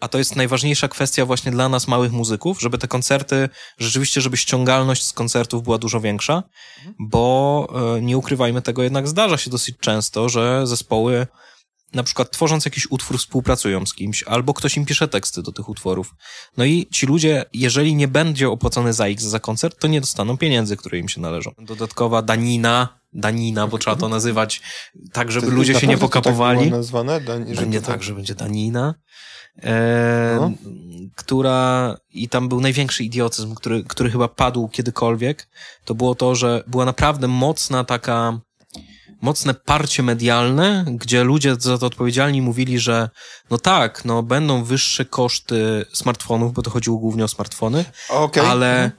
a to jest najważniejsza kwestia właśnie dla nas, małych muzyków, żeby te koncerty, rzeczywiście, żeby ściągalność z koncertów była dużo większa, bo e, nie ukrywajmy tego, jednak zdarza się dosyć często, że zespoły na przykład tworząc jakiś utwór współpracują z kimś, albo ktoś im pisze teksty do tych utworów. No i ci ludzie, jeżeli nie będzie opłacony za X za koncert, to nie dostaną pieniędzy, które im się należą. Dodatkowa danina, danina, bo trzeba to nazywać tak, żeby To ludzie się nie to pokapowali. Tak nazwane? Dań, Będzie to tak, że będzie danina, e, No. która i tam był największy idiotyzm, który, który chyba padł kiedykolwiek, to było to, że była naprawdę mocna taka mocne parcie medialne, gdzie ludzie za to odpowiedzialni mówili, że no tak, no będą wyższe koszty smartfonów, bo to chodziło głównie o smartfony. Mhm. ale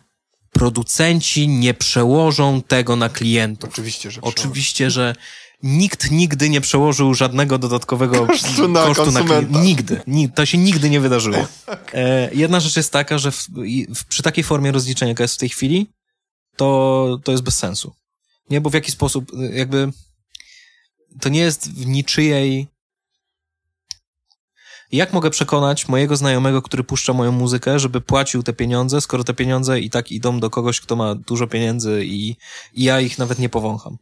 producenci nie przełożą tego na klientów. Oczywiście, że Oczywiście, że nikt nigdy nie przełożył żadnego dodatkowego Kosztu na konsumenta. klien- Nigdy. Ni- To się nigdy nie wydarzyło. E, jedna rzecz jest taka, że w, w, przy takiej formie rozliczenia, jaka jest w tej chwili, to, to jest bez sensu. Nie, bo w jaki sposób, jakby to nie jest w niczyjej jak mogę przekonać mojego znajomego, który puszcza moją muzykę, żeby płacił te pieniądze, skoro te pieniądze i tak idą do kogoś, kto ma dużo pieniędzy i, i ja ich nawet nie powącham.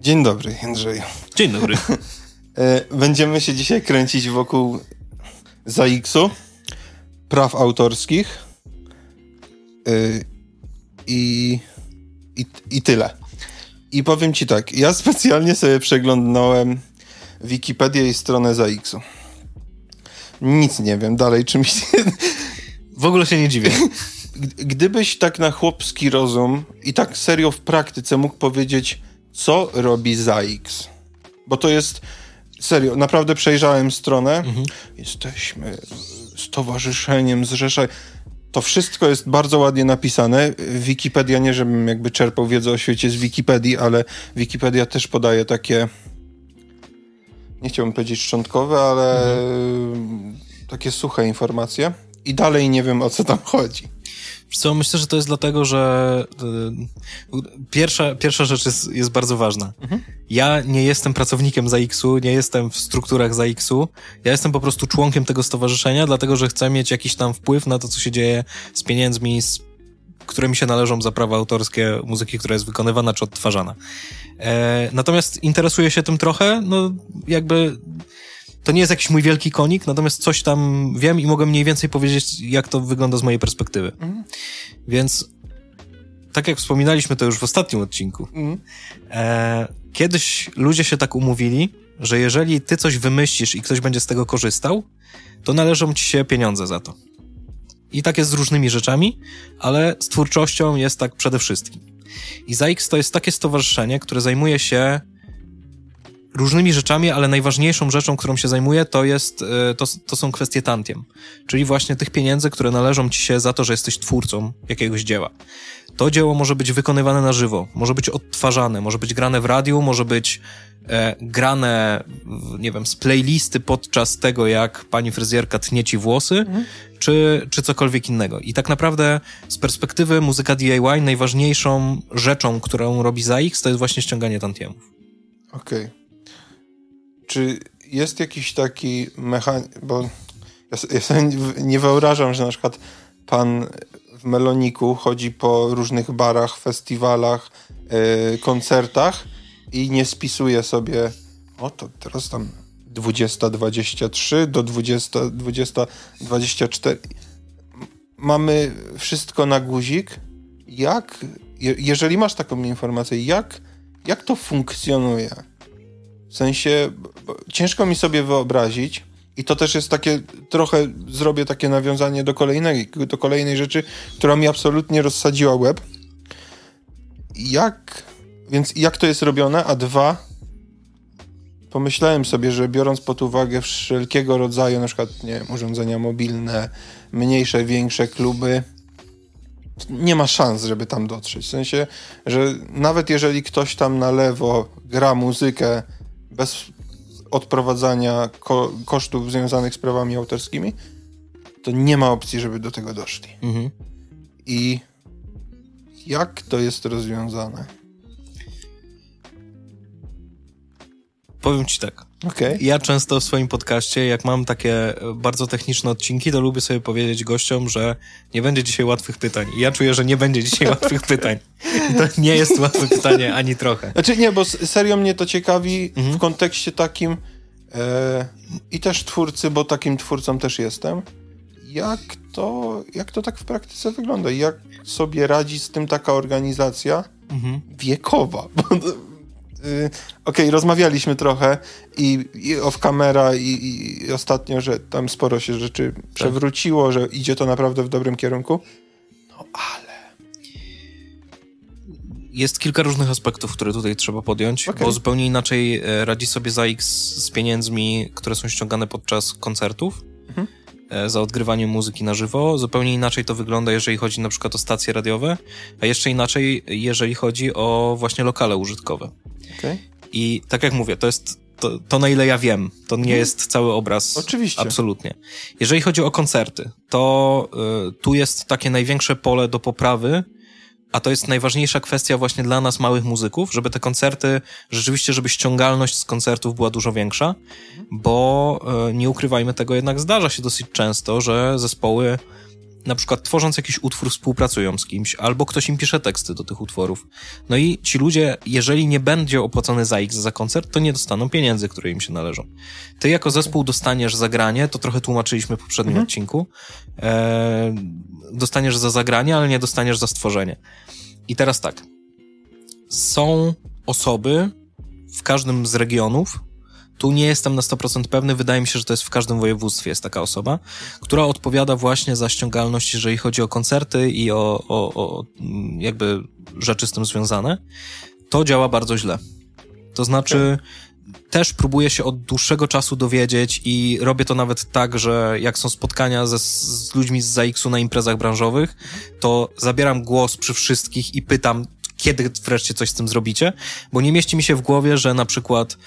Dzień dobry, Jędrzeju. Dzień dobry. E, Będziemy się dzisiaj kręcić wokół ZAX-u, praw autorskich e, i, i, i tyle. I powiem ci tak, ja specjalnie sobie przeglądnąłem Wikipedię i stronę ZAX-u. Nic nie wiem dalej, czym się... W ogóle się nie dziwię. Gdybyś tak na chłopski rozum i tak serio w praktyce mógł powiedzieć, co robi ZAX? Bo to jest serio, naprawdę przejrzałem stronę. Jesteśmy stowarzyszeniem, zrzeszaj. To wszystko jest bardzo ładnie napisane. Wikipedia, nie żebym jakby czerpał wiedzę o świecie z Wikipedii, ale Wikipedia też podaje takie, nie chciałbym powiedzieć szczątkowe, ale takie suche informacje. I dalej nie wiem, o co tam chodzi. Co, myślę, że to jest dlatego, że y, pierwsza, pierwsza rzecz jest, jest bardzo ważna. Ja nie jestem pracownikiem ZAX-u, nie jestem w strukturach ZAX-u. Ja jestem po prostu członkiem tego stowarzyszenia, dlatego że chcę mieć jakiś tam wpływ na to, co się dzieje z pieniędzmi, z, które mi się należą za prawa autorskie muzyki, która jest wykonywana czy odtwarzana. E, natomiast interesuję się tym trochę, no jakby to nie jest jakiś mój wielki konik, natomiast coś tam wiem i mogę mniej więcej powiedzieć, jak to wygląda z mojej perspektywy. Więc tak jak wspominaliśmy to już w ostatnim odcinku, e, kiedyś ludzie się tak umówili, że jeżeli ty coś wymyślisz i ktoś będzie z tego korzystał, to należą ci się pieniądze za to. I tak jest z różnymi rzeczami, ale z twórczością jest tak przede wszystkim. I ZAX to jest takie stowarzyszenie, które zajmuje się różnymi rzeczami, ale najważniejszą rzeczą, którą się zajmuje, to jest, e, to, to są kwestie tantiem. Czyli właśnie tych pieniędzy, które należą ci się za to, że jesteś twórcą jakiegoś dzieła. To dzieło może być wykonywane na żywo, może być odtwarzane, może być grane w radiu, może być e, grane, nie wiem, z playlisty podczas tego, jak pani fryzjerka tnie ci włosy, czy, czy cokolwiek innego. I tak naprawdę z perspektywy muzyka DIY najważniejszą rzeczą, którą robi ZAX, to jest właśnie ściąganie tantiemów. Okej. Czy jest jakiś taki mechanizm, bo ja, ja sobie nie wyobrażam, że na przykład pan w Meloniku chodzi po różnych barach, festiwalach, yy, koncertach i nie spisuje sobie o to teraz tam 20.23 do 20, 20.24 mamy wszystko na guzik. Jak, je, jeżeli masz taką informację, jak, jak to funkcjonuje? W sensie, ciężko mi sobie wyobrazić, i to też jest takie, trochę zrobię takie nawiązanie do kolejnej, do kolejnej rzeczy, która mi absolutnie rozsadziła łeb. Jak, więc jak to jest robione? A dwa, pomyślałem sobie, że biorąc pod uwagę wszelkiego rodzaju, na przykład, nie wiem, urządzenia mobilne, mniejsze, większe kluby, nie ma szans, żeby tam dotrzeć. W sensie, że nawet jeżeli ktoś tam na lewo gra muzykę bez odprowadzania ko- kosztów związanych z prawami autorskimi, to nie ma opcji, żeby do tego doszli. Mhm. I jak to jest rozwiązane? Powiem ci tak. Okay. Ja często w swoim podcaście, jak mam takie bardzo techniczne odcinki, to lubię sobie powiedzieć gościom, że nie będzie dzisiaj łatwych pytań. I ja czuję, że nie będzie dzisiaj łatwych pytań. I to nie jest łatwe pytanie ani trochę. Znaczy nie, bo serio mnie to ciekawi mhm. w kontekście takim e, i też twórcy, bo takim twórcą też jestem. Jak to, jak to tak w praktyce wygląda? Jak sobie radzi z tym taka organizacja mhm. wiekowa? Y, okej, okay, rozmawialiśmy trochę i, i off camera i, i, ostatnio, że tam sporo się rzeczy tak. przewróciło, że idzie to naprawdę w dobrym kierunku. No ale... Jest kilka różnych aspektów, które tutaj trzeba podjąć, okay. bo zupełnie inaczej e, radzi sobie ZAX z pieniędzmi, które są ściągane podczas koncertów, mhm. E, za odgrywanie muzyki na żywo. Zupełnie inaczej to wygląda, jeżeli chodzi na przykład o stacje radiowe, a jeszcze inaczej, jeżeli chodzi o właśnie lokale użytkowe. Okay. I tak jak mówię, to jest to, to, na ile ja wiem, to nie hmm. jest cały obraz. Oczywiście. Absolutnie. Jeżeli chodzi o koncerty, to y, tu jest takie największe pole do poprawy, a to jest najważniejsza kwestia właśnie dla nas, małych muzyków, żeby te koncerty, rzeczywiście, żeby ściągalność z koncertów była dużo większa, bo y, nie ukrywajmy tego, jednak zdarza się dosyć często, że zespoły na przykład tworząc jakiś utwór współpracują z kimś, albo ktoś im pisze teksty do tych utworów. No i ci ludzie, jeżeli nie będzie opłacony za X za koncert, to nie dostaną pieniędzy, które im się należą. Ty jako zespół dostaniesz zagranie, to trochę tłumaczyliśmy w poprzednim mhm. odcinku, e, dostaniesz za zagranie, ale nie dostaniesz za stworzenie. I teraz tak. Są osoby w każdym z regionów, tu nie jestem na 100% pewny, wydaje mi się, że to jest w każdym województwie jest taka osoba, która odpowiada właśnie za ściągalność, jeżeli chodzi o koncerty i o, o, o jakby rzeczy z tym związane. To działa bardzo źle. To znaczy, też próbuję się od dłuższego czasu dowiedzieć i robię to nawet tak, że jak są spotkania ze, z ludźmi z ZAX-u na imprezach branżowych, to zabieram głos przy wszystkich i pytam, kiedy wreszcie coś z tym zrobicie, bo nie mieści mi się w głowie, że na przykład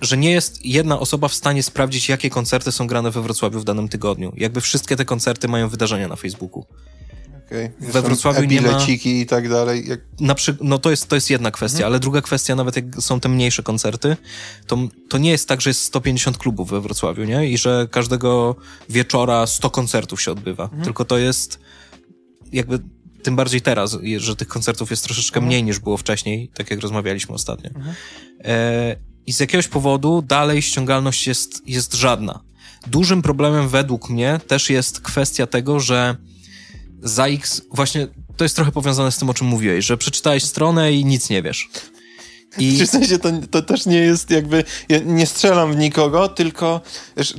że nie jest jedna osoba w stanie sprawdzić, jakie koncerty są grane we Wrocławiu w danym tygodniu. Jakby wszystkie te koncerty mają wydarzenia na Facebooku. Okay. We Wrocławiu nie ma... i tak dalej. Jak... Na przy... No to jest, to jest jedna kwestia, mhm. ale druga kwestia, nawet jak są te mniejsze koncerty, to, to nie jest tak, że jest 150 klubów we Wrocławiu, nie? I że każdego wieczora 100 koncertów się odbywa. Mhm. Tylko to jest jakby tym bardziej teraz, że tych koncertów jest troszeczkę mhm. mniej niż było wcześniej, tak jak rozmawialiśmy ostatnio. Mhm. E, i z jakiegoś powodu dalej ściągalność jest, jest żadna. Dużym problemem według mnie też jest kwestia tego, że ZAX, właśnie to jest trochę powiązane z tym, o czym mówiłeś, że przeczytałeś stronę i nic nie wiesz. I... W sensie to, to też nie jest jakby, ja nie strzelam w nikogo, tylko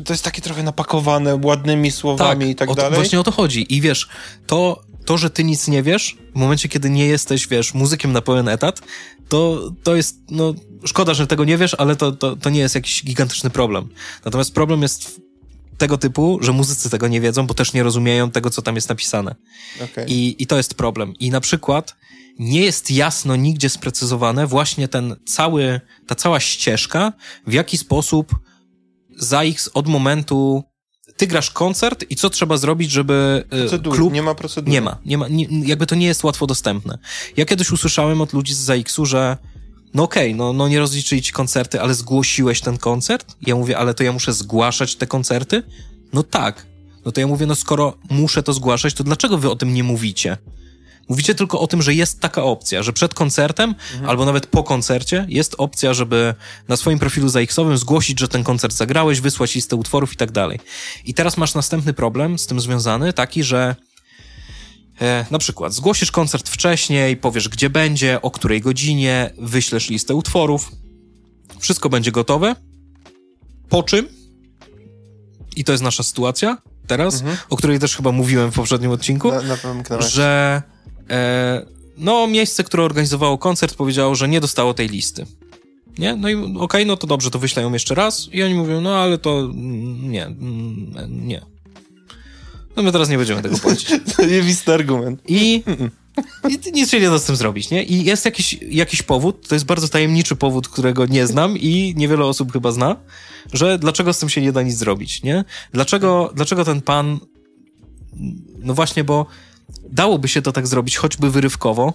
to jest takie trochę napakowane ładnymi słowami tak, i tak dalej. Właśnie o to chodzi. I wiesz, to, to, że ty nic nie wiesz, w momencie, kiedy nie jesteś, wiesz, muzykiem na pełen etat, to, to jest, no, szkoda, że tego nie wiesz, ale to, to, to nie jest jakiś gigantyczny problem. Natomiast problem jest tego typu, że muzycy tego nie wiedzą, bo też nie rozumieją tego, co tam jest napisane. Okay. I, I to jest problem. I na przykład nie jest jasno nigdzie sprecyzowane właśnie ten cały, ta cała ścieżka, w jaki sposób ZAX od momentu ty grasz koncert i co trzeba zrobić, żeby e, Procedury. klub... Nie ma procedury. Nie ma. Nie ma nie, jakby to nie jest łatwo dostępne. Ja kiedyś usłyszałem od ludzi z ZAX-u, że no okej, okay, no, no nie rozliczyli ci koncerty, ale zgłosiłeś ten koncert? Ja mówię, ale to ja muszę zgłaszać te koncerty? No tak. No to ja mówię, no skoro muszę to zgłaszać, to dlaczego wy o tym nie mówicie? Mówicie tylko o tym, że jest taka opcja, że przed koncertem mhm. albo nawet po koncercie jest opcja, żeby na swoim profilu ZX-owym zgłosić, że ten koncert zagrałeś, wysłać listę utworów i tak dalej. I teraz masz następny problem z tym związany, taki, że e, na przykład zgłosisz koncert wcześniej, powiesz gdzie będzie, o której godzinie, wyślesz listę utworów, wszystko będzie gotowe, po czym, i to jest nasza sytuacja teraz, mhm. o której też chyba mówiłem w poprzednim odcinku, na, na że no, miejsce, które organizowało koncert, powiedziało, że nie dostało tej listy. Nie? No i okej, okay, no to dobrze, to wyślę ją jeszcze raz. I oni mówią, no ale to mm, nie, mm, nie. No my teraz nie będziemy tego płacić. to niewisty argument. I, I nic się nie da z tym zrobić, nie? I jest jakiś, jakiś powód, to jest bardzo tajemniczy powód, którego nie znam i niewiele osób chyba zna, że dlaczego z tym się nie da nic zrobić, nie? Dlaczego, dlaczego ten pan, no właśnie, bo dałoby się to tak zrobić, choćby wyrywkowo,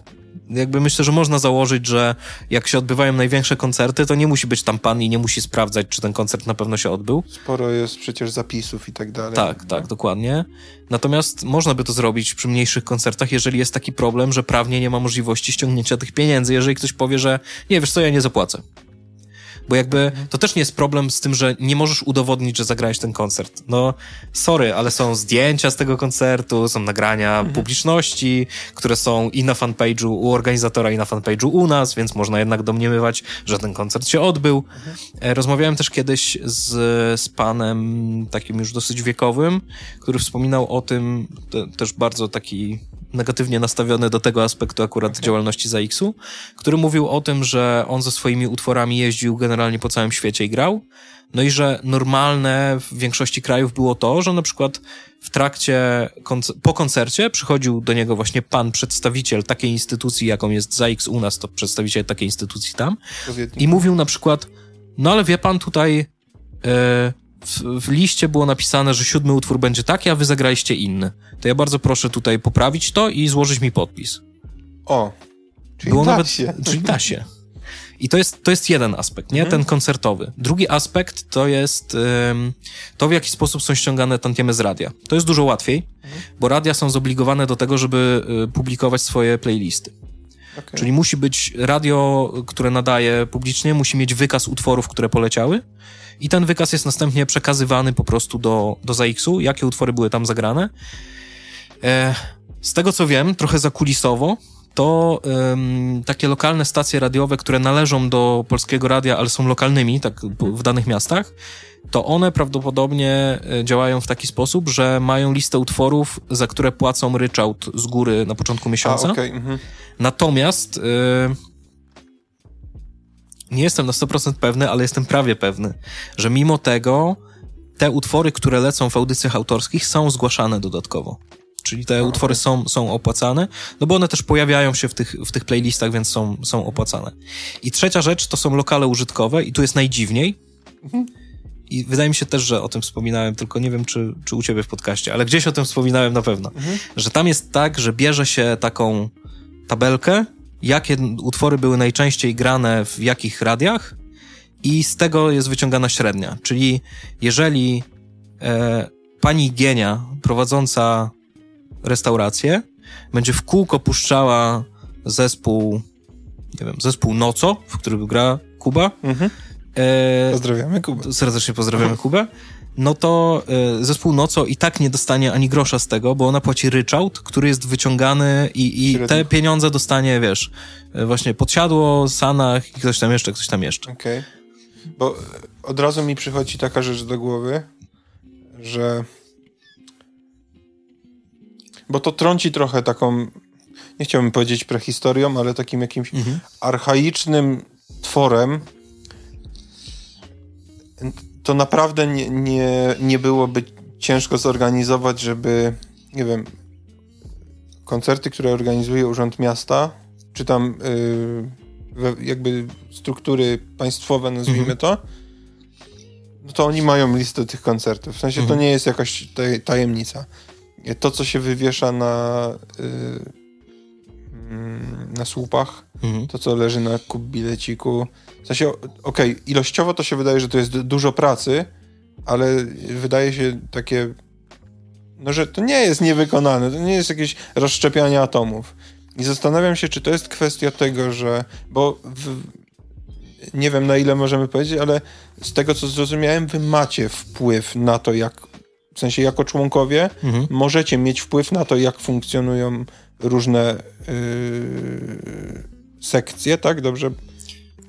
jakby myślę, że można założyć, że jak się odbywają największe koncerty, to nie musi być tam pan i nie musi sprawdzać, czy ten koncert na pewno się odbył. Sporo jest przecież zapisów i tak dalej. Tak, tak, dokładnie. Natomiast można by to zrobić przy mniejszych koncertach, jeżeli jest taki problem, że prawnie nie ma możliwości ściągnięcia tych pieniędzy, jeżeli ktoś powie, że nie, wiesz co, ja nie zapłacę. Bo jakby to też nie jest problem z tym, że nie możesz udowodnić, że zagrałeś ten koncert. No, sorry, ale są zdjęcia z tego koncertu, są nagrania mhm. publiczności, które są i na fanpage'u u organizatora, i na fanpage'u u nas, więc można jednak domniemywać, że ten koncert się odbył. Mhm. Rozmawiałem też kiedyś z, z panem takim już dosyć wiekowym, który wspominał o tym, też bardzo taki negatywnie nastawiony do tego aspektu akurat okay. działalności ZAX-u, który mówił o tym, że on ze swoimi utworami jeździł generalnie po całym świecie i grał, no i że normalne w większości krajów było to, że na przykład w trakcie, po koncercie przychodził do niego właśnie pan przedstawiciel takiej instytucji, jaką jest ZAX u nas, to przedstawiciel takiej instytucji tam i mówił na przykład, no ale wie pan tutaj, yy, w, w, liście było napisane, że siódmy utwór będzie taki, a wy zagraliście inny. To ja bardzo proszę tutaj poprawić to i złożyć mi podpis. O, czyli było da nawet, się. Czyli da się. I to jest, to jest jeden aspekt, nie? Mhm. Ten koncertowy. Drugi aspekt to jest um, to, w jaki sposób są ściągane tantiemy z radia. To jest dużo łatwiej, mhm. bo radia są zobligowane do tego, żeby y, publikować swoje playlisty. Okay. Czyli musi być radio, które nadaje publicznie, musi mieć wykaz utworów, które poleciały i ten wykaz jest następnie przekazywany po prostu do, do ZAX-u, jakie utwory były tam zagrane. E, z tego co wiem, trochę zakulisowo, to um, takie lokalne stacje radiowe, które należą do polskiego radia, ale są lokalnymi, tak w danych miastach, to one prawdopodobnie e, działają w taki sposób, że mają listę utworów, za które płacą ryczałt z góry na początku miesiąca. A, okay, mhm. Natomiast y, nie jestem na 100% pewny, ale jestem prawie pewny, że mimo tego te utwory, które lecą w audycjach autorskich są zgłaszane dodatkowo. Czyli te utwory są, są opłacane, no bo one też pojawiają się w tych, w tych playlistach, więc są, są opłacane. I trzecia rzecz to są lokale użytkowe i tu jest najdziwniej. Mhm. I wydaje mi się też, że o tym wspominałem, tylko nie wiem, czy, czy u ciebie w podcaście, ale gdzieś o tym wspominałem na pewno. Mhm. Że tam jest tak, że bierze się taką tabelkę, jakie utwory były najczęściej grane w jakich radiach i z tego jest wyciągana średnia. Czyli jeżeli e, pani Gienia, prowadząca restaurację, będzie w kółko puszczała zespół, nie wiem, zespół Noco, w którym gra Kuba. Mhm. E, pozdrawiamy Kubę. Serdecznie pozdrawiamy Kubę no to y, zespół Noco i tak nie dostanie ani grosza z tego, bo ona płaci ryczałt, który jest wyciągany i, i te pieniądze dostanie, wiesz, y, właśnie podsiadło, Sanach i ktoś tam jeszcze, ktoś tam jeszcze. Okej. Okay. Bo od razu mi przychodzi taka rzecz do głowy, że bo to trąci trochę taką, nie chciałbym powiedzieć prehistorią, ale takim jakimś mhm. archaicznym tworem, to naprawdę nie, nie, nie byłoby ciężko zorganizować, żeby, nie wiem, koncerty, które organizuje Urząd Miasta, czy tam yy, jakby struktury państwowe, nazwijmy mhm. to, no to oni mają listę tych koncertów. W sensie mhm. to nie jest jakaś tajemnica. To, co się wywiesza na, yy, na słupach, mhm. to, co leży na kup bileciku, w sensie, okej, okay, ilościowo to się wydaje, że to jest dużo pracy, ale wydaje się takie, no że to nie jest niewykonane, to nie jest jakieś rozszczepianie atomów. I zastanawiam się, czy to jest kwestia tego, że, bo w, nie wiem na ile możemy powiedzieć, ale z tego co zrozumiałem, wy macie wpływ na to, jak, w sensie jako członkowie, mhm. możecie mieć wpływ na to, jak funkcjonują różne yy, sekcje, tak? Dobrze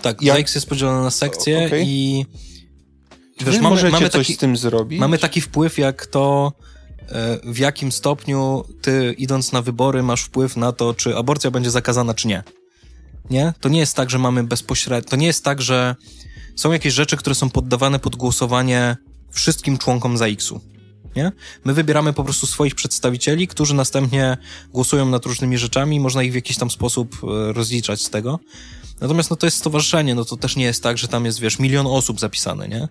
tak, Jak... jest podzielony na sekcje okay. i wiesz, mamy, możecie mamy coś taki, z tym zrobić? Mamy taki wpływ jak to, e, w jakim stopniu ty idąc na wybory masz wpływ na to, czy aborcja będzie zakazana, czy nie. Nie? To nie jest tak, że mamy bezpośrednio, to nie jest tak, że są jakieś rzeczy, które są poddawane pod głosowanie wszystkim członkom ZAX-u. Nie? My wybieramy po prostu swoich przedstawicieli, którzy następnie głosują nad różnymi rzeczami, można ich w jakiś tam sposób e, rozliczać z tego. Natomiast no to jest stowarzyszenie, no to też nie jest tak, że tam jest, wiesz, milion osób zapisane, nie?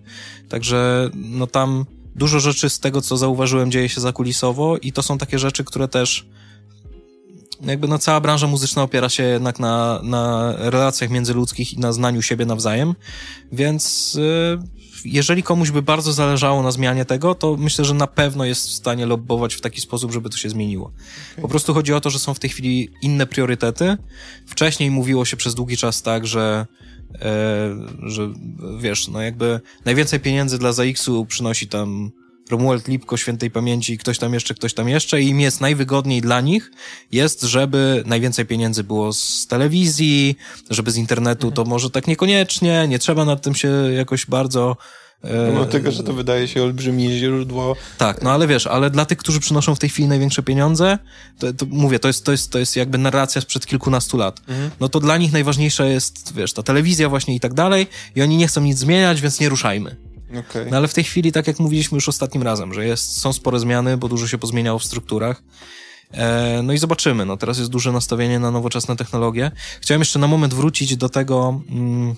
Także no tam dużo rzeczy z tego, co zauważyłem, dzieje się zakulisowo i to są takie rzeczy, które też jakby no cała branża muzyczna opiera się jednak na, na relacjach międzyludzkich i na znaniu siebie nawzajem, więc y, jeżeli komuś by bardzo zależało na zmianie tego, to myślę, że na pewno jest w stanie lobbować w taki sposób, żeby to się zmieniło. Okay. Po prostu chodzi o to, że są w tej chwili inne priorytety. Wcześniej mówiło się przez długi czas tak, że e, że wiesz, no jakby najwięcej pieniędzy dla ZX-u przynosi tam Romuald Lipko świętej pamięci, ktoś tam jeszcze, ktoś tam jeszcze i im jest najwygodniej dla nich jest, żeby najwięcej pieniędzy było z telewizji, żeby z internetu to może tak niekoniecznie, nie trzeba nad tym się jakoś bardzo Mimo tego, że to wydaje się olbrzymie źródło. Tak, no ale wiesz, ale dla tych, którzy przynoszą w tej chwili największe pieniądze, to, to mówię, to jest, to, jest, to jest jakby narracja sprzed kilkunastu lat. Mhm. No to dla nich najważniejsza jest, wiesz, ta telewizja właśnie i tak dalej i oni nie chcą nic zmieniać, więc nie ruszajmy. Okay. No ale w tej chwili, tak jak mówiliśmy już ostatnim razem, że jest, są spore zmiany, bo dużo się pozmieniało w strukturach. E, no i zobaczymy. No teraz jest duże nastawienie na nowoczesne technologie. Chciałem jeszcze na moment wrócić do tego, mm,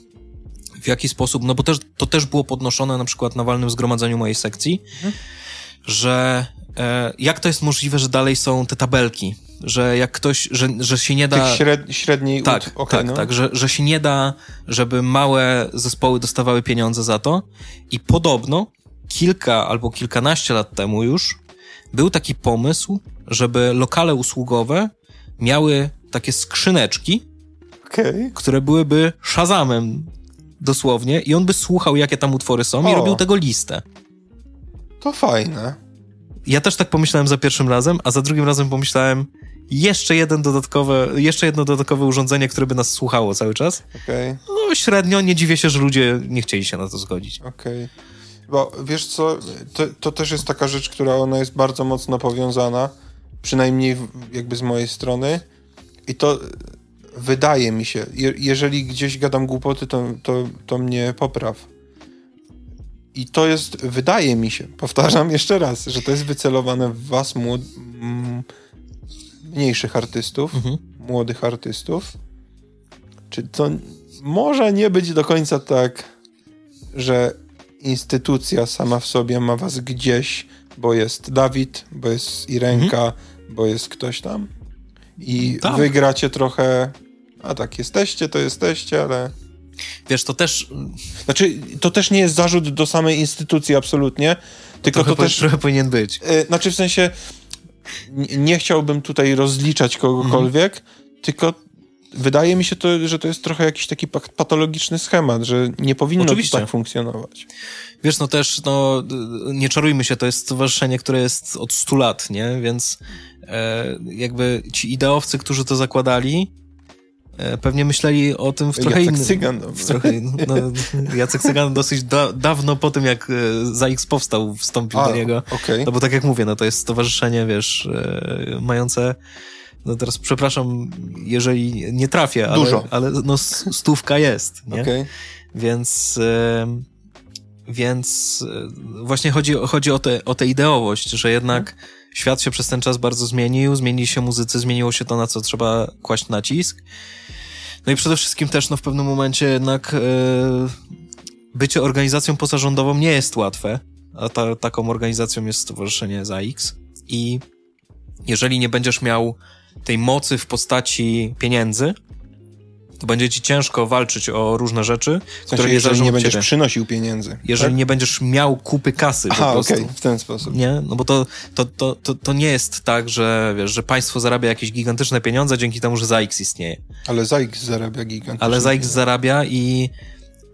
w jaki sposób, no bo też, to też było podnoszone na przykład na walnym zgromadzeniu mojej sekcji, mhm. że jak to jest możliwe, że dalej są te tabelki, że jak ktoś, że, że się nie da... Tych śred, średniej Tak, ud... okay, tak, no. tak, że, że się nie da, żeby małe zespoły dostawały pieniądze za to i podobno kilka albo kilkanaście lat temu już był taki pomysł, żeby lokale usługowe miały takie skrzyneczki, okay. które byłyby szazamem dosłownie i on by słuchał, jakie tam utwory są o. i robił tego listę. To fajne. Ja też tak pomyślałem za pierwszym razem, a za drugim razem pomyślałem, jeszcze jeden dodatkowe, jeszcze jedno dodatkowe urządzenie, które by nas słuchało cały czas. Okay. No średnio, nie dziwię się, że ludzie nie chcieli się na to zgodzić. Okej. Okay. Bo wiesz co, to, to, też jest taka rzecz, która ona jest bardzo mocno powiązana, przynajmniej jakby z mojej strony. I to wydaje mi się, je, jeżeli gdzieś gadam głupoty, to, to, to mnie popraw. I to jest, wydaje mi się, powtarzam jeszcze raz, że to jest wycelowane w was młod, mniejszych artystów, mhm. młodych artystów. Czy to może nie być do końca tak, że instytucja sama w sobie ma was gdzieś, bo jest Dawid, bo jest Irenka, mhm. bo jest ktoś tam i tak. wygracie trochę a tak, jesteście, to jesteście, ale... Wiesz, to też... Znaczy, to też nie jest zarzut do samej instytucji absolutnie, tylko trochę to też... Trochę powinien być. Yy, znaczy, w sensie, nie chciałbym tutaj rozliczać kogokolwiek, mhm. tylko wydaje mi się to, że to jest trochę jakiś taki patologiczny schemat, że nie powinno Oczywiście. tak funkcjonować. Wiesz, no też, no, nie czarujmy się, to jest stowarzyszenie, które jest od 100 lat, nie? Więc e, jakby ci ideowcy, którzy to zakładali, E, pewnie myśleli o tym w trochę Jacek innym... Cygan. No. W trochę, no, Jacek Cygan dosyć da, dawno po tym, jak e, ZAX powstał, wstąpił A, do niego. Okay. No bo tak jak mówię, no to jest stowarzyszenie, wiesz, e, mające no teraz przepraszam, jeżeli nie trafię, ale, Dużo. ale no stówka jest, nie? Okay. Więc więc właśnie chodzi, chodzi o, te, o tę ideowość, że jednak hmm. Świat się przez ten czas bardzo zmienił, zmienili się muzycy, zmieniło się to, na co trzeba kłaść nacisk. No i przede wszystkim też no, w pewnym momencie jednak e, bycie organizacją pozarządową nie jest łatwe, a ta, taką organizacją jest Stowarzyszenie ZAX i jeżeli nie będziesz miał tej mocy w postaci pieniędzy, to będzie ci ciężko walczyć o różne rzeczy, w sensie, które jeżeli nie będziesz ciebie. przynosił pieniędzy. Jeżeli tak? nie będziesz miał kupy kasy Aha, okej, okay, w ten sposób. Nie? No bo to, to, to, to, to nie jest tak, że wiesz, że państwo zarabia jakieś gigantyczne pieniądze dzięki temu, że ZAX istnieje. Ale ZAX zarabia gigantyczne Ale ZAX zarabia i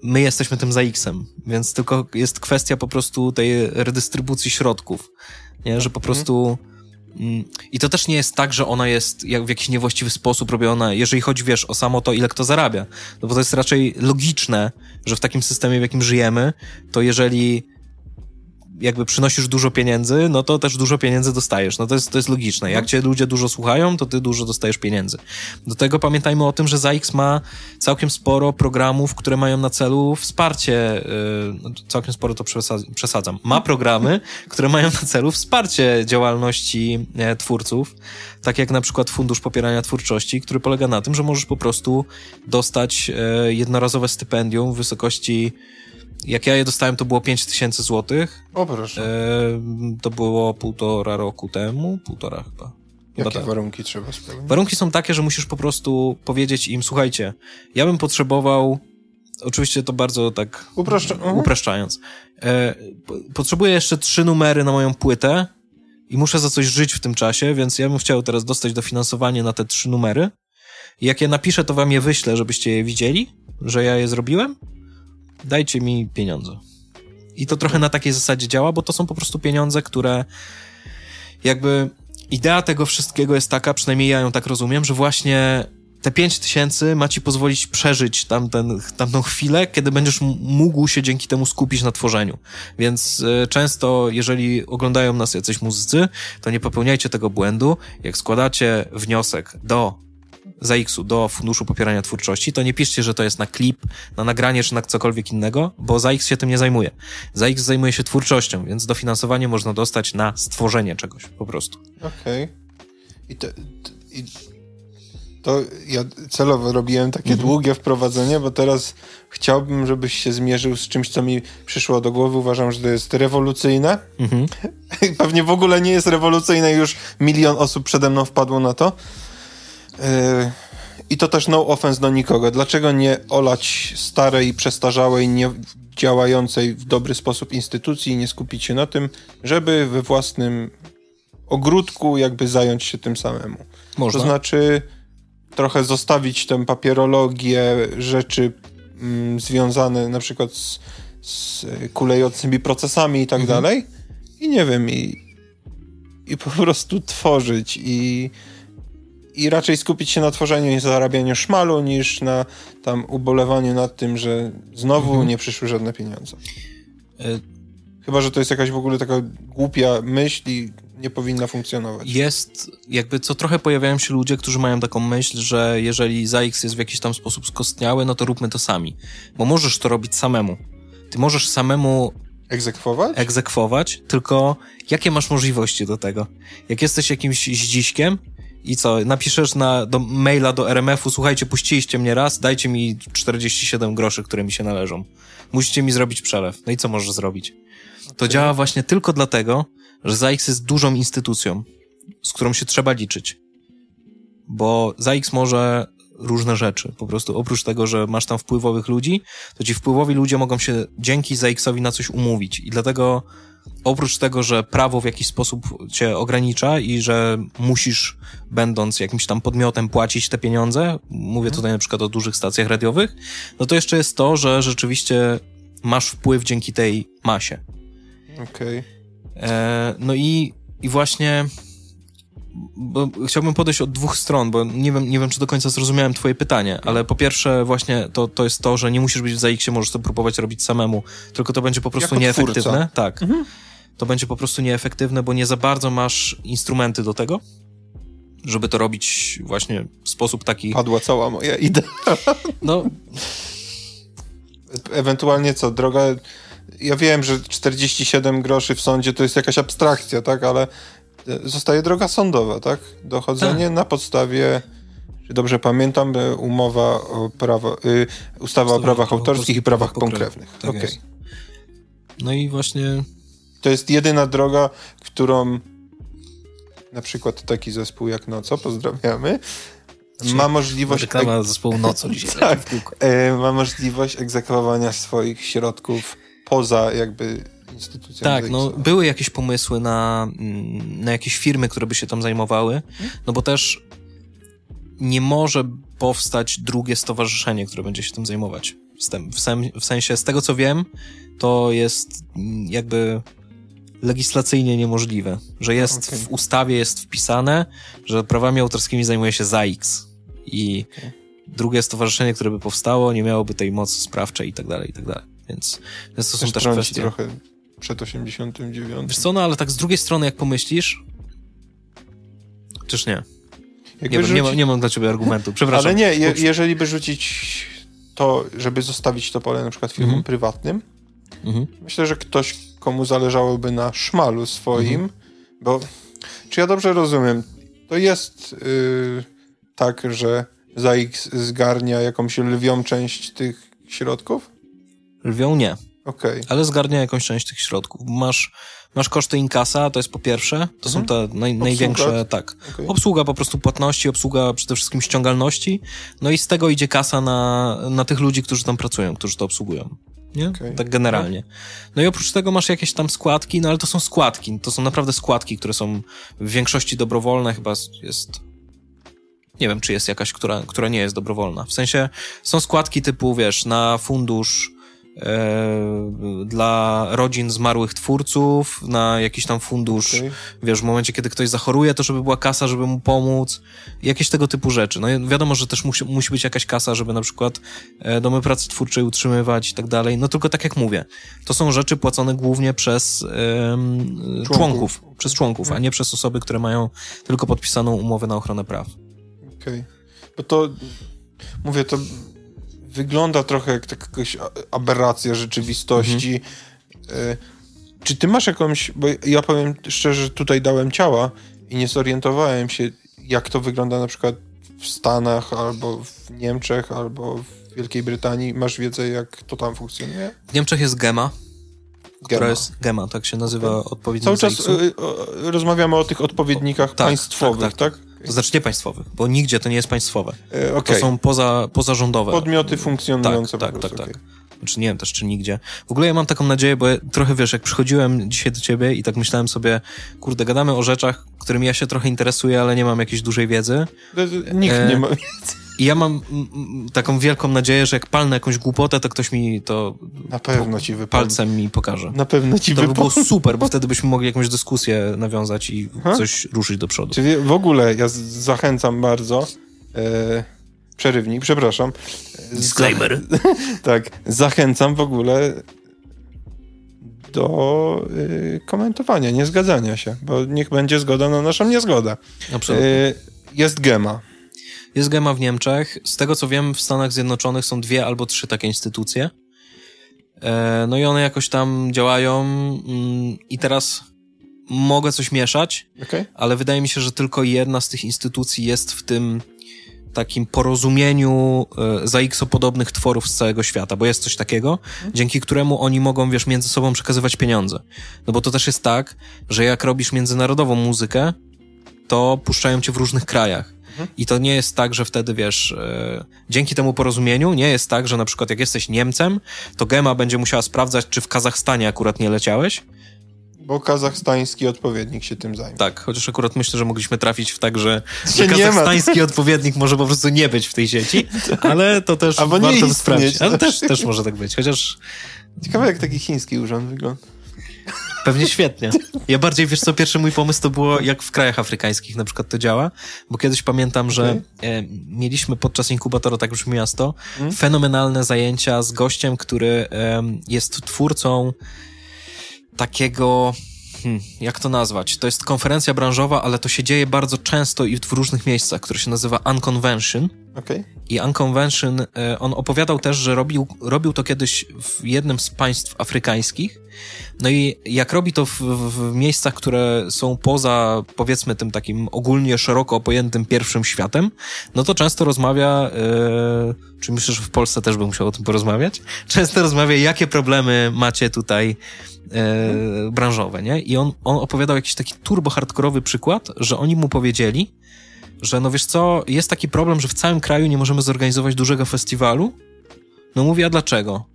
my jesteśmy tym ZAX-em, więc tylko jest kwestia po prostu tej redystrybucji środków, nie? Że po mhm. prostu I to też nie jest tak, że ona jest jak w jakiś niewłaściwy sposób robiona, jeżeli chodzi, wiesz, o samo to, ile kto zarabia. No bo to jest raczej logiczne, że w takim systemie, w jakim żyjemy, to jeżeli jakby przynosisz dużo pieniędzy, no to też dużo pieniędzy dostajesz. No to jest, to jest logiczne. Jak mhm. cię ludzie dużo słuchają, to ty dużo dostajesz pieniędzy. Do tego pamiętajmy o tym, że ZAX ma całkiem sporo programów, które mają na celu wsparcie, yy, całkiem sporo to przesadzam, ma programy, które mają na celu wsparcie działalności e, twórców, tak jak na przykład Fundusz Popierania Twórczości, który polega na tym, że możesz po prostu dostać e, jednorazowe stypendium w wysokości jak ja je dostałem, to było 5 tysięcy złotych. O proszę. E, to było półtora roku temu, półtora chyba. Jakie tak. warunki trzeba spełnić? Warunki są takie, że musisz po prostu powiedzieć im, słuchajcie, ja bym potrzebował, oczywiście to bardzo tak Upraszcza mhm. upraszczając, e, potrzebuję jeszcze trzy numery na moją płytę i muszę za coś żyć w tym czasie, więc ja bym chciał teraz dostać dofinansowanie na te trzy numery. Jak je napiszę, to wam je wyślę, żebyście je widzieli, że ja je zrobiłem. Dajcie mi pieniądze. I to trochę na takiej zasadzie działa, bo to są po prostu pieniądze, które jakby idea tego wszystkiego jest taka, przynajmniej ja ją tak rozumiem, że właśnie te pięć tysięcy ma ci pozwolić przeżyć tamten, tamtą chwilę, kiedy będziesz mógł się dzięki temu skupić na tworzeniu. Więc y, często, jeżeli oglądają nas jacyś muzycy, to nie popełniajcie tego błędu. Jak składacie wniosek do ZAX-u do Funduszu Popierania Twórczości, to nie piszcie, że to jest na klip, na nagranie czy na cokolwiek innego, bo ZAX się tym nie zajmuje. ZAX zajmuje się twórczością, więc dofinansowanie można dostać na stworzenie czegoś po prostu. Okej. Okay. I, to, I to ja celowo robiłem takie mhm. długie wprowadzenie, bo teraz chciałbym, żebyś się zmierzył z czymś, co mi przyszło do głowy. Uważam, że to jest rewolucyjne. Mhm. Pewnie w ogóle nie jest rewolucyjne, już milion osób przede mną wpadło na to. Yy, I to też no offense do nikogo. Dlaczego nie olać starej, przestarzałej, nie działającej w dobry sposób instytucji i nie skupić się na tym, żeby we własnym ogródku jakby zająć się tym samemu. Można. To znaczy trochę zostawić tę papierologię, rzeczy mm, związane na przykład z, z kulejącymi procesami i tak mhm. dalej i nie wiem, i, i po prostu tworzyć i i raczej skupić się na tworzeniu i zarabianiu szmalu, niż na tam ubolewaniu nad tym, że znowu mhm. nie przyszły żadne pieniądze. Y Chyba, że to jest jakaś w ogóle taka głupia myśl i nie powinna funkcjonować. Jest, jakby co trochę pojawiają się ludzie, którzy mają taką myśl, że jeżeli ZAX jest w jakiś tam sposób skostniały, no to róbmy to sami. Bo możesz to robić samemu. Ty możesz samemu Egzekwować? Egzekwować, tylko jakie masz możliwości do tego? Jak jesteś jakimś zdziśkiem, i co, napiszesz na, do maila do RMF-u, słuchajcie, puściliście mnie raz, dajcie mi 47 groszy, które mi się należą. Musicie mi zrobić przelew. No i co możesz zrobić? Okay. To działa właśnie tylko dlatego, że ZAX jest dużą instytucją, z którą się trzeba liczyć. Bo ZAX może różne rzeczy. Po prostu oprócz tego, że masz tam wpływowych ludzi, to ci wpływowi ludzie mogą się dzięki ZAX-owi na coś umówić. I dlatego oprócz tego, że prawo w jakiś sposób cię ogranicza i że musisz, będąc jakimś tam podmiotem, płacić te pieniądze, mówię mhm. tutaj na przykład o dużych stacjach radiowych, no to jeszcze jest to, że rzeczywiście masz wpływ dzięki tej masie. Okej. Okay. E, no i, i właśnie chciałbym podejść od dwóch stron, bo nie wiem, nie wiem, czy do końca zrozumiałem twoje pytanie, ale po pierwsze właśnie to, to jest to, że nie musisz być w ZAX-ie, możesz to próbować robić samemu, tylko to będzie po prostu jako nieefektywne. Twórca. Tak. Mhm. To będzie po prostu nieefektywne, bo nie za bardzo masz instrumenty do tego, żeby to robić właśnie w sposób taki... Padła cała moja idea. No... Ewentualnie co, droga... Ja wiem, że 47 groszy w sądzie to jest jakaś abstrakcja, tak, ale zostaje droga sądowa, tak? Dochodzenie tak. na podstawie, czy dobrze pamiętam, umowa o prawo, y, ustawa o prawach autorskich i prawach pokrewnych. Tak okay. No i właśnie... To jest jedyna droga, którą na przykład taki zespół jak Noco, pozdrawiamy, ma możliwość... Reklama zespołu Noco dzisiaj. tak, e, ma możliwość egzekwowania swoich środków poza jakby instytucją. Tak, no były jakieś pomysły na, mm, na jakieś firmy, które by się tam zajmowały, no bo też nie może powstać drugie stowarzyszenie, które będzie się tym zajmować. W, w sensie, z tego co wiem, to jest mm, jakby legislacyjnie niemożliwe, że jest okay. w ustawie jest wpisane, że prawami autorskimi zajmuje się ZAIX i okay. drugie stowarzyszenie, które by powstało, nie miałoby tej mocy sprawczej i tak dalej, i tak dalej. Więc, więc to są też kwestie... trochę przed 89. Wiesz co, no ale tak z drugiej strony, jak pomyślisz, czyż nie? Nie, nie, ma, nie, mam dla ciebie argumentu, przepraszam. Ale nie, je, jeżeli by rzucić to, żeby zostawić to pole na przykład firmom mhm. prywatnym, mhm. myślę, że ktoś, komu zależałoby na szmalu swoim, mhm. bo czy ja dobrze rozumiem, to jest yy, tak, że ZAX zgarnia jakąś lwią część tych środków? Lwią nie. Okay. Ale zgarnia jakąś część tych środków. Masz, masz koszty inkasa, to jest po pierwsze, to są Mhm. te naj, największe, tak. Okay. Obsługa po prostu płatności, obsługa przede wszystkim ściągalności, no i z tego idzie kasa na, na tych ludzi, którzy tam pracują, którzy to obsługują. Nie? Okej. Tak generalnie. No i oprócz tego masz jakieś tam składki, no ale to są składki, to są naprawdę składki, które są w większości dobrowolne, chyba jest... Nie wiem, czy jest jakaś, która, która nie jest dobrowolna. W sensie są składki typu, wiesz, na fundusz dla rodzin zmarłych twórców, na jakiś tam fundusz Okej. wiesz, w momencie, kiedy ktoś zachoruje, to żeby była kasa, żeby mu pomóc, jakieś tego typu rzeczy. No wiadomo, że też musi, musi być jakaś kasa, żeby na przykład e, domy pracy twórczej utrzymywać i tak dalej. No tylko tak jak mówię, to są rzeczy płacone głównie przez em, członków, przez członków, a nie przez osoby, które mają tylko podpisaną umowę na ochronę praw. Okej. Bo to, mówię, to wygląda trochę jak taka jakaś aberracja rzeczywistości. E, Czy ty masz jakąś, bo ja powiem szczerze, tutaj dałem ciała i nie zorientowałem się, jak to wygląda na przykład w Stanach, albo w Niemczech, albo w Wielkiej Brytanii. Masz wiedzę, jak to tam funkcjonuje? W Niemczech jest GEMA, która Gema. jest GEMA, tak się nazywa odpowiednik Cały czas y, y, rozmawiamy o tych odpowiednikach tak, państwowych, tak, tak? To znaczy nie państwowych, bo nigdzie to nie jest państwowe. E, To Okej. są poza, pozarządowe. Podmioty funkcjonujące tak, po tak, prostu. tak, okej. Znaczy nie wiem też, czy nigdzie. W ogóle ja mam taką nadzieję, bo ja trochę wiesz, jak przychodziłem dzisiaj do ciebie i tak myślałem sobie, kurde, gadamy o rzeczach, którymi ja się trochę interesuję, ale nie mam jakiejś dużej wiedzy. To- to Nikt E, nie ma... I ja mam taką wielką nadzieję, że jak palnę jakąś głupotę, to ktoś mi to Na pewno ci wypadnie. palcem mi pokaże. Na pewno ci To by było super, bo wtedy byśmy mogli jakąś dyskusję nawiązać i Aha. coś ruszyć do przodu. Czy wie- w ogóle ja zachęcam bardzo. E, przerywnik, przepraszam. E, Disclaimer. Tak, zachęcam w ogóle do y, komentowania, nie zgadzania się, bo niech będzie zgoda na naszą niezgodę. Absolutnie. E, jest gema. Jest GEMA w Niemczech. Z tego co wiem, w Stanach Zjednoczonych są dwie albo trzy takie instytucje. E, No i one jakoś tam działają mm, i teraz mogę coś mieszać, Okay? ale wydaje mi się, że tylko jedna z tych instytucji jest w tym takim porozumieniu e, za X podobnych tworów z całego świata, bo jest coś takiego, dzięki któremu oni mogą, wiesz, między sobą przekazywać pieniądze. No bo to też jest tak, że jak robisz międzynarodową muzykę, to puszczają cię w różnych krajach. I to nie jest tak, że wtedy wiesz, e, dzięki temu porozumieniu nie jest tak, że na przykład jak jesteś Niemcem, to Gema będzie musiała sprawdzać, czy w Kazachstanie akurat nie leciałeś. Bo kazachstański odpowiednik się tym zajmie. Tak, chociaż akurat myślę, że mogliśmy trafić w tak, że, że kazachstański odpowiednik może po prostu nie być w tej sieci, ale to też Albo warto sprawdzić. Ale też. też, też może tak być, chociaż Ciekawe, jak taki chiński urząd wygląda. Pewnie świetnie. Ja bardziej, wiesz co, pierwszy mój pomysł to było, jak w krajach afrykańskich na przykład to działa, bo kiedyś pamiętam, że Okej. e, mieliśmy podczas inkubatora, tak już miasto, Mhm. fenomenalne zajęcia z gościem, który em, jest twórcą takiego, hmm, jak to nazwać? To jest konferencja branżowa, ale to się dzieje bardzo często i w różnych miejscach, które się nazywa Unconvention. Okej? I Unconvention, e, on opowiadał też, że robił, robił to kiedyś w jednym z państw afrykańskich. No i jak robi to w, w, miejscach, które są poza, powiedzmy, tym takim ogólnie szeroko pojętym pierwszym światem, no to często rozmawia, e, czy myślę, że w Polsce też bym musiał o tym porozmawiać, często rozmawia, jakie problemy macie tutaj e, branżowe, nie? I on, on opowiadał jakiś taki turbo hardkorowy przykład, że oni mu powiedzieli, że no wiesz co, jest taki problem, że w całym kraju nie możemy zorganizować dużego festiwalu. No mówię, a dlaczego?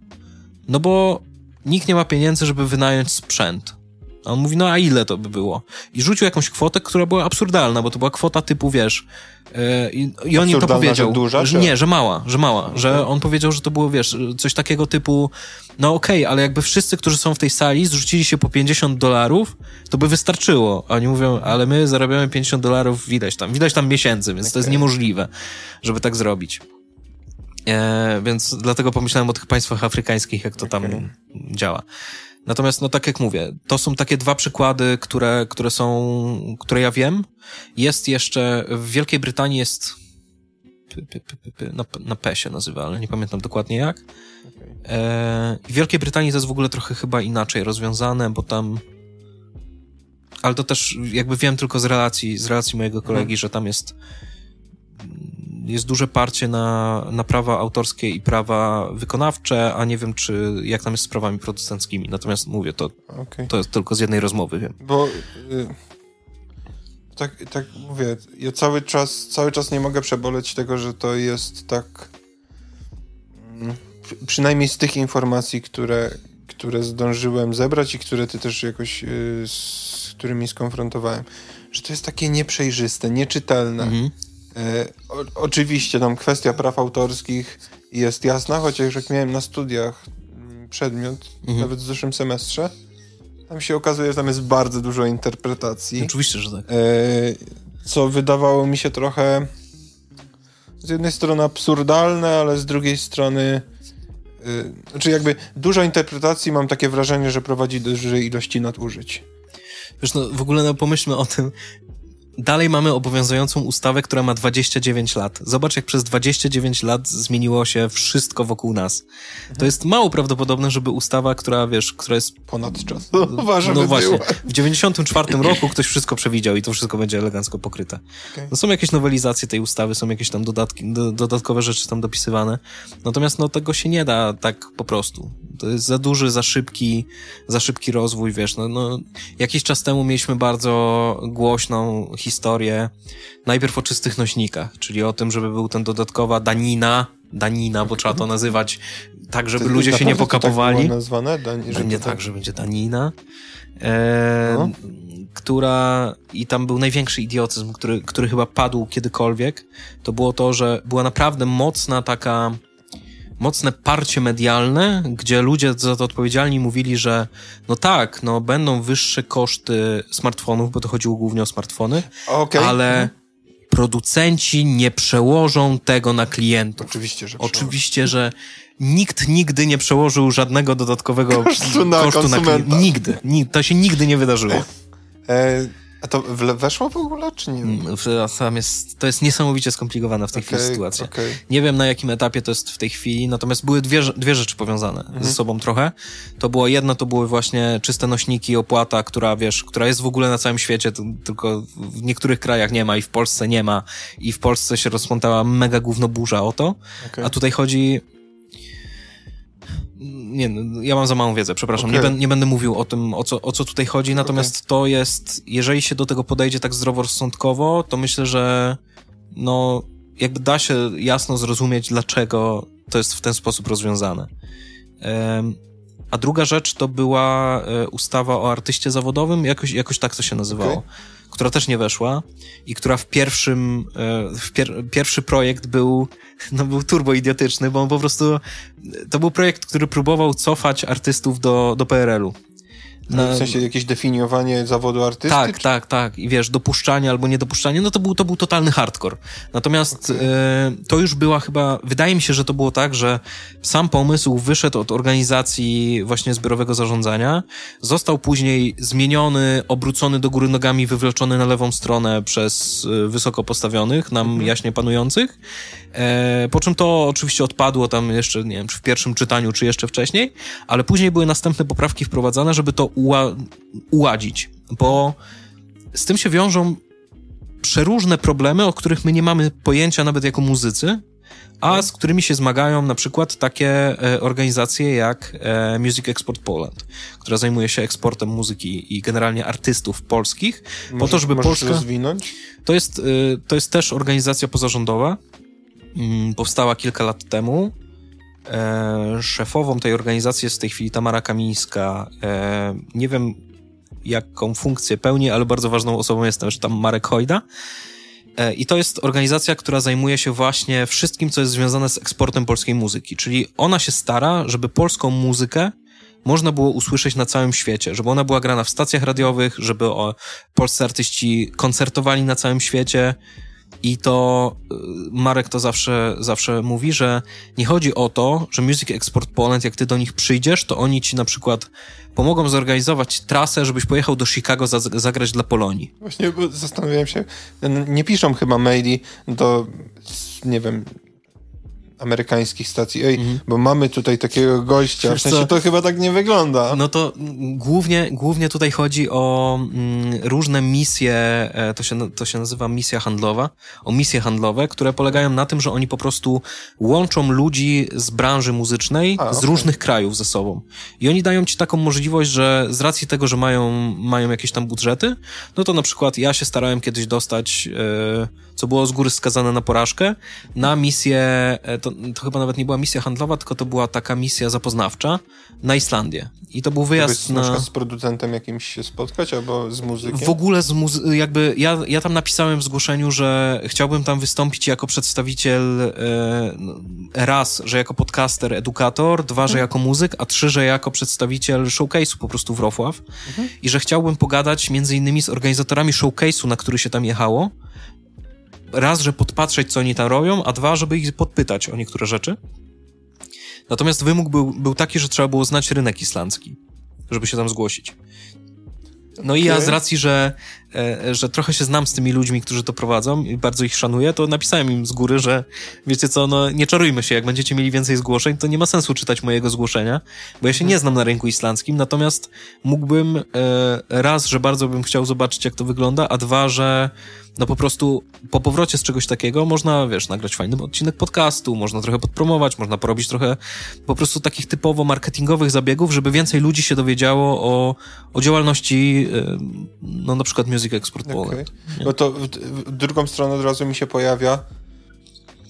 No bo nikt nie ma pieniędzy, żeby wynająć sprzęt. A on mówi, no a ile to by było? I rzucił jakąś kwotę, która była absurdalna, bo to była kwota typu, wiesz, yy, i, i on im to powiedział. że duża, że nie, że mała, że mała, że on powiedział, że to było, wiesz, coś takiego typu, no okej, ale jakby wszyscy, którzy są w tej sali, zrzucili się po 50 dolarów, to by wystarczyło. A oni mówią, ale my zarabiamy 50 dolarów w ileś tam, w ileś tam miesięcy, więc to jest niemożliwe, żeby tak zrobić. E, więc dlatego pomyślałem o tych państwach afrykańskich, jak to tam działa. Natomiast, no tak jak mówię, to są takie dwa przykłady, które, które są, które ja wiem. Jest jeszcze, w Wielkiej Brytanii jest, na, na P się nazywa, ale nie pamiętam dokładnie jak. E, w Wielkiej Brytanii to jest w ogóle trochę chyba inaczej rozwiązane, bo tam, ale to też jakby wiem tylko z relacji, z relacji mojego kolegi, że tam jest jest duże parcie na, na prawa autorskie i prawa wykonawcze, a nie wiem, czy jak tam jest z prawami producenckimi. Natomiast mówię, to, okay. to jest tylko z jednej rozmowy, wiem. Bo y, tak, tak mówię, ja cały czas, cały czas nie mogę przeboleć tego, że to jest tak mm, przynajmniej z tych informacji, które, które zdążyłem zebrać i które ty też jakoś y, z którymi skonfrontowałem, że to jest takie nieprzejrzyste, nieczytelne. Mhm. E, o, oczywiście tam kwestia praw autorskich jest jasna, chociaż jak miałem na studiach mm, przedmiot, mhm. nawet w zeszłym semestrze, tam się okazuje, że tam jest bardzo dużo interpretacji. Oczywiście, że tak. E, co wydawało mi się trochę z jednej strony absurdalne, ale z drugiej strony e, znaczy jakby dużo interpretacji mam takie wrażenie, że prowadzi do dużej ilości nadużyć. Wiesz, no w ogóle no, pomyślmy o tym, dalej mamy obowiązującą ustawę, która ma 29 lat. Zobacz, jak przez 29 lat zmieniło się wszystko wokół nas. Mhm. To jest mało prawdopodobne, żeby ustawa, która, wiesz, która jest... Ponad czas. No, no właśnie. W 94 roku ktoś wszystko przewidział i to wszystko będzie elegancko pokryte. Okay. No są jakieś nowelizacje tej ustawy, są jakieś tam dodatki, do, dodatkowe rzeczy tam dopisywane. Natomiast no tego się nie da tak po prostu. To jest za duży, za szybki, za szybki rozwój, wiesz, no, no jakiś czas temu mieliśmy bardzo głośną historię najpierw o czystych nośnikach, czyli o tym, żeby był ten dodatkowa danina, danina, bo trzeba to nazywać tak, żeby to ludzie się nie pokapowali. Tak nazwane? będzie tak, że będzie danina. E, no. która i tam był największy idiotyzm, który, który chyba padł kiedykolwiek, to było to, że była naprawdę mocna taka mocne parcie medialne, gdzie ludzie za to odpowiedzialni mówili, że no tak, no będą wyższe koszty smartfonów, bo to chodziło głównie o smartfony, okay. ale mhm. producenci nie przełożą tego na klientów. Oczywiście, że Oczywiście, że nikt nigdy nie przełożył żadnego dodatkowego kosztu na, kosztu na klienta. Nigdy. To się nigdy nie wydarzyło. E a to weszło w ogóle, czy nie? Mm, jest, to jest niesamowicie skomplikowana w tej okay, chwili sytuacja. Okay. Nie wiem, na jakim etapie to jest w tej chwili, natomiast były dwie, dwie rzeczy powiązane mhm. ze sobą trochę. To było jedno, to były właśnie czyste nośniki, opłata, która, wiesz, która jest w ogóle na całym świecie, tylko w niektórych krajach nie ma i w Polsce nie ma i w Polsce się rozpątała mega gówno burza o to. Okay. A tutaj chodzi nie, no, ja mam za małą wiedzę, przepraszam. Okay. Nie, nie, będę mówił o tym, o co, o co tutaj chodzi, natomiast okay. to jest, jeżeli się do tego podejdzie tak zdroworozsądkowo, to myślę, że no, jakby da się jasno zrozumieć, dlaczego to jest w ten sposób rozwiązane. Um, a druga rzecz to była e, ustawa o artyście zawodowym, jakoś, jakoś tak to się nazywało. Okay która też nie weszła i która w pierwszym, e, w pier pierwszy projekt był, no był turbo idiotyczny, bo on po prostu, to był projekt, który próbował cofać artystów do, do PRL-u. Na... W sensie jakieś definiowanie zawodu artysty? Tak, tak, tak. I wiesz, dopuszczanie albo niedopuszczanie, no to był, to był totalny hardcore. Natomiast okay. e, to już była chyba, wydaje mi się, że to było tak, że sam pomysł wyszedł od organizacji właśnie zbiorowego zarządzania, został później zmieniony, obrócony do góry nogami, wywleczony na lewą stronę przez e, wysoko postawionych, nam mhm. jaśnie panujących. E, po czym to oczywiście odpadło tam jeszcze, nie wiem, czy w pierwszym czytaniu, czy jeszcze wcześniej, ale później były następne poprawki wprowadzane, żeby to uła uładzić, bo z tym się wiążą przeróżne problemy, o których my nie mamy pojęcia nawet jako muzycy, a z którymi się zmagają na przykład takie e, organizacje jak e, Music Export Poland, która zajmuje się eksportem muzyki i generalnie artystów polskich, Może, po to, żeby Polska... rozwinąć? To jest, e, to jest też organizacja pozarządowa, mm, powstała kilka lat temu E, szefową tej organizacji jest w tej chwili Tamara Kamińska. E, nie wiem, jaką funkcję pełni, ale bardzo ważną osobą jest też tam Marek Hojda. E, I to jest organizacja, która zajmuje się właśnie wszystkim, co jest związane z eksportem polskiej muzyki. Czyli ona się stara, żeby polską muzykę można było usłyszeć na całym świecie, żeby ona była grana w stacjach radiowych, żeby o, polscy artyści koncertowali na całym świecie, i to y, Marek to zawsze, zawsze mówi, że nie chodzi o to, że Music Export Poland, jak ty do nich przyjdziesz, to oni ci na przykład pomogą zorganizować trasę, żebyś pojechał do Chicago za, zagrać dla Polonii. Właśnie zastanawiałem się, nie piszą chyba maili do, nie wiem, amerykańskich stacji. Ej, mhm. bo mamy tutaj takiego gościa, w sensie to chyba tak nie wygląda. No to głównie, głównie tutaj chodzi o mm, różne misje, e, to się, to się nazywa misja handlowa, o misje handlowe, które polegają na tym, że oni po prostu łączą ludzi z branży muzycznej A, z okay. różnych krajów ze sobą. I oni dają ci taką możliwość, że z racji tego, że mają, mają jakieś tam budżety, no to na przykład ja się starałem kiedyś dostać, e, co było z góry skazane na porażkę, na misję, e, to, to chyba nawet nie była misja handlowa, tylko to była taka misja zapoznawcza na Islandię. I to był wyjazd na... na z producentem jakimś się spotkać, albo z muzykiem? W ogóle z muzy... jakby, ja, ja tam napisałem w zgłoszeniu, że chciałbym tam wystąpić jako przedstawiciel e, raz, że jako podcaster, edukator, dwa, że mhm. jako muzyk, a trzy, że jako przedstawiciel showcase'u po prostu Wrocław. Mhm. I że chciałbym pogadać między innymi z organizatorami showcase'u, na który się tam jechało, raz, że podpatrzeć, co oni tam robią, a dwa, żeby ich podpytać o niektóre rzeczy. Natomiast wymóg był, był taki, że trzeba było znać rynek islandzki, żeby się tam zgłosić. No okay. i ja z racji, że, że trochę się znam z tymi ludźmi, którzy to prowadzą i bardzo ich szanuję, to napisałem im z góry, że wiecie co, no nie czarujmy się, jak będziecie mieli więcej zgłoszeń, to nie ma sensu czytać mojego zgłoszenia, bo ja się nie znam na rynku islandzkim, natomiast mógłbym e, raz, że bardzo bym chciał zobaczyć, jak to wygląda, a dwa, że no po prostu po powrocie z czegoś takiego można, wiesz, nagrać fajny odcinek podcastu, można trochę podpromować, można porobić trochę po prostu takich typowo marketingowych zabiegów, żeby więcej ludzi się dowiedziało o, o działalności, no na przykład Music Export Poland. Okay. No to w, w drugą stronę od razu mi się pojawia,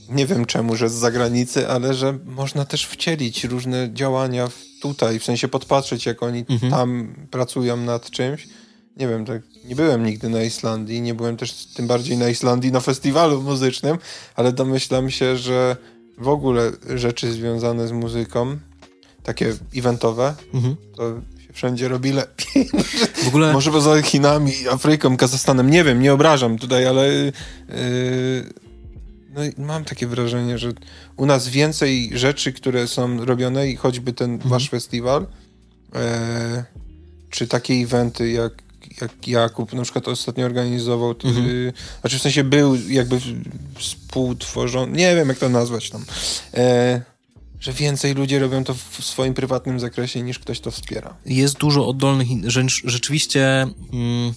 nie wiem czemu, że z zagranicy, ale że można też wcielić różne działania tutaj, w sensie podpatrzeć, jak oni mhm. tam pracują nad czymś nie wiem, tak nie byłem nigdy na Islandii, nie byłem też tym bardziej na Islandii na festiwalu muzycznym, ale domyślam się, że w ogóle rzeczy związane z muzyką, takie eventowe, mhm. to wszędzie robi lepiej. W ogóle... Może poza Chinami, Afryką, Kazachstanem, nie wiem, nie obrażam tutaj, ale yy, no mam takie wrażenie, że u nas więcej rzeczy, które są robione i choćby ten mhm. wasz festiwal, yy, czy takie eventy jak jak Jakub na przykład ostatnio organizował, to, mhm. y, znaczy w sensie był jakby współtworzony, nie wiem jak to nazwać tam, e, że więcej ludzi robią to w swoim prywatnym zakresie niż ktoś to wspiera. Jest dużo oddolnych, rzeczywiście mm,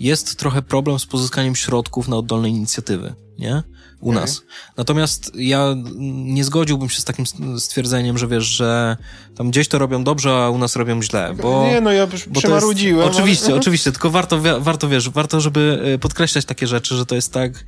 jest trochę problem z pozyskaniem środków na oddolne inicjatywy, nie? u okay. nas. Natomiast ja nie zgodziłbym się z takim stwierdzeniem, że wiesz, że tam gdzieś to robią dobrze, a u nas robią źle, bo... Nie, no ja przemarudziłem. Jest, oczywiście, ale... oczywiście, tylko warto, warto, wiesz, warto, żeby e, podkreślać takie rzeczy, że to jest tak,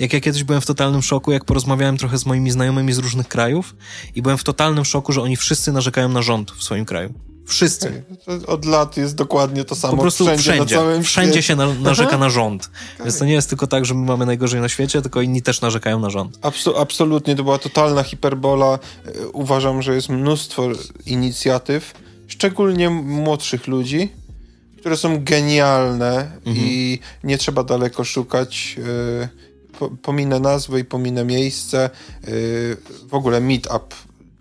jak ja kiedyś byłem w totalnym szoku, jak porozmawiałem trochę z moimi znajomymi z różnych krajów i byłem w totalnym szoku, że oni wszyscy narzekają na rząd w swoim kraju. Wszyscy. Od lat jest dokładnie to samo. Po prostu wszędzie, wszędzie, na wszędzie się na, narzeka na rząd. Więc to nie jest tylko tak, że my mamy najgorzej na świecie, tylko inni też narzekają na rząd. Absu absolutnie, to była totalna hiperbola. E, uważam, że jest mnóstwo inicjatyw, szczególnie młodszych ludzi, które są genialne mhm. i nie trzeba daleko szukać. Pominę nazwę i pominę miejsce. E, w ogóle Meetup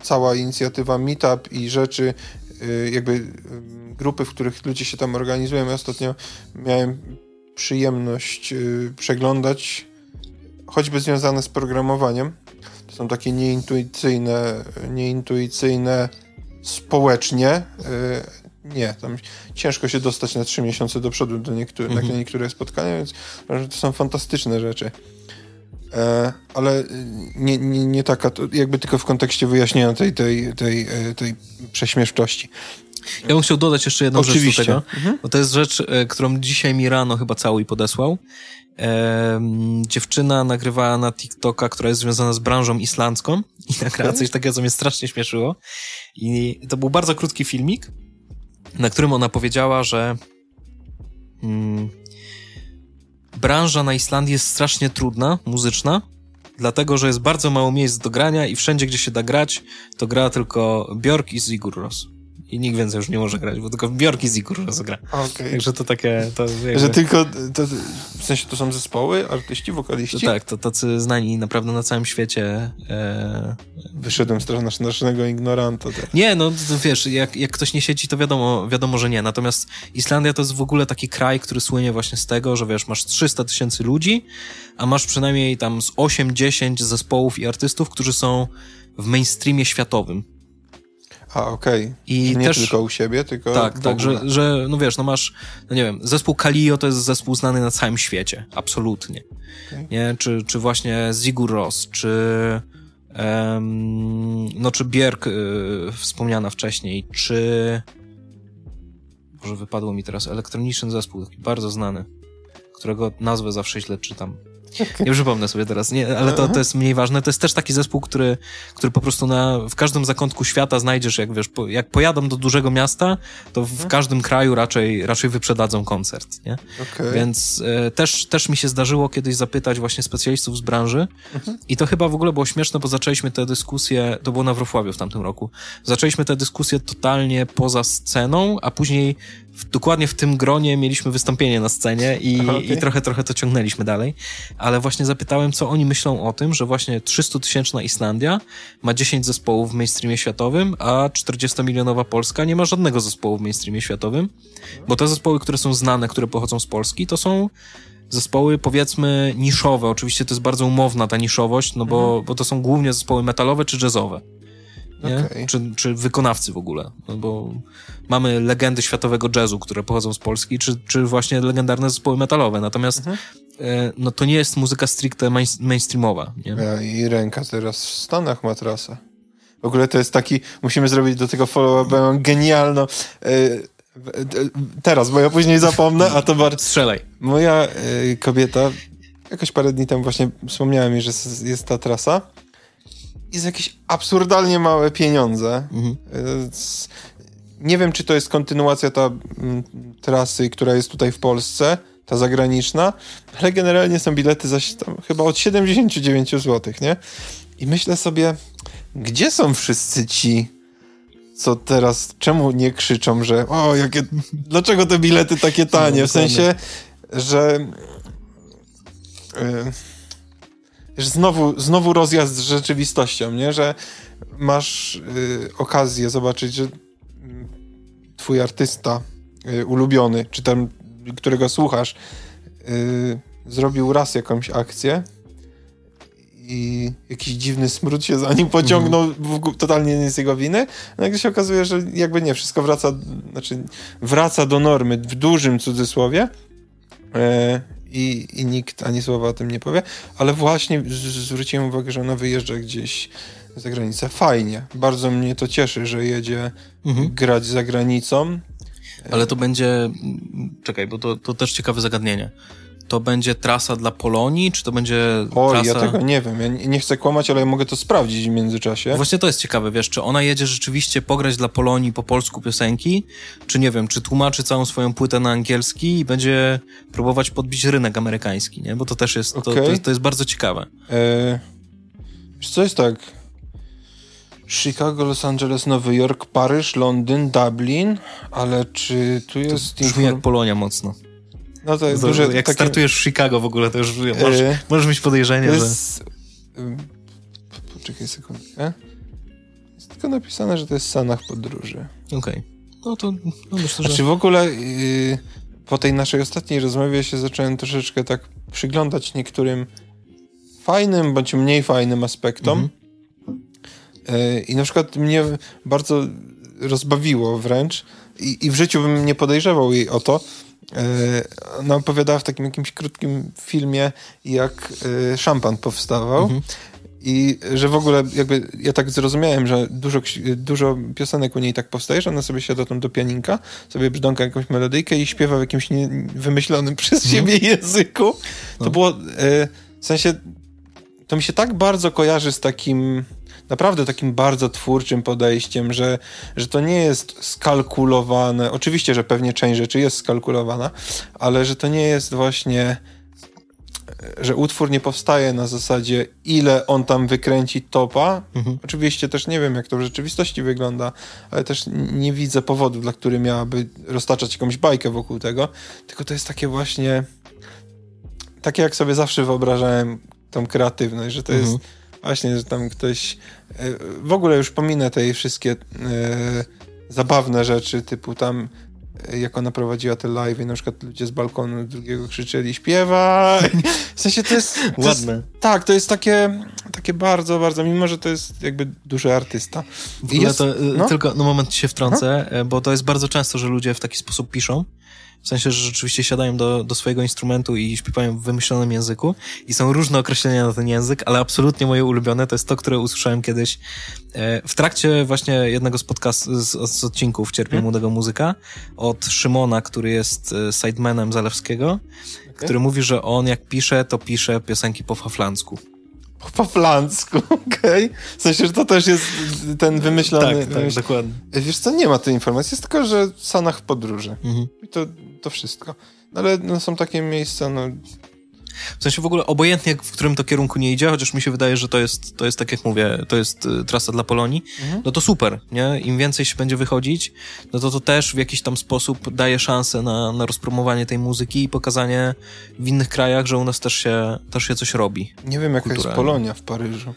cała inicjatywa Meetup i rzeczy Y, jakby y, grupy, w których ludzie się tam organizują. Ja ostatnio miałem przyjemność y, przeglądać, choćby związane z programowaniem. To są takie nieintuicyjne, nieintuicyjne społecznie. Nie, tam ciężko się dostać na trzy miesiące do przodu do niektórych, mhm. na niektóre spotkania, więc to są fantastyczne rzeczy. E, ale nie, nie, nie taka, jakby tylko w kontekście wyjaśnienia tej, tej, tej, e, tej prześmieszczości. Ja bym chciał dodać jeszcze jedną Oczywiście. rzecz do tego. Mhm. Bo to jest rzecz, e, którą dzisiaj mi rano chyba cały podesłał. E, dziewczyna nagrywała na TikToka, która jest związana z branżą islandzką i nagrała coś takiego, co mnie strasznie śmieszyło. I to był bardzo krótki filmik, na którym ona powiedziała, że mm, branża na Islandii jest strasznie trudna, muzyczna, dlatego, że jest bardzo mało miejsc do grania i wszędzie, gdzie się da grać, to gra tylko Björk i Sigur Ros. I nikt więcej już nie może grać, bo tylko Bjork i Zigur rozegra. Okay. Także to takie... To jakby... Że tylko, to, w sensie to są zespoły, artyści, wokaliści? To tak, to tacy znani naprawdę na całym świecie. E... Wyszedłem z nasz, naszego ignoranta. Tak. Nie, no wiesz, jak, jak ktoś nie siedzi, to wiadomo, wiadomo, że nie. Natomiast Islandia to jest w ogóle taki kraj, który słynie właśnie z tego, że wiesz, masz 300 tysięcy ludzi, a masz przynajmniej tam z 8-10 zespołów i artystów, którzy są w mainstreamie światowym. A, okej. Okay. I nie też, tylko u siebie, tylko Tak, tak, że, że, no wiesz, no masz, no nie wiem, zespół Kalio to jest zespół znany na całym świecie, absolutnie. Okay. Nie? Czy, czy właśnie Zigur Ros, czy um, no czy Bierk y, wspomniana wcześniej, czy może wypadło mi teraz elektroniczny zespół, taki bardzo znany, którego nazwę zawsze źle czytam. Nie przypomnę sobie teraz, nie, ale to, to jest mniej ważne. To jest też taki zespół, który, który po prostu na, w każdym zakątku świata znajdziesz, jak wiesz, po, jak pojadą do dużego miasta, to w mhm. każdym kraju raczej, raczej wyprzedadzą koncert, nie? Okay. Więc e, też, też mi się zdarzyło kiedyś zapytać właśnie specjalistów z branży mhm. i to chyba w ogóle było śmieszne, bo zaczęliśmy tę dyskusję, to było na Wrocławiu w tamtym roku, zaczęliśmy tę dyskusję totalnie poza sceną, a później dokładnie w tym gronie mieliśmy wystąpienie na scenie i, okay. i trochę, trochę to ciągnęliśmy dalej, ale właśnie zapytałem, co oni myślą o tym, że właśnie 300-tysięczna Islandia ma 10 zespołów w mainstreamie światowym, a 40-milionowa Polska nie ma żadnego zespołu w mainstreamie światowym, bo te zespoły, które są znane, które pochodzą z Polski, to są zespoły powiedzmy niszowe. Oczywiście to jest bardzo umowna ta niszowość, no bo, mhm. bo to są głównie zespoły metalowe czy jazzowe? Okay. Czy, czy wykonawcy w ogóle, no bo mamy legendy światowego jazzu, które pochodzą z Polski, czy, czy właśnie legendarne zespoły metalowe, natomiast mhm. e, no to nie jest muzyka stricte main, mainstreamowa. Nie? Ja, I ręka teraz w Stanach ma trasę. W ogóle to jest taki, musimy zrobić do tego follow-up genialno. E, teraz, bo ja później zapomnę, a to bardzo... Strzelaj. Moja e, kobieta, jakoś parę dni temu właśnie wspomniała mi, że jest ta trasa i za jakieś absurdalnie małe pieniądze. Mhm. Nie wiem, czy to jest kontynuacja ta mm, trasy, która jest tutaj w Polsce, ta zagraniczna, ale generalnie są bilety za chyba od 79 zł, nie? I myślę sobie, gdzie są wszyscy ci, co teraz, czemu nie krzyczą, że o, jakie, dlaczego te bilety takie tanie? W sensie, że... Yy, znowu, znowu rozjazd z rzeczywistością, nie? Że masz y, okazję zobaczyć, że twój artysta y, ulubiony, czy tam, którego słuchasz, y, zrobił raz jakąś akcję i jakiś dziwny smród się za nim pociągnął, mm. totalnie nie jest jego winy. No nagle się okazuje, że jakby nie, wszystko wraca, znaczy wraca do normy w dużym cudzysłowie. E, i, i nikt ani słowa o tym nie powie, ale właśnie zwróciłem uwagę, że ona wyjeżdża gdzieś za granicę. Fajnie. Bardzo mnie to cieszy, że jedzie mhm. grać za granicą. Ale to będzie. Czekaj, bo to, to też ciekawe zagadnienie to będzie trasa dla Polonii, czy to będzie o, trasa... ja tego nie wiem. Ja nie chcę kłamać, ale ja mogę to sprawdzić w międzyczasie. Właśnie to jest ciekawe, wiesz, czy ona jedzie rzeczywiście pograć dla Polonii po polsku piosenki, czy nie wiem, czy tłumaczy całą swoją płytę na angielski i będzie próbować podbić rynek amerykański, nie? Bo to też jest, okay. to, to, jest, to jest bardzo ciekawe. Wiesz, co jest tak... Chicago, Los Angeles, Nowy Jork, Paryż, Londyn, Dublin, ale czy tu jest... To jak Polonia mocno. No to jest duże, Jak takie... startujesz w Chicago w ogóle, to już możesz, yy, możesz mieć podejrzenie, jest... że... Poczekaj sekundkę. Jest tylko napisane, że to jest Sanach podróży. Okej. Okay. No to no myślę, że... Znaczy w ogóle yy, po tej naszej ostatniej rozmowie się zacząłem troszeczkę tak przyglądać niektórym fajnym bądź mniej fajnym aspektom. Mhm. I na przykład mnie bardzo rozbawiło wręcz i, i w życiu bym nie podejrzewał jej o to, E, ona opowiadała w takim jakimś krótkim filmie, jak e, szampan powstawał. Mhm. I że w ogóle jakby ja tak zrozumiałem, że dużo, dużo piosenek u niej tak powstaje, że ona sobie siada tam do pianinka, sobie brzdąka jakąś melodyjkę i śpiewa w jakimś nie, wymyślonym przez mhm. siebie języku. To no. było e, w sensie to mi się tak bardzo kojarzy z takim naprawdę takim bardzo twórczym podejściem, że, że to nie jest skalkulowane. Oczywiście, że pewnie część rzeczy jest skalkulowana, ale że to nie jest właśnie że utwór nie powstaje na zasadzie, ile on tam wykręci topa. Mhm. Oczywiście też nie wiem, jak to w rzeczywistości wygląda, ale też nie widzę powodu, dla który miałaby roztaczać jakąś bajkę wokół tego. Tylko to jest takie właśnie. Takie, jak sobie zawsze wyobrażałem tą kreatywność, że to mhm. jest właśnie, że tam ktoś. E, w ogóle już pominę te wszystkie. E, zabawne rzeczy, typu tam jak ona prowadziła te live i na przykład ludzie z balkonu drugiego krzyczeli śpiewaj. W sensie to jest... To Ładne. Jest, tak, to jest takie, takie bardzo, bardzo, mimo że to jest jakby duży artysta. W ogóle jest, to, no? tylko no moment się wtrącę, no? bo to jest bardzo często, że ludzie w taki sposób piszą, w sensie, że rzeczywiście siadają do, do swojego instrumentu i śpiewają w wymyślonym języku i są różne określenia na ten język, ale absolutnie moje ulubione to jest to, które usłyszałem kiedyś e, w trakcie właśnie jednego z podcast, z, z odcinków Cierpię hmm? Młodego Muzyka od Szymona, który jest e, sidemanem Zalewskiego, okay. który mówi, że on jak pisze, to pisze piosenki po faflansku. Po flansku, okej. Okay. W sensie, że to też jest ten wymyślony... Tak, tak, dokładnie. Wiesz co, nie ma tej informacji, jest tylko, że Sanach podróży. Mhm. I to, to wszystko. No, ale no, są takie miejsca, no... W sensie w ogóle obojętnie, w którym to kierunku nie idzie, chociaż mi się wydaje, że to jest, to jest tak jak mówię, to jest y, trasa dla Polonii, mhm. no to super, nie? Im więcej się będzie wychodzić, no to to też w jakiś tam sposób daje szansę na, na rozpromowanie tej muzyki i pokazanie w innych krajach, że u nas też się, też się coś robi. Nie wiem, jaka jest Polonia w Paryżu.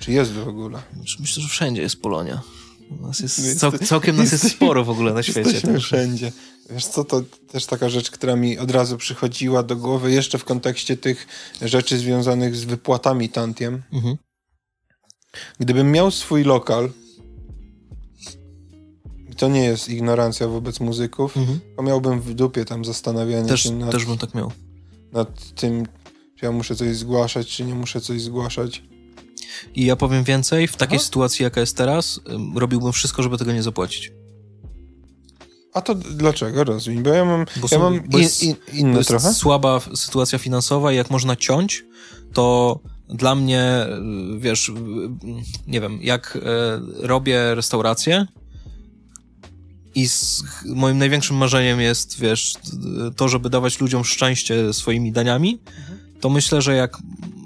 Czy jest w ogóle? Myślę, że wszędzie jest Polonia. Nas jest, cał, całkiem nas jest sporo w ogóle na świecie. Jesteśmy wszędzie. Wiesz co, to też taka rzecz, która mi od razu przychodziła do głowy, jeszcze w kontekście tych rzeczy związanych z wypłatami tantiem. Mhm. Gdybym miał swój lokal, to nie jest ignorancja wobec muzyków, mhm. to miałbym w dupie tam zastanawianie też, się nad, też bym tak miał. nad tym, czy ja muszę coś zgłaszać, czy nie muszę coś zgłaszać. I ja powiem więcej, w takiej Aha. sytuacji, jaka jest teraz, robiłbym wszystko, żeby tego nie zapłacić. A to dlaczego? Rozumiem, bo ja mam, bo ja mam in, in, inne jest trochę. słaba sytuacja finansowa i jak można ciąć, to dla mnie, wiesz, nie wiem, jak robię restaurację i z, moim największym marzeniem jest, wiesz, to, żeby dawać ludziom szczęście swoimi daniami. To myślę, że jak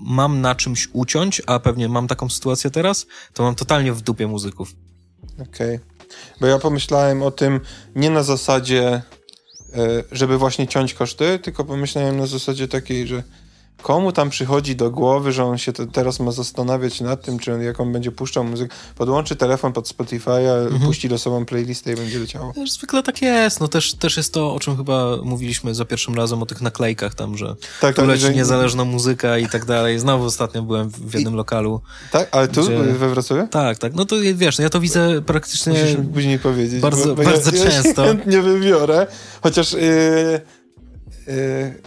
mam na czymś uciąć, a pewnie mam taką sytuację teraz, to mam totalnie w dupie muzyków. Okej. Okay. Bo ja pomyślałem o tym nie na zasadzie, e, żeby właśnie ciąć koszty, tylko pomyślałem na zasadzie takiej, że komu tam przychodzi do głowy, że on się teraz ma zastanawiać nad tym, czy on, jak on będzie puszczał muzykę. Podłączy telefon pod Spotify'a, mhm. puści losową playlistę i będzie leciało. Zwykle tak jest. No też, też jest to, o czym chyba mówiliśmy za pierwszym razem, o tych naklejkach tam, że tak, tu tak, leci że... niezależna muzyka i tak dalej. Znowu ostatnio byłem w jednym I... lokalu. Tak? Ale tu gdzie... we Wrocławiu? Tak, tak. No to wiesz, no ja to widzę praktycznie... Musisz później powiedzieć. Bardzo, bo, bo bardzo ja, często. Ja nie wybiorę, chociaż... Yy,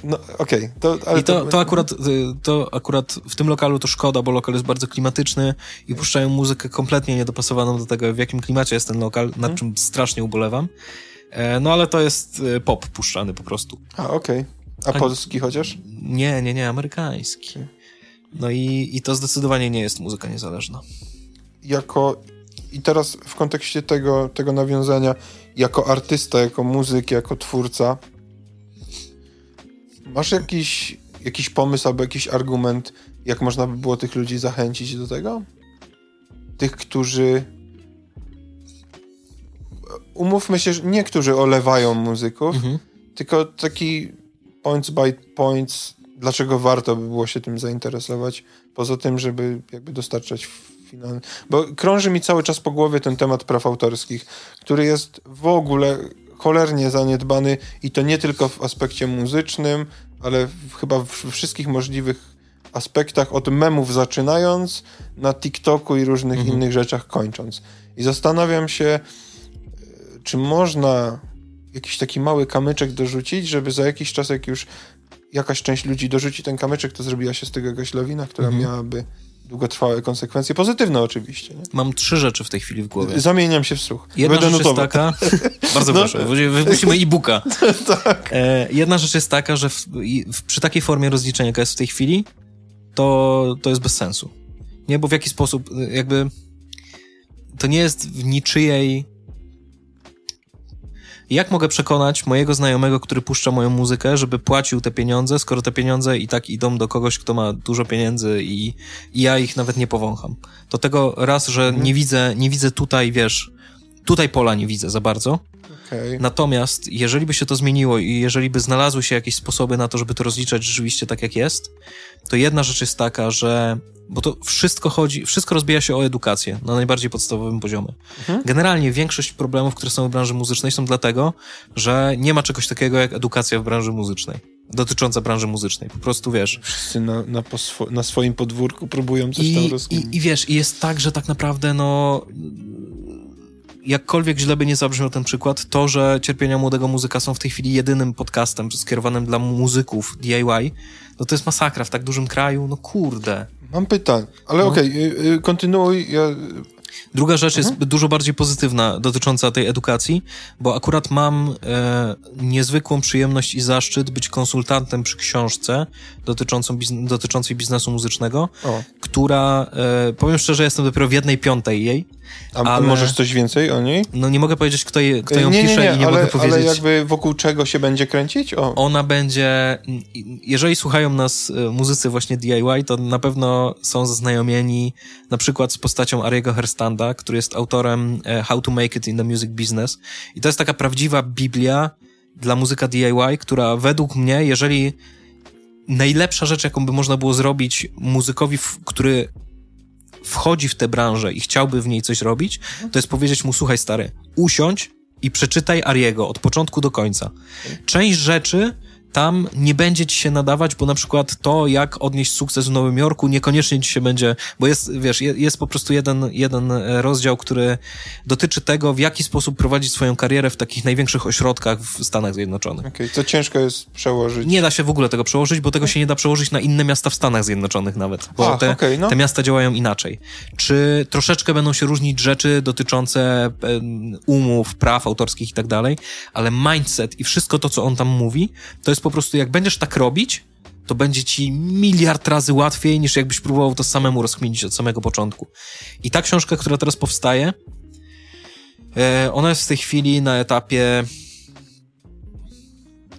no okej. Okay. I to, to, to, akurat, y, to akurat w tym lokalu to szkoda, bo lokal jest bardzo klimatyczny i puszczają muzykę kompletnie niedopasowaną do tego, w jakim klimacie jest ten lokal, nad hmm. czym strasznie ubolewam. E, no ale to jest y, pop puszczany po prostu. A, okej. Okay. A polski chociaż? Nie, nie, nie, amerykański. No i, i to zdecydowanie nie jest muzyka niezależna. Jako, i teraz w kontekście tego, tego nawiązania, jako artysta, jako muzyk, jako twórca, Masz jakiś, jakiś pomysł albo jakiś argument, jak można by było tych ludzi zachęcić do tego? Tych, którzy. Umówmy się, że niektórzy olewają muzyków, mhm. tylko taki points by points, dlaczego warto by było się tym zainteresować, poza tym, żeby jakby dostarczać finalnie. Bo krąży mi cały czas po głowie ten temat praw autorskich, który jest w ogóle cholernie zaniedbany i to nie tylko w aspekcie muzycznym, ale chyba w wszystkich możliwych aspektach, od memów zaczynając, na TikToku i różnych mhm. innych rzeczach kończąc. I zastanawiam się, e, czy można jakiś taki mały kamyczek dorzucić, żeby za jakiś czas, jak już jakaś część ludzi dorzuci ten kamyczek, to zrobiła się z tego jakaś lawina, która mhm. miałaby długotrwałe konsekwencje, pozytywne oczywiście. Nie? Mam trzy rzeczy w tej chwili w głowie. Zamieniam się w słuch. Jedna Będę rzecz jest taka, bardzo no. proszę, wypuścimy e-booka. tak. E, jedna rzecz jest taka, że w, w, przy takiej formie rozliczenia, jaka jest w tej chwili, to, to jest bez sensu. Nie, bo w jaki sposób, jakby to nie jest w niczyjej Jak mogę przekonać mojego znajomego, który puszcza moją muzykę, żeby płacił te pieniądze, skoro te pieniądze i tak idą do kogoś, kto ma dużo pieniędzy i, i ja ich nawet nie powącham. Do tego raz, że nie widzę, nie widzę tutaj, wiesz, tutaj pola nie widzę za bardzo. Okay. Natomiast jeżeli by się to zmieniło i jeżeli by znalazły się jakieś sposoby na to, żeby to rozliczać rzeczywiście tak jak jest, to jedna rzecz jest taka, że bo to wszystko chodzi, wszystko rozbija się o edukację na najbardziej podstawowym poziomie. Mhm. Generalnie większość problemów, które są w branży muzycznej są dlatego, że nie ma czegoś takiego jak edukacja w branży muzycznej. Dotycząca branży muzycznej. Po prostu wiesz. Wszyscy na, na, na swoim podwórku próbują coś I, tam rozkminić. I, I wiesz, i jest tak, że tak naprawdę no jakkolwiek źle by nie zabrzmiał ten przykład, to, że Cierpienia Młodego Muzyka są w tej chwili jedynym podcastem skierowanym dla muzyków DIY, no to jest masakra w tak dużym kraju, no kurde. Mam pytanie, ale no. okej, okay, kontynuuj. Ja... Druga rzecz jest mhm. dużo bardziej pozytywna dotycząca tej edukacji, bo akurat mam e, niezwykłą przyjemność i zaszczyt być konsultantem przy książce dotyczącą bizn dotyczącej biznesu muzycznego, o. która, e, powiem szczerze, jestem dopiero w jednej piątej jej. A ale... możesz coś więcej o niej? No nie mogę powiedzieć, kto, je, kto ją nie, pisze nie, nie, i nie ale, mogę powiedzieć. Ale jakby wokół czego się będzie kręcić? O. Ona będzie, jeżeli słuchają nas e, muzycy właśnie DIY, to na pewno są zaznajomieni na przykład z postacią Ariego Herstanda, który jest autorem e, How to Make It in the Music Business. I to jest taka prawdziwa biblia dla muzyka DIY, która według mnie, jeżeli najlepsza rzecz, jaką by można było zrobić muzykowi, który wchodzi w tę branżę i chciałby w niej coś robić, to jest powiedzieć mu, słuchaj stary, usiądź i przeczytaj Ariego od początku do końca. Część rzeczy tam nie będzie ci się nadawać, bo na przykład to, jak odnieść sukces w Nowym Jorku, niekoniecznie ci się będzie, bo jest, wiesz, jest po prostu jeden, jeden rozdział, który dotyczy tego, w jaki sposób prowadzić swoją karierę w takich największych ośrodkach w Stanach Zjednoczonych. Okej, okay, co ciężko jest przełożyć. Nie da się w ogóle tego przełożyć, bo tego się nie da przełożyć na inne miasta w Stanach Zjednoczonych nawet, bo Ach, te, okay, no. te miasta działają inaczej. Czy troszeczkę będą się różnić rzeczy dotyczące umów, praw autorskich i tak dalej, ale mindset i wszystko to, co on tam mówi, to jest po prostu jak będziesz tak robić, to będzie ci miliard razy łatwiej, niż jakbyś próbował to samemu rozkminić od samego początku. I ta książka, która teraz powstaje, e, ona jest w tej chwili na etapie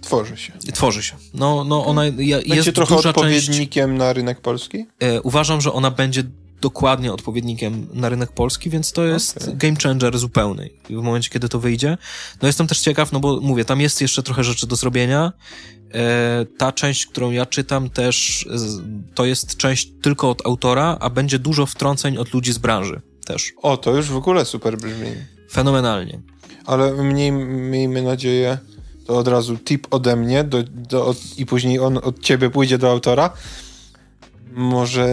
Tworzy się. Tworzy się. No, no ona ja, jest trochę odpowiednikiem część, na rynek polski? E, uważam, że ona będzie dokładnie odpowiednikiem na rynek polski, więc to jest okay. game changer zupełny w momencie, kiedy to wyjdzie. No jestem też ciekaw, no bo mówię, tam jest jeszcze trochę rzeczy do zrobienia. E, ta część, którą ja czytam też, to jest część tylko od autora, a będzie dużo wtrąceń od ludzi z branży też. O, to już w ogóle super brzmi. Fenomenalnie. Ale mniej, miejmy nadzieję, to od razu tip ode mnie do, do, od, i później on od ciebie pójdzie do autora. Może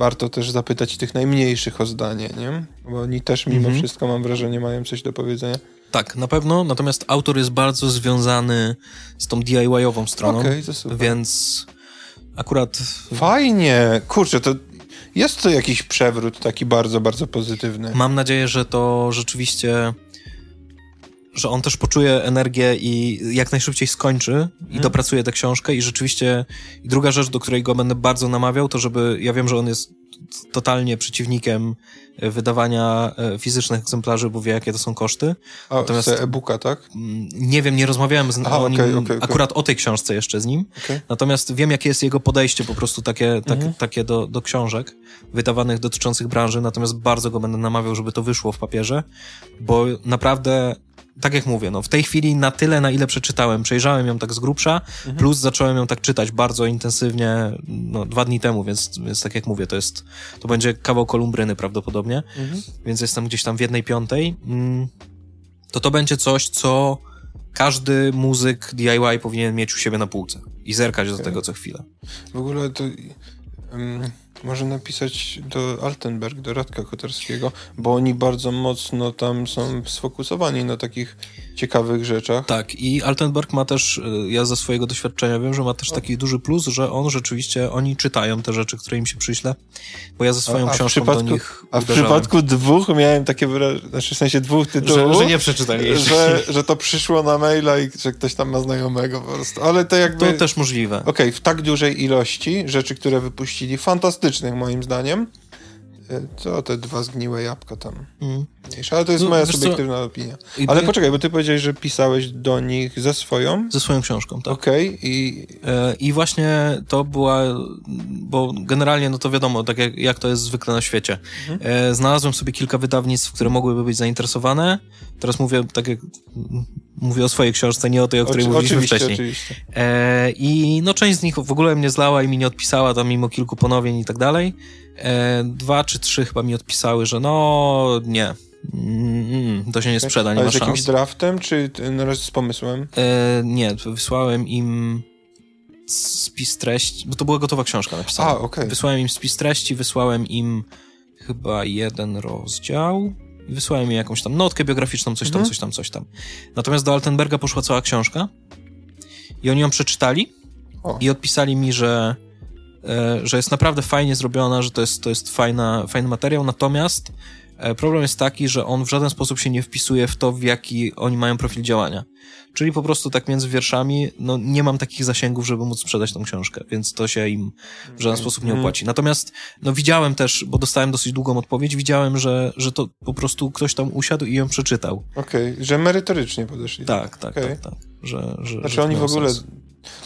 warto też zapytać tych najmniejszych o zdanie, nie? Bo oni też mimo mhm. wszystko, mam wrażenie, mają coś do powiedzenia. Tak, na pewno, natomiast autor jest bardzo związany z tą DIY-ową stroną, okay, to super. więc akurat... Fajnie! Kurczę, to jest to jakiś przewrót taki bardzo, bardzo pozytywny. Mam nadzieję, że to rzeczywiście że on też poczuje energię i jak najszybciej skończy i hmm. dopracuje tę książkę i rzeczywiście i druga rzecz, do której go będę bardzo namawiał, to żeby, ja wiem, że on jest totalnie przeciwnikiem wydawania e, fizycznych egzemplarzy, bo wie, jakie to są koszty. A, Natomiast e-booka, tak? Mm, nie wiem, nie rozmawiałem z, Aha, o nim, okay, okay, akurat o tej książce jeszcze z nim. Natomiast wiem, jakie jest jego podejście po prostu takie, tak, mhm. takie do, do książek wydawanych dotyczących branży. Natomiast bardzo go będę namawiał, żeby to wyszło w papierze, bo naprawdę tak jak mówię, no w tej chwili na tyle, na ile przeczytałem, przejrzałem ją tak z grubsza, mhm. plus zacząłem ją tak czytać bardzo intensywnie no, dwa dni temu, więc, więc tak jak mówię, to jest, to będzie kawał kolumbryny prawdopodobnie, mhm. więc jestem gdzieś tam w jednej piątej, mm, to to będzie coś, co każdy muzyk DIY powinien mieć u siebie na półce i zerkać okay. do tego co chwilę. W ogóle to... Um może napisać do Altenberg, do Radka Kotarskiego, bo oni bardzo mocno tam są sfokusowani na takich ciekawych rzeczach. Tak, i Altenberg ma też, y, ja ze swojego doświadczenia wiem, że ma też taki duży plus, że on rzeczywiście, oni czytają te rzeczy, które im się przyśle, bo ja ze swoją a, a książką do nich A w przypadku dwóch miałem takie wyrażenie, znaczy w sensie dwóch tytułów, że, że nie przeczytali że, że to przyszło na maila i że ktoś tam ma znajomego po prostu, ale to jakby... To też możliwe. Okej, okay, w tak dużej ilości rzeczy, które wypuścili, fantastycznych moim zdaniem, co te dwa zgniłe jabłka tam? Mm. Mniejsza, ale to jest no, moja subiektywna co? opinia. ale poczekaj, bo ty powiedziałeś, że pisałeś do nich ze swoją? Ze swoją książką, tak. Okej, okay. i... E, I właśnie to była, bo generalnie, no to wiadomo, tak jak, jak to jest zwykle na świecie. Mhm. E, znalazłem sobie kilka wydawnictw, które mogłyby być zainteresowane. Teraz mówię, tak jak mówię o swojej książce, nie o tej, o której Oczy, mówiliśmy oczywiście, wcześniej. Oczywiście. E, I no część z nich w ogóle mnie zlała i mi nie odpisała, tam mimo kilku ponowień i tak dalej. E, dwa czy trzy chyba mi odpisały, że no nie, Mm, to się nie sprzeda, nie Ale ma z jakimś draftem, czy na razie z pomysłem? E, nie, wysłałem im spis treści, bo to była gotowa książka napisana. A, okay. Wysłałem im spis treści, wysłałem im chyba jeden rozdział i wysłałem im jakąś tam notkę biograficzną, coś tam, mhm. coś tam, coś tam. Natomiast do Altenberga poszła cała książka i oni ją przeczytali o. i odpisali mi, że, e, że jest naprawdę fajnie zrobiona, że to jest, to jest fajna, fajny materiał, natomiast problem jest taki, że on w żaden sposób się nie wpisuje w to, w jaki oni mają profil działania. Czyli po prostu tak między wierszami, no nie mam takich zasięgów, żeby móc sprzedać tą książkę, więc to się im w żaden sposób nie mhm. opłaci. Natomiast, no widziałem też, bo dostałem dosyć długą odpowiedź, widziałem, że, że to po prostu ktoś tam usiadł i ją przeczytał. Okej, okay. że merytorycznie podeszli. Tak, tak, okay. tak, tak. Że, że, znaczy że oni w ogóle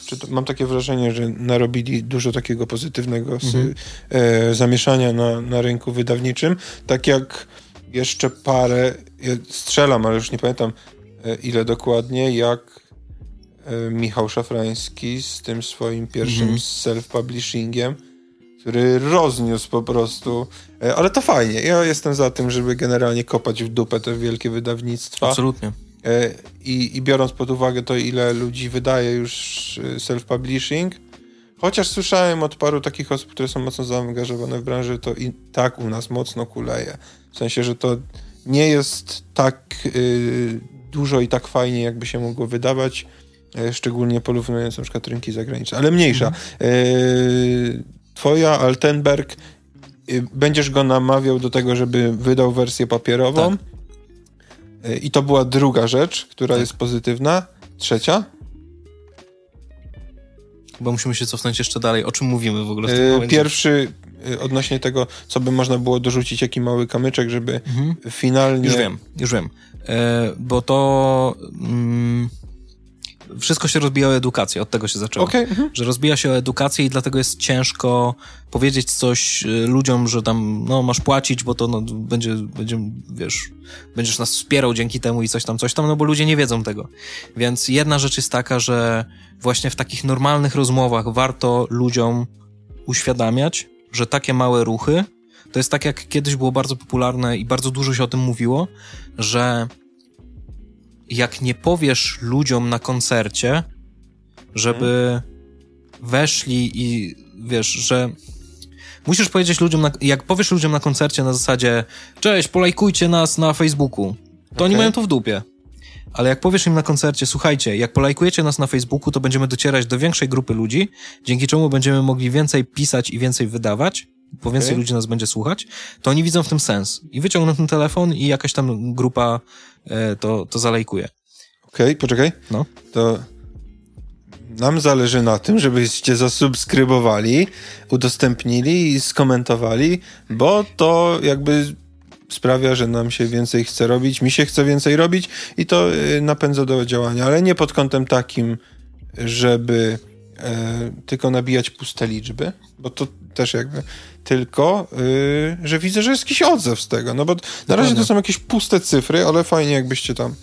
czy to, mam takie wrażenie, że narobili dużo takiego pozytywnego mhm. e, zamieszania na, na rynku wydawniczym, tak jak jeszcze parę, ja strzelam, ale już nie pamiętam e, ile dokładnie, jak e, Michał Szafrański z tym swoim pierwszym mhm. self-publishingiem, który rozniósł po prostu. E, ale to fajnie. Ja jestem za tym, żeby generalnie kopać w dupę te wielkie wydawnictwa. Absolutnie. E, I, I biorąc pod uwagę to, ile ludzi wydaje już e, self-publishing, chociaż słyszałem od paru takich osób, które są mocno zaangażowane w branży, to i tak u nas mocno kuleje. W sensie, że to nie jest tak y, dużo i tak fajnie, jakby się mogło wydawać, y, szczególnie porównując na przykład rynki zagraniczne. Ale mniejsza. Y, twoja Altenberg, będziesz go namawiał do tego, żeby wydał wersję papierową. Tak. I to była druga rzecz, która tak. jest pozytywna. Trzecia? Bo musimy się cofnąć jeszcze dalej. O czym mówimy w ogóle w tym yy, momencie? Pierwszy, yy, odnośnie tego, co by można było dorzucić, jaki mały kamyczek, żeby mhm. finalnie... Już wiem, już wiem. E, bo to... Mm wszystko się rozbija o edukację, od tego się zaczęło. Okay. Mhm. Że rozbija się o edukację i dlatego jest ciężko powiedzieć coś y, ludziom, że tam, no, masz płacić, bo to no, będzie, będzie, wiesz, będziesz nas wspierał dzięki temu i coś tam, coś tam, no bo ludzie nie wiedzą tego. Więc jedna rzecz jest taka, że właśnie w takich normalnych rozmowach warto ludziom uświadamiać, że takie małe ruchy, to jest tak jak kiedyś było bardzo popularne i bardzo dużo się o tym mówiło, że jak nie powiesz ludziom na koncercie, żeby weszli i wiesz, że musisz powiedzieć ludziom, na, jak powiesz ludziom na koncercie na zasadzie cześć, polajkujcie nas na Facebooku, to okay. oni mają to w dupie. Ale jak powiesz im na koncercie, słuchajcie, jak polajkujecie nas na Facebooku, to będziemy docierać do większej grupy ludzi, dzięki czemu będziemy mogli więcej pisać i więcej wydawać, bo więcej okay. ludzi nas będzie słuchać, to oni widzą w tym sens. I wyciągną ten telefon i jakaś tam grupa e, to, to zalejkuje. Okej, okay, poczekaj. No. To nam zależy na tym, żebyście zasubskrybowali, udostępnili i skomentowali, bo to jakby sprawia, że nam się więcej chce robić, mi się chce więcej robić i to y, napędza do działania, ale nie pod kątem takim, żeby e, tylko nabijać puste liczby, bo to też jakby tylko, y, że widzę, że jest jakiś odzew z tego, no bo na razie to są jakieś puste cyfry, ale fajnie jakbyście tam,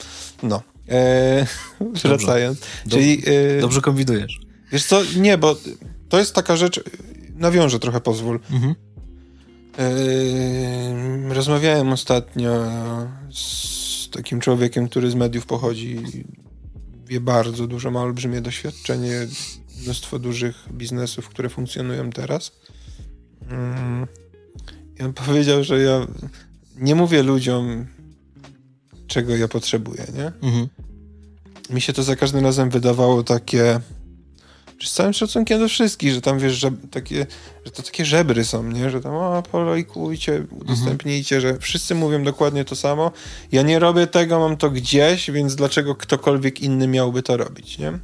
no. E, wracając. Dobrze. Czyli, e, Dobrze kombinujesz. Wiesz co, nie, bo to jest taka rzecz, nawiążę trochę, pozwól. Mhm. E, rozmawiałem ostatnio z takim człowiekiem, który z mediów pochodzi, wie bardzo dużo, ma olbrzymie doświadczenie, mnóstwo dużych biznesów, które funkcjonują teraz. Mm. I on powiedział, że ja nie mówię ludziom, czego ja potrzebuję, nie? Mhm. Mi się to za każdym razem wydawało takie z całym szacunkiem do wszystkich, że tam wiesz, że, takie, że to takie żebry są, nie? Że tam o, polajkujcie, udostępnijcie, mhm. że wszyscy mówią dokładnie to samo. Ja nie robię tego, mam to gdzieś, więc dlaczego ktokolwiek inny miałby to robić, nie?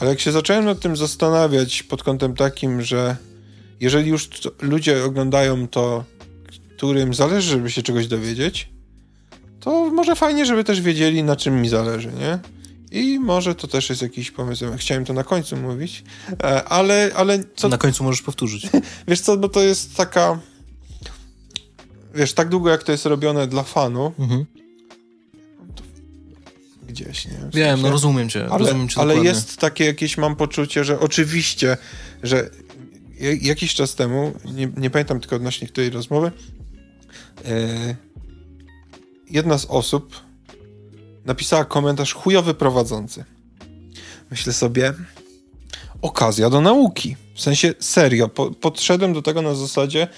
Ale jak się zacząłem nad tym zastanawiać pod kątem takim, że jeżeli już ludzie oglądają to, którym zależy, żeby się czegoś dowiedzieć, to może fajnie, żeby też wiedzieli, na czym mi zależy, nie? I może to też jest jakiś pomysł. Chciałem to na końcu mówić, e, ale. ale co... Na końcu możesz powtórzyć. Wiesz co, bo to jest taka. Wiesz, tak długo jak to jest robione dla fanu, mhm. Gdzieś, nie? W sensie, Wiem, no rozumiem cię. Ale, rozumiem cię ale jest takie jakieś, mam poczucie, że oczywiście, że jakiś czas temu, nie, nie pamiętam tylko odnośnie tej rozmowy, e, jedna z osób napisała komentarz chujowy prowadzący. Myślę sobie, okazja do nauki. W sensie serio, po, podszedłem do tego na zasadzie,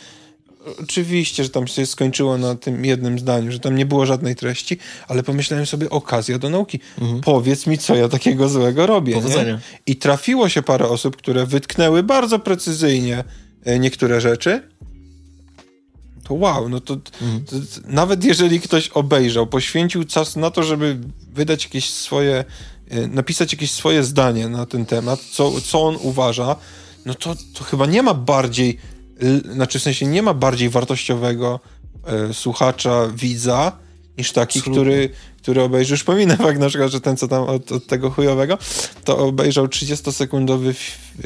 oczywiście, że tam się skończyło na tym jednym zdaniu, że tam nie było żadnej treści, ale pomyślałem sobie, okazja do nauki. Mhm. Powiedz mi, co ja takiego złego robię. Powodzenia. I trafiło się parę osób, które wytknęły bardzo precyzyjnie e, niektóre rzeczy to wow, no to, mhm. to, nawet jeżeli ktoś obejrzał, poświęcił czas na to, żeby wydać jakieś swoje, e, napisać jakieś swoje zdanie na ten temat, co, co on uważa, no to, to chyba nie ma bardziej, znaczy w sensie nie ma bardziej wartościowego e, słuchacza, widza, niż taki, który, który obejrzy, już pominę fakt na przykład, że ten co tam od, od tego chujowego, to obejrzał 30-sekundowy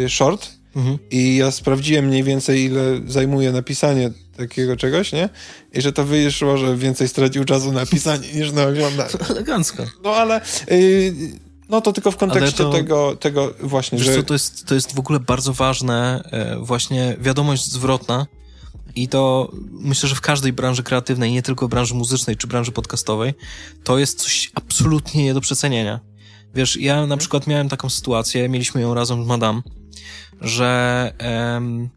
short mhm. i ja sprawdziłem mniej więcej ile zajmuje napisanie takiego czegoś, nie? I że to wyszło, że więcej stracił czasu na pisanie niż na oglądanie. Elegancko. No ale... Yy, no to tylko w kontekście to, tego, tego właśnie, wiesz że... Co, to, jest, to jest w ogóle bardzo ważne, e, właśnie wiadomość zwrotna i to myślę, że w każdej branży kreatywnej, nie tylko branży muzycznej czy branży podcastowej, to jest coś absolutnie nie do przecenienia. Wiesz, ja na mhm. przykład miałem taką sytuację, mieliśmy ją razem z Madame, że... Em,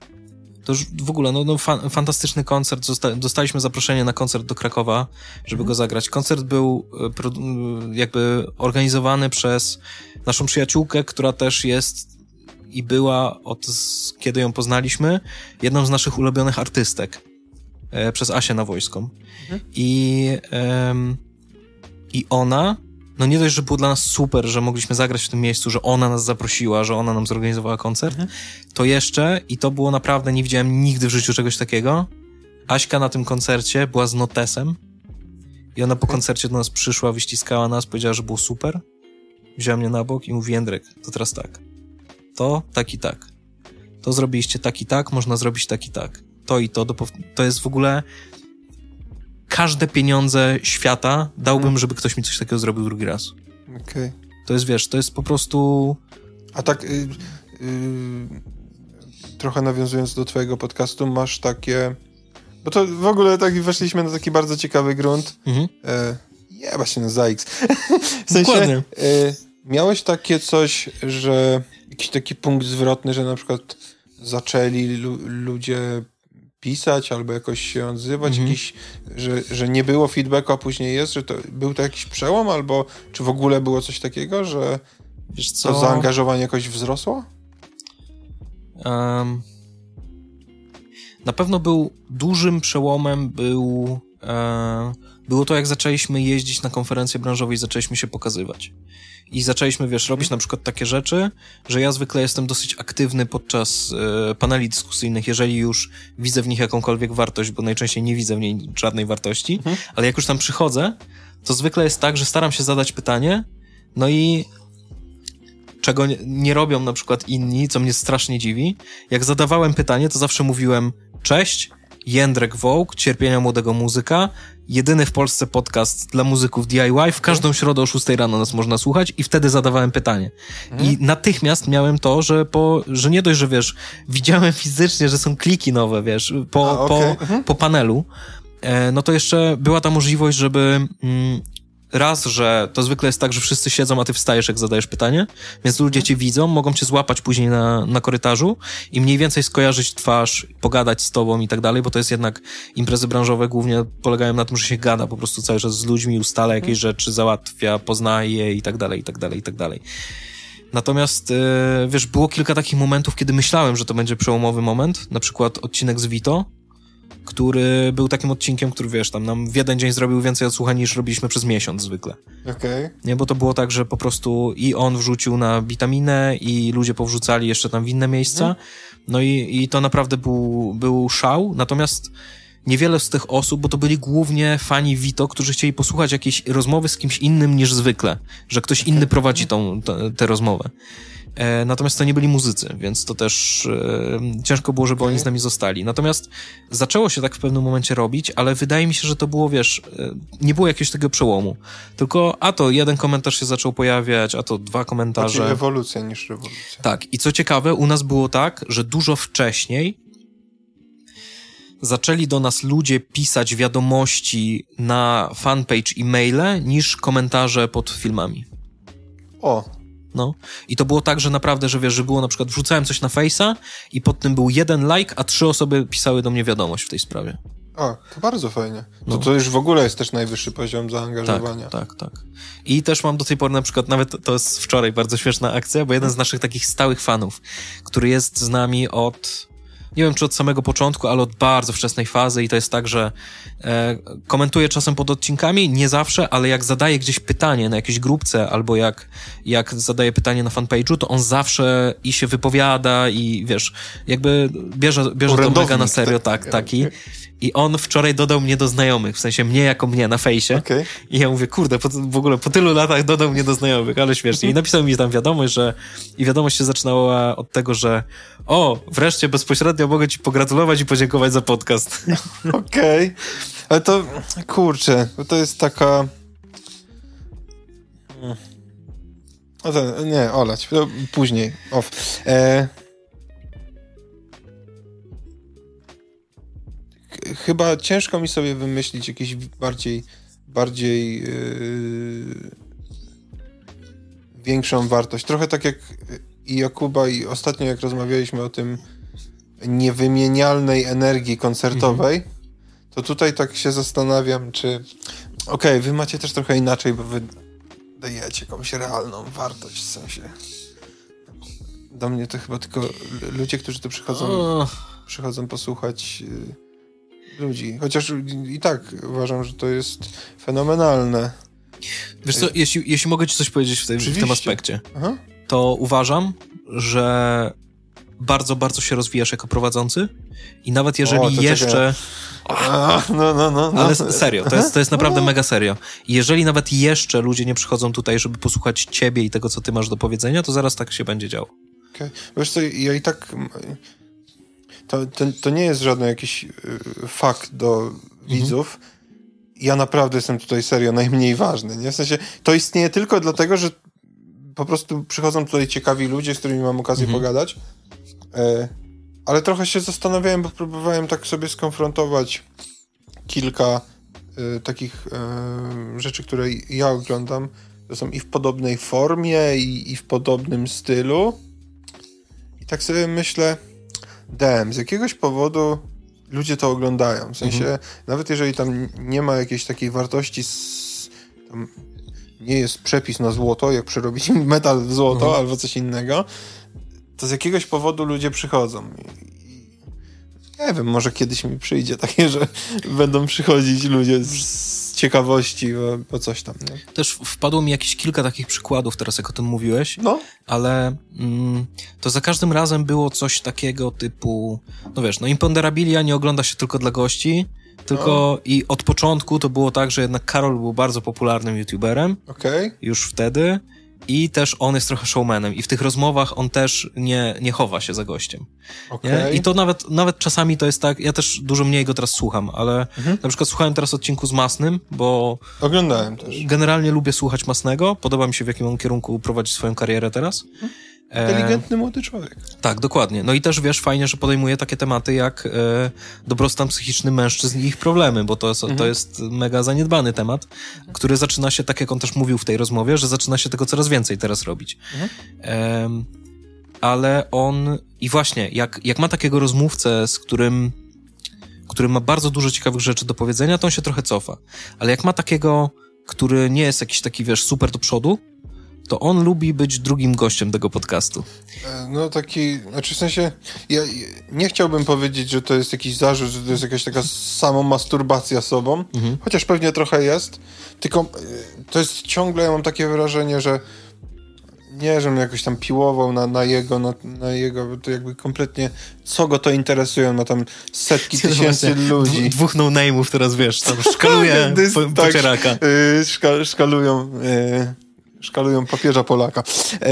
to już w ogóle, no, no fa fantastyczny koncert. Zosta dostaliśmy zaproszenie na koncert do Krakowa, żeby go zagrać. Koncert był e, e, jakby organizowany przez naszą przyjaciółkę, która też jest i była od kiedy ją poznaliśmy, jedną z naszych ulubionych artystek. E, przez Asię na wojską. Mhm. I, I ona no nie dość, że było dla nas super, że mogliśmy zagrać w tym miejscu, że ona nas zaprosiła, że ona nam zorganizowała koncert, mhm. to jeszcze, i to było naprawdę, nie widziałem nigdy w życiu czegoś takiego, Aśka na tym koncercie była z notesem i ona po mhm. koncercie do nas przyszła, wyściskała nas, powiedziała, że było super, wzięła mnie na bok i mówi, Jędrek, to teraz tak, to tak i tak, to zrobiliście tak i tak, można zrobić tak i tak, to i to, do to jest w ogóle każde pieniądze świata dałbym, żeby ktoś mi coś takiego zrobił drugi raz. Okej. Okay. To jest, wiesz, to jest po prostu... A tak... Yy, yy, trochę nawiązując do twojego podcastu, masz takie... Bo to w ogóle tak weszliśmy na taki bardzo ciekawy grunt. Mhm. E, jeba się na ZAX. w sensie, Dokładnie. E, miałeś takie coś, że jakiś taki punkt zwrotny, że na przykład zaczęli lu ludzie pisać albo jakoś się odzywać, mhm. jakiś, że, że nie było feedbacku, a później jest, że to był to jakiś przełom, albo czy w ogóle było coś takiego, że Wiesz co? to zaangażowanie jakoś wzrosło? Um, na pewno był dużym przełomem, był e, było to, jak zaczęliśmy jeździć na konferencje branżowe i zaczęliśmy się pokazywać. I zaczęliśmy, wiesz, robić na przykład takie rzeczy, że ja zwykle jestem dosyć aktywny podczas e, paneli dyskusyjnych, jeżeli już widzę w nich jakąkolwiek wartość, bo najczęściej nie widzę w niej żadnej wartości, mhm. ale jak już tam przychodzę, to zwykle jest tak, że staram się zadać pytanie, no i czego nie, nie robią na przykład inni, co mnie strasznie dziwi. Jak zadawałem pytanie, to zawsze mówiłem cześć, Jędrek Wołk, Cierpienia Młodego Muzyka, jedyny w Polsce podcast dla muzyków DIY. W każdą środę o 6 rano nas można słuchać i wtedy zadawałem pytanie. Mhm. I natychmiast miałem to, że po, że nie dość, że wiesz, widziałem fizycznie, że są kliki nowe, wiesz, po, A, okay. po, mhm. po panelu, e, no to jeszcze była ta możliwość, żeby mm, raz, że to zwykle jest tak, że wszyscy siedzą, a ty wstajesz, jak zadajesz pytanie, więc ludzie cię widzą, mogą cię złapać później na, na korytarzu i mniej więcej skojarzyć twarz, pogadać z tobą i tak dalej, bo to jest jednak imprezy branżowe głównie polegają na tym, że się gada po prostu cały czas z ludźmi, ustala jakieś mhm. rzeczy, załatwia, poznaje i tak dalej, i tak dalej, i tak dalej. Natomiast, e, wiesz, było kilka takich momentów, kiedy myślałem, że to będzie przełomowy moment, na przykład odcinek z Vito, który był takim odcinkiem, który wiesz, tam nam w jeden dzień zrobił więcej odsłuchań niż robiliśmy przez miesiąc zwykle. Okej. Okay. Nie, bo to było tak, że po prostu i on wrzucił na witaminę i ludzie powrzucali jeszcze tam w inne miejsca. Mhm. No i, i to naprawdę był, był szał. Natomiast niewiele z tych osób, bo to byli głównie fani Vito, którzy chcieli posłuchać jakiejś rozmowy z kimś innym niż zwykle, że ktoś inny prowadzi tą, tę rozmowę. E, natomiast to nie byli muzycy, więc to też e, ciężko było, żeby oni z nami zostali. Natomiast zaczęło się tak w pewnym momencie robić, ale wydaje mi się, że to było, wiesz, e, nie było jakiegoś tego przełomu. Tylko a to jeden komentarz się zaczął pojawiać, a to dwa komentarze. Bardziej ewolucja niż rewolucja. Tak. I co ciekawe, u nas było tak, że dużo wcześniej zaczęli do nas ludzie pisać wiadomości na fanpage i maile niż komentarze pod filmami. O, no. I to było tak, że naprawdę, że wiesz, że było na przykład wrzucałem coś na Face'a i pod tym był jeden like, a trzy osoby pisały do mnie wiadomość w tej sprawie. A, to bardzo fajnie. No. To, to już w ogóle jest też najwyższy poziom zaangażowania. Tak, tak, tak. I też mam do tej pory na przykład, nawet to jest wczoraj bardzo śmieszna akcja, bo jeden z naszych takich stałych fanów, który jest z nami od nie wiem czy od samego początku, ale od bardzo wczesnej fazy i to jest tak, że e, komentuję czasem pod odcinkami, nie zawsze, ale jak zadaję gdzieś pytanie na jakiejś grupce albo jak, jak zadaję pytanie na fanpage'u, to on zawsze i się wypowiada i wiesz, jakby bierze, bierze to mega na serio, tak, tak taki. I on wczoraj dodał mnie do znajomych, w sensie mnie jako mnie na fejsie. Okay. I ja mówię, kurde, po, w ogóle po tylu latach dodał mnie do znajomych, ale śmiesznie. I napisał mi tam wiadomość, że i wiadomość się zaczynała od tego, że o, wreszcie bezpośrednio mogę ci pogratulować i podziękować za podcast. Okej. Okay. Ale to, kurczę, to jest taka... O, to, nie, olać, później, off. E... chyba ciężko mi sobie wymyślić jakieś bardziej, bardziej yy, większą wartość. Trochę tak jak i Jakuba i ostatnio jak rozmawialiśmy o tym niewymienialnej energii koncertowej, mhm. to tutaj tak się zastanawiam, czy okej, okay, wy macie też trochę inaczej, bo wy dajecie jakąś realną wartość, w sensie do mnie to chyba tylko ludzie, którzy tu przychodzą, oh. przychodzą posłuchać yy, ludzi. Chociaż i tak uważam, że to jest fenomenalne. Wiesz co, jeśli, jeśli mogę ci coś powiedzieć w tym, w tym aspekcie, Aha. to uważam, że bardzo, bardzo się rozwijasz jako prowadzący i nawet jeżeli o, jeszcze... No, no, no, no. Ale serio, to jest, to jest naprawdę mega serio. Jeżeli nawet jeszcze ludzie nie przychodzą tutaj, żeby posłuchać ciebie i tego, co ty masz do powiedzenia, to zaraz tak się będzie działo. Okay. Wiesz co, ja i tak to, to, to nie jest żaden jakiś y, fakt do mhm. widzów. Ja naprawdę jestem tutaj serio najmniej ważny. Nie? W sensie, to istnieje tylko dlatego, że po prostu przychodzą tutaj ciekawi ludzie, z którymi mam okazję mhm. pogadać. E, ale trochę się zastanawiałem, bo próbowałem tak sobie skonfrontować kilka e, takich e, rzeczy, które ja oglądam. To są i w podobnej formie, i, i w podobnym stylu. I tak sobie myślę, DM. Z jakiegoś powodu ludzie to oglądają. W sensie, mhm. nawet jeżeli tam nie ma jakiejś takiej wartości, z, nie jest przepis na złoto, jak przerobić metal w złoto mhm. albo coś innego, to z jakiegoś powodu ludzie przychodzą. Nie wiem, może kiedyś mi przyjdzie takie, że będą przychodzić ludzie z ciekawości, bo, coś tam. Nie? Też wpadło mi jakieś kilka takich przykładów teraz, jak o tym mówiłeś, no. ale mm, to za każdym razem było coś takiego typu, no wiesz, no Imponderabilia nie ogląda się tylko dla gości, tylko no. i od początku to było tak, że jednak Karol był bardzo popularnym youtuberem. Okay. Już wtedy i też on jest trochę showmanem i w tych rozmowach on też nie, nie chowa się za gościem. Okay. I to nawet, nawet czasami to jest tak, ja też dużo mniej go teraz słucham, ale mhm. na przykład słuchałem teraz odcinku z Masnym, bo... Oglądałem też. Generalnie lubię słuchać Masnego, podoba mi się w jakim on kierunku prowadzi swoją karierę teraz. Mhm. Inteligentny młody człowiek. Tak, dokładnie. No i też wiesz, fajnie, że podejmuje takie tematy jak e, dobrostan psychiczny mężczyzn i ich problemy, bo to jest, mhm. to jest mega zaniedbany temat, który zaczyna się, tak jak on też mówił w tej rozmowie, że zaczyna się tego coraz więcej teraz robić. Mhm. E, ale on, i właśnie, jak, jak ma takiego rozmówcę, z którym, który ma bardzo dużo ciekawych rzeczy do powiedzenia, to on się trochę cofa. Ale jak ma takiego, który nie jest jakiś taki, wiesz, super do przodu, to on lubi być drugim gościem tego podcastu. E, no taki, znaczy w sensie, ja nie chciałbym powiedzieć, że to jest jakiś zarzut, że to jest jakaś taka samo masturbacja sobą, mhm. chociaż pewnie trochę jest, tylko e, to jest ciągle, ja mam takie wrażenie, że nie, że on jakoś tam piłował na, na jego, na, na jego, to jakby kompletnie, co go to interesuje, on ma tam setki tysięcy ludzi. Dwóch no-name'ów teraz, wiesz, tam szkaluje po, tak, pocieraka. Yy, szka, szkalują, yy, szkalują papieża Polaka. Yy,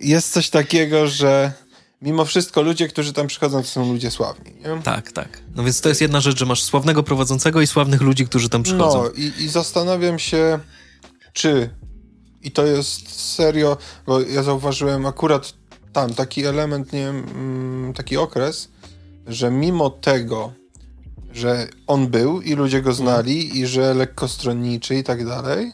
jest coś takiego, że mimo wszystko ludzie, którzy tam przychodzą, to są ludzie sławni. Nie? Tak, tak. No więc to jest jedna rzecz, że masz sławnego prowadzącego i sławnych ludzi, którzy tam przychodzą. No i, i zastanawiam się, czy i to jest serio, bo ja zauważyłem akurat tam taki element, nie mm, taki okres, że mimo tego, że on był i ludzie go znali mm. i że lekkostronniczy i tak dalej,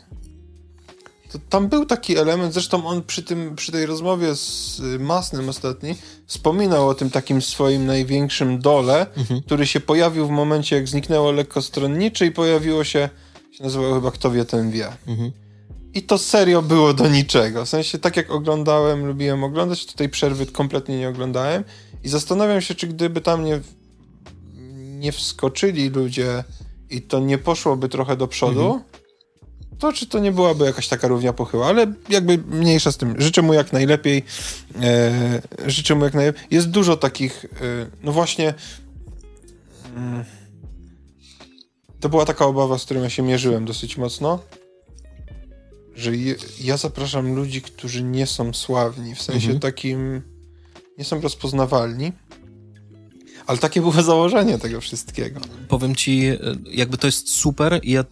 to tam był taki element, zresztą on przy, tym, przy tej rozmowie z Masnym ostatni wspominał o tym takim swoim największym dole, mhm. który się pojawił w momencie, jak zniknęło lekkostronniczy i pojawiło się, się nazywało chyba Kto wie, ten wie. Mhm. I to serio było do niczego. W sensie, tak jak oglądałem, lubiłem oglądać, to tej przerwy kompletnie nie oglądałem. I zastanawiam się, czy gdyby tam nie, nie wskoczyli ludzie i to nie poszłoby trochę do przodu, mhm. To czy to nie byłaby jakaś taka równia pochyła. Ale jakby mniejsza z tym. Życzę mu jak najlepiej. E, życzę mu jak najlepiej. Jest dużo takich, e, no właśnie. Mm, to była taka obawa, z którą ja się mierzyłem dosyć mocno że je, ja zapraszam ludzi, którzy nie są sławni, w sensie mhm. takim nie są rozpoznawalni. Ale takie było założenie tego wszystkiego. Powiem ci, e, jakby to jest super. Ja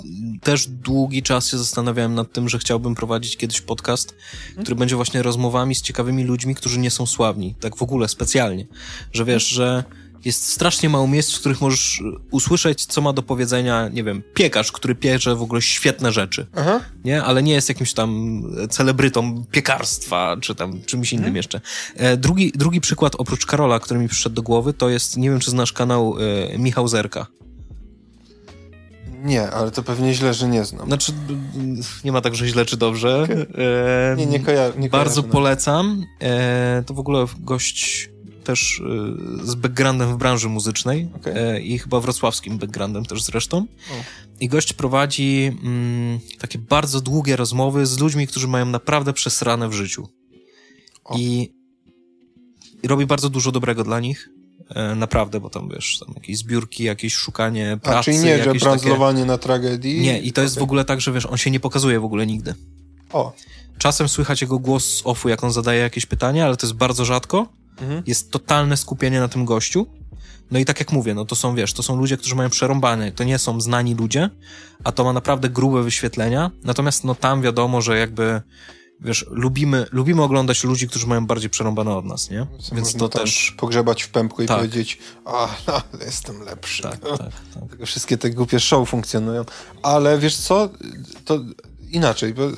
też długi czas się zastanawiałem nad tym, że chciałbym prowadzić kiedyś podcast, hmm? który będzie właśnie rozmowami z ciekawymi ludźmi, którzy nie są sławni. Tak w ogóle, specjalnie. Że wiesz, że jest strasznie mało miejsc, w których możesz usłyszeć, co ma do powiedzenia, nie wiem, piekarz, który pierze w ogóle świetne rzeczy, Aha. nie? Ale nie jest jakimś tam celebrytą piekarstwa, czy tam czymś innym hmm. jeszcze. E, drugi, drugi przykład, oprócz Karola, który mi przyszedł do głowy, to jest, nie wiem, czy znasz kanał e, Michał Zerka. Nie, ale to pewnie źle, że nie znam. Znaczy, nie ma tak, że źle czy dobrze. E, nie, nie, koja nie Bardzo polecam. E, to w ogóle gość też y, z backgroundem w branży muzycznej okay. E, i chyba wrocławskim backgroundem też zresztą. O. I gość prowadzi mm, takie bardzo długie rozmowy z ludźmi, którzy mają naprawdę przesrane w życiu. I, I, robi bardzo dużo dobrego dla nich. E, naprawdę, bo tam wiesz, tam jakieś zbiórki, jakieś szukanie pracy. A, czyli nie, że brandzlowanie takie... na tragedii? Nie, i to okay. jest w ogóle tak, że wiesz, on się nie pokazuje w ogóle nigdy. O. Czasem słychać jego głos z offu, jak on zadaje jakieś pytania, ale to jest bardzo rzadko mhm. jest totalne skupienie na tym gościu. No i tak jak mówię, no to są, wiesz, to są ludzie, którzy mają przerąbane, to nie są znani ludzie, a to ma naprawdę grube wyświetlenia. Natomiast no tam wiadomo, że jakby wiesz, lubimy, lubimy oglądać ludzi, którzy mają bardziej przerąbane od nas, nie? Co Więc to też... pogrzebać w pępku i tak. powiedzieć, a, no, jestem lepszy. Tak, tak, tak. Wszystkie te głupie show funkcjonują. Ale wiesz co, to inaczej, bo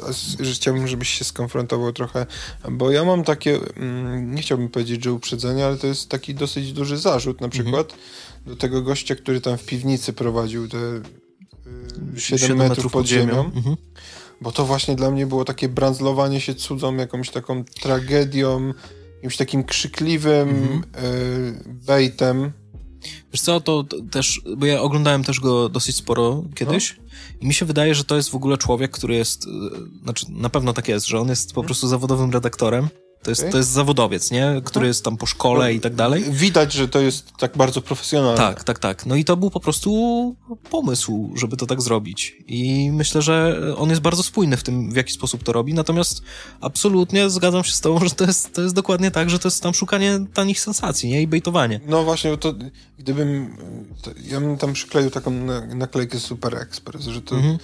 chciałbym, żebyś się skonfrontował trochę, bo ja mam takie, mm, nie chciałbym powiedzieć, że uprzedzenie, ale to jest taki dosyć duży zarzut na mhm. przykład mhm. do tego gościa, który tam w piwnicy prowadził te 7, 7 metrów, metrów pod ziemią. ziemią. Mhm. Bo to właśnie dla mnie było takie brandzlowanie się cudzą, jakąś taką tragedią, jakimś takim krzykliwym mhm. y, bejtem. Wiesz co, to też, bo ja oglądałem też go dosyć sporo kiedyś. No. I mi się wydaje, że to jest w ogóle człowiek, który jest, e, znaczy na pewno tak jest, że on jest po mhm. prostu zawodowym redaktorem to jest, okay. to jest zawodowiec, nie? Który jest tam po szkole no, i tak dalej. Widać, że to jest tak bardzo profesjonalne. Tak, tak, tak. No i to był po prostu pomysł, żeby to tak zrobić. I myślę, że on jest bardzo spójny w tym, w jaki sposób to robi. Natomiast absolutnie zgadzam się z tobą, że to jest, to jest dokładnie tak, że to jest tam szukanie tanich sensacji, nie? I bejtowanie. No właśnie, to gdybym... To ja bym tam przykleił taką naklejkę Super Express, że to... Mhm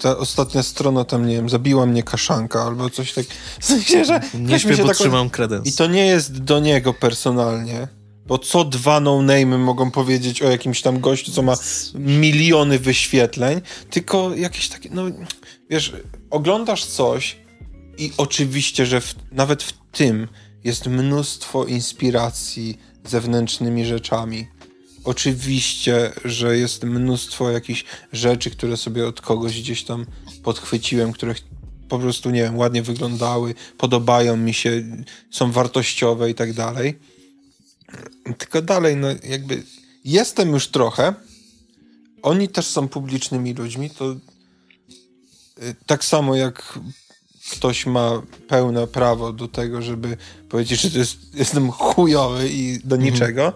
ta ostatnia strona tam, nie wiem, zabiła mnie kaszanka albo coś tak. W sensie, że nie śpię, bo taką... trzymam kredens. I to nie jest do niego personalnie, bo co dwa no-name'y mogą powiedzieć o jakimś tam gościu, co ma miliony wyświetleń, tylko jakieś takie, no wiesz, oglądasz coś i oczywiście, że w, nawet w tym jest mnóstwo inspiracji zewnętrznymi rzeczami Oczywiście, że jest mnóstwo jakichś rzeczy, które sobie od kogoś gdzieś tam podchwyciłem, które po prostu, nie wiem, ładnie wyglądały, podobają mi się, są wartościowe i tak dalej. Tylko dalej, no jakby jestem już trochę. Oni też są publicznymi ludźmi, to y, tak samo jak ktoś ma pełne prawo do tego, żeby powiedzieć, że to jest, jestem chujowy i do mhm. niczego,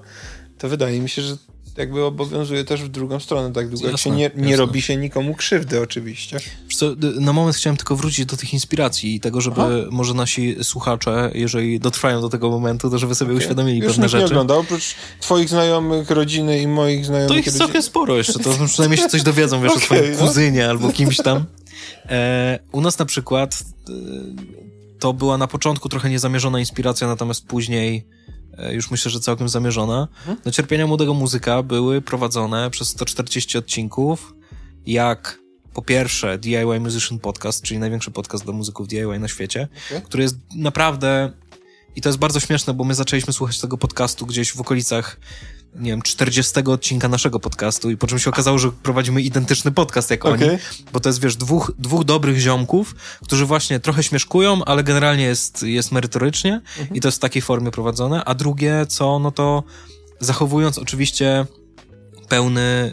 to wydaje mi się, że jakby obowiązuje też w drugą stronę, tak długo jasne, jak się nie, nie robi się nikomu krzywdy oczywiście. Co, na moment chciałem tylko wrócić do tych inspiracji i tego, żeby Aha. może nasi słuchacze, jeżeli dotrwają do tego momentu, to żeby sobie okay. uświadomili Już pewne rzeczy. nie oglądał, oprócz twoich znajomych, rodziny i moich znajomych. To ich rodziny. całkiem sporo jeszcze, to przynajmniej się coś dowiedzą, wiesz, okay, o swoim no. kuzynie albo kimś tam. E, u nas na przykład e, to była na początku trochę niezamierzona inspiracja, natomiast później już myślę, że całkiem zamierzona. No cierpienia młodego muzyka były prowadzone przez 140 odcinków, jak po pierwsze DIY Musician Podcast, czyli największy podcast dla muzyków DIY na świecie, okay. który jest naprawdę i to jest bardzo śmieszne, bo my zaczęliśmy słuchać tego podcastu gdzieś w okolicach nie wiem, 40 odcinka naszego podcastu i po czym się okazało, że prowadzimy identyczny podcast jak okay. oni, bo to jest, wiesz, dwóch, dwóch dobrych ziomków, którzy właśnie trochę śmieszkują, ale generalnie jest, jest merytorycznie mhm. i to jest w takiej formie prowadzone, a drugie, co, no to zachowując oczywiście pełny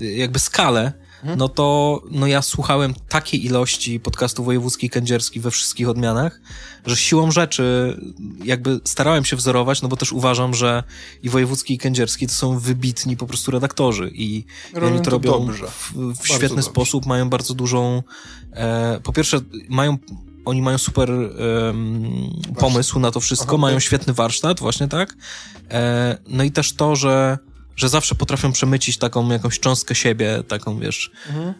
e, jakby skalę. No to no ja słuchałem takiej ilości podcastu wojewódzki kędzierski we wszystkich odmianach, że siłą rzeczy jakby starałem się wzorować, no bo też uważam, że i wojewódzki i kędzierski to są wybitni po prostu redaktorzy i, i oni to, to robią dobrze. w, w świetny dobrze. sposób, mają bardzo dużą e, po pierwsze mają oni mają super um, pomysł na to wszystko, Aha, mają tak. świetny warsztat, właśnie tak. E, no i też to, że że zawsze potrafią przemycić taką jakąś cząstkę siebie, taką wiesz. Mhm.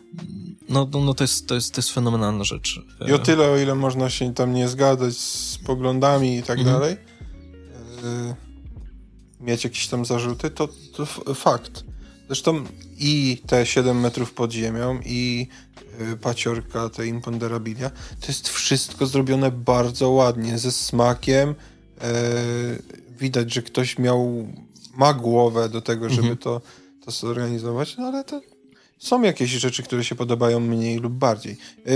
No, no, no to, jest, to, jest, to jest fenomenalna rzecz. I o tyle, o ile można się tam nie zgadzać z poglądami i tak mhm. dalej, yy, mieć jakieś tam zarzuty, to, to fakt. Zresztą i te 7 metrów pod ziemią, i yy, paciorka, te imponderabilia, to jest wszystko zrobione bardzo ładnie, ze smakiem. Yy, widać, że ktoś miał ma głowę do tego, żeby mhm. to, to zorganizować, no ale to są jakieś rzeczy, które się podobają mniej lub bardziej. Yy,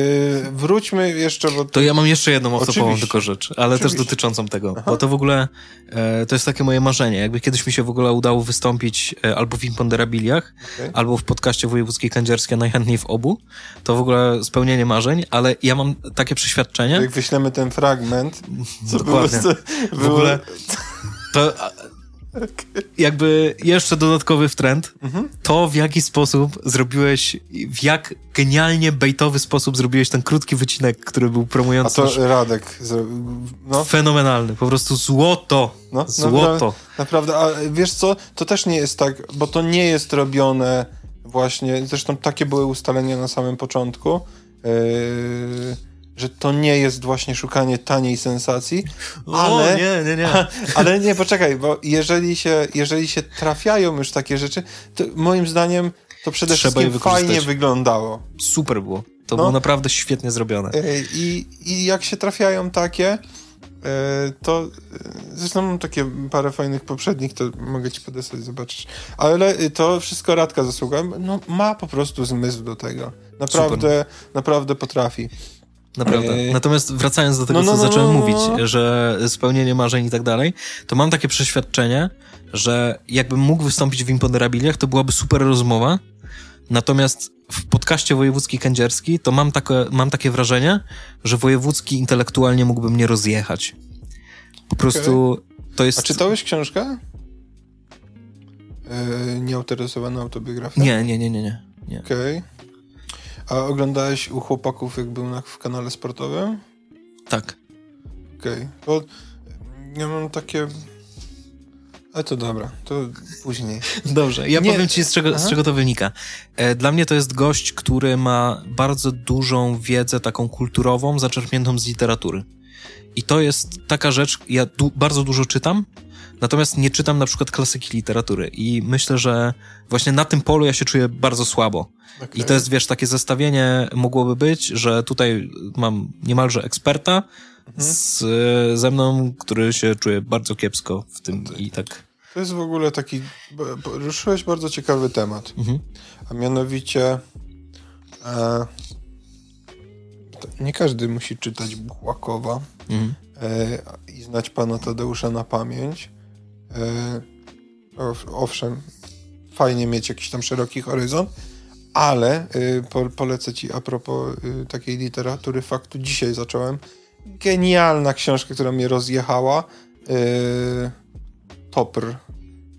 wróćmy jeszcze, bo... To ja mam jeszcze jedną osobową tylko rzecz, ale Oczywiście. też dotyczącą tego, Aha. bo to w ogóle e, to jest takie moje marzenie. Jakby kiedyś mi się w ogóle udało wystąpić e, albo w Imponderabiliach, okay. albo w podcaście Wojewódzkiej Kędzierskiej, najchętniej w obu, to w ogóle spełnienie marzeń, ale ja mam takie przeświadczenie... Jak wyślemy ten fragment, co Dokładnie. było... W ogóle... To, jakby jeszcze dodatkowy trend, mhm. to w jaki sposób zrobiłeś, w jak genialnie bejtowy sposób zrobiłeś ten krótki wycinek, który był promujący. A to Radek no. Fenomenalny, po prostu złoto. No, złoto. Naprawdę, naprawdę, a wiesz co, to też nie jest tak, bo to nie jest robione właśnie, zresztą takie były ustalenia na samym początku, yy że to nie jest właśnie szukanie taniej sensacji, ale... O, nie, nie, nie. Ale nie, poczekaj, bo jeżeli się, jeżeli się trafiają już takie rzeczy, to moim zdaniem to przede Trzeba wszystkim fajnie wyglądało. Super było. To no. było naprawdę świetnie zrobione. E, I, I jak się trafiają takie, e, to e, zresztą mam takie parę fajnych poprzednich, to mogę ci podesłać, zobaczyć. Ale to wszystko Radka zasługa. No, ma po prostu zmysł do tego. Naprawdę, Super. naprawdę potrafi. Naprawdę. Natomiast wracając do tego, no, no, co no, zacząłem no, mówić, no. że spełnienie marzeń i tak dalej, to mam takie przeświadczenie, że jakbym mógł wystąpić w Imponderabiliach, to byłaby super rozmowa. Natomiast w podcaście Wojewódzki Kędzierski to mam takie, mam takie wrażenie, że Wojewódzki intelektualnie mógłby mnie rozjechać. Po prostu okay. to jest... A czytałeś książkę? Yy, nieautoryzowana autobiografia? Nie, nie, nie, nie. nie. nie. Okej. Okay. A oglądałeś u chłopaków, jak był na, w kanale sportowym? Tak. Okej. Okay. Bo ja mam takie... Ale to dobra, to później. Dobrze, ja Nie. powiem ci, z czego, z czego to wynika. E, dla mnie to jest gość, który ma bardzo dużą wiedzę taką kulturową, zaczerpniętą z literatury. I to jest taka rzecz, ja du bardzo dużo czytam, natomiast nie czytam na przykład klasyki literatury. I myślę, że właśnie na tym polu ja się czuję bardzo słabo. Okay. I to jest, wiesz, takie zestawienie mogłoby być, że tutaj mam niemalże eksperta mhm. z, ze mną, który się czuje bardzo kiepsko w tym i tak. To jest w ogóle taki, ruszyłeś bardzo ciekawy temat, mhm. a mianowicie e, nie każdy musi czytać Buchłakowa mhm. e, i znać pana Tadeusza na pamięć. E, owszem, fajnie mieć jakiś tam szeroki horyzont, ale po, polecę ci a propos y, takiej literatury faktu, dzisiaj zacząłem. Genialna książka, która mnie rozjechała. Topr.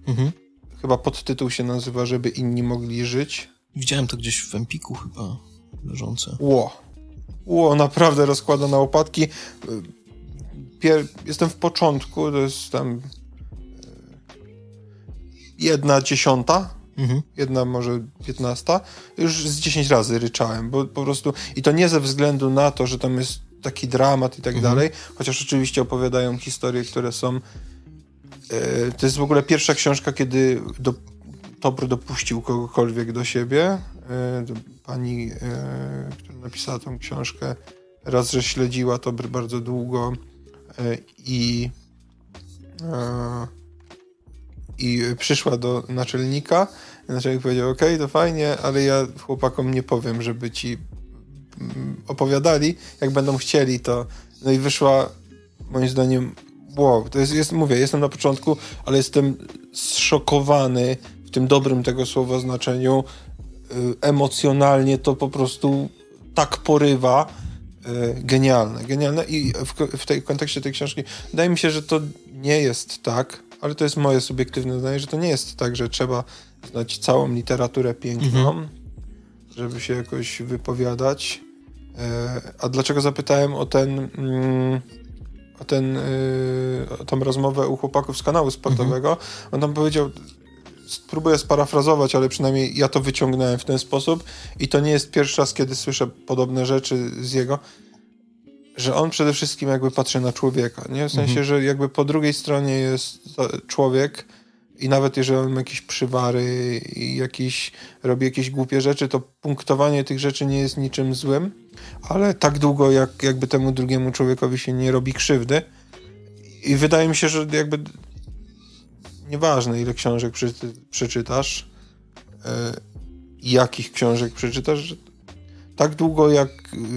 Mhm. Chyba podtytuł się nazywa Żeby inni mogli żyć. Widziałem to gdzieś w Empiku chyba leżące. Ło. Ło, naprawdę rozkłada na łopatki. Pier jestem w początku, to jest tam jedna dziesiąta Mhm. Jedna może piętnasta. Już z dziesięć razy ryczałem, bo po prostu i to nie ze względu na to, że tam jest taki dramat i tak mhm. dalej, chociaż oczywiście opowiadają historie, które są e, to jest w ogóle pierwsza książka, kiedy do, Topr dopuścił kogokolwiek do siebie. E, pani, e, która napisała tą książkę, raz, że śledziła Topr bardzo długo i e, i przyszła do naczelnika. Naczelnik powiedział, ok, to fajnie, ale ja chłopakom nie powiem, żeby ci mm, opowiadali, jak będą chcieli, to... No i wyszła, moim zdaniem, wow, to jest, jest mówię, jestem na początku, ale jestem zszokowany w tym dobrym tego słowa znaczeniu. Y, emocjonalnie to po prostu tak porywa. Y, genialne, genialne i w, w tej w kontekście tej książki wydaje mi się, że to nie jest tak, ale to jest moje subiektywne zdanie, że to nie jest tak, że trzeba znać całą literaturę piękną, mhm. żeby się jakoś wypowiadać. E, a dlaczego zapytałem o ten, mm, o ten, o tą rozmowę u chłopaków z kanału sportowego? Mhm. On tam powiedział, spróbuję sparafrazować, ale przynajmniej ja to wyciągnąłem w ten sposób i to nie jest pierwszy raz, kiedy słyszę podobne rzeczy z jego że on przede wszystkim jakby patrzy na człowieka, nie? W sensie, mhm. że jakby po drugiej stronie jest człowiek i nawet jeżeli on ma jakieś przywary i jakieś, robi jakieś głupie rzeczy, to punktowanie tych rzeczy nie jest niczym złym, ale tak długo jak jakby temu drugiemu człowiekowi się nie robi krzywdy i wydaje mi się, że jakby nieważne ile książek przeczytasz, e, jakich książek przeczytasz, tak długo jak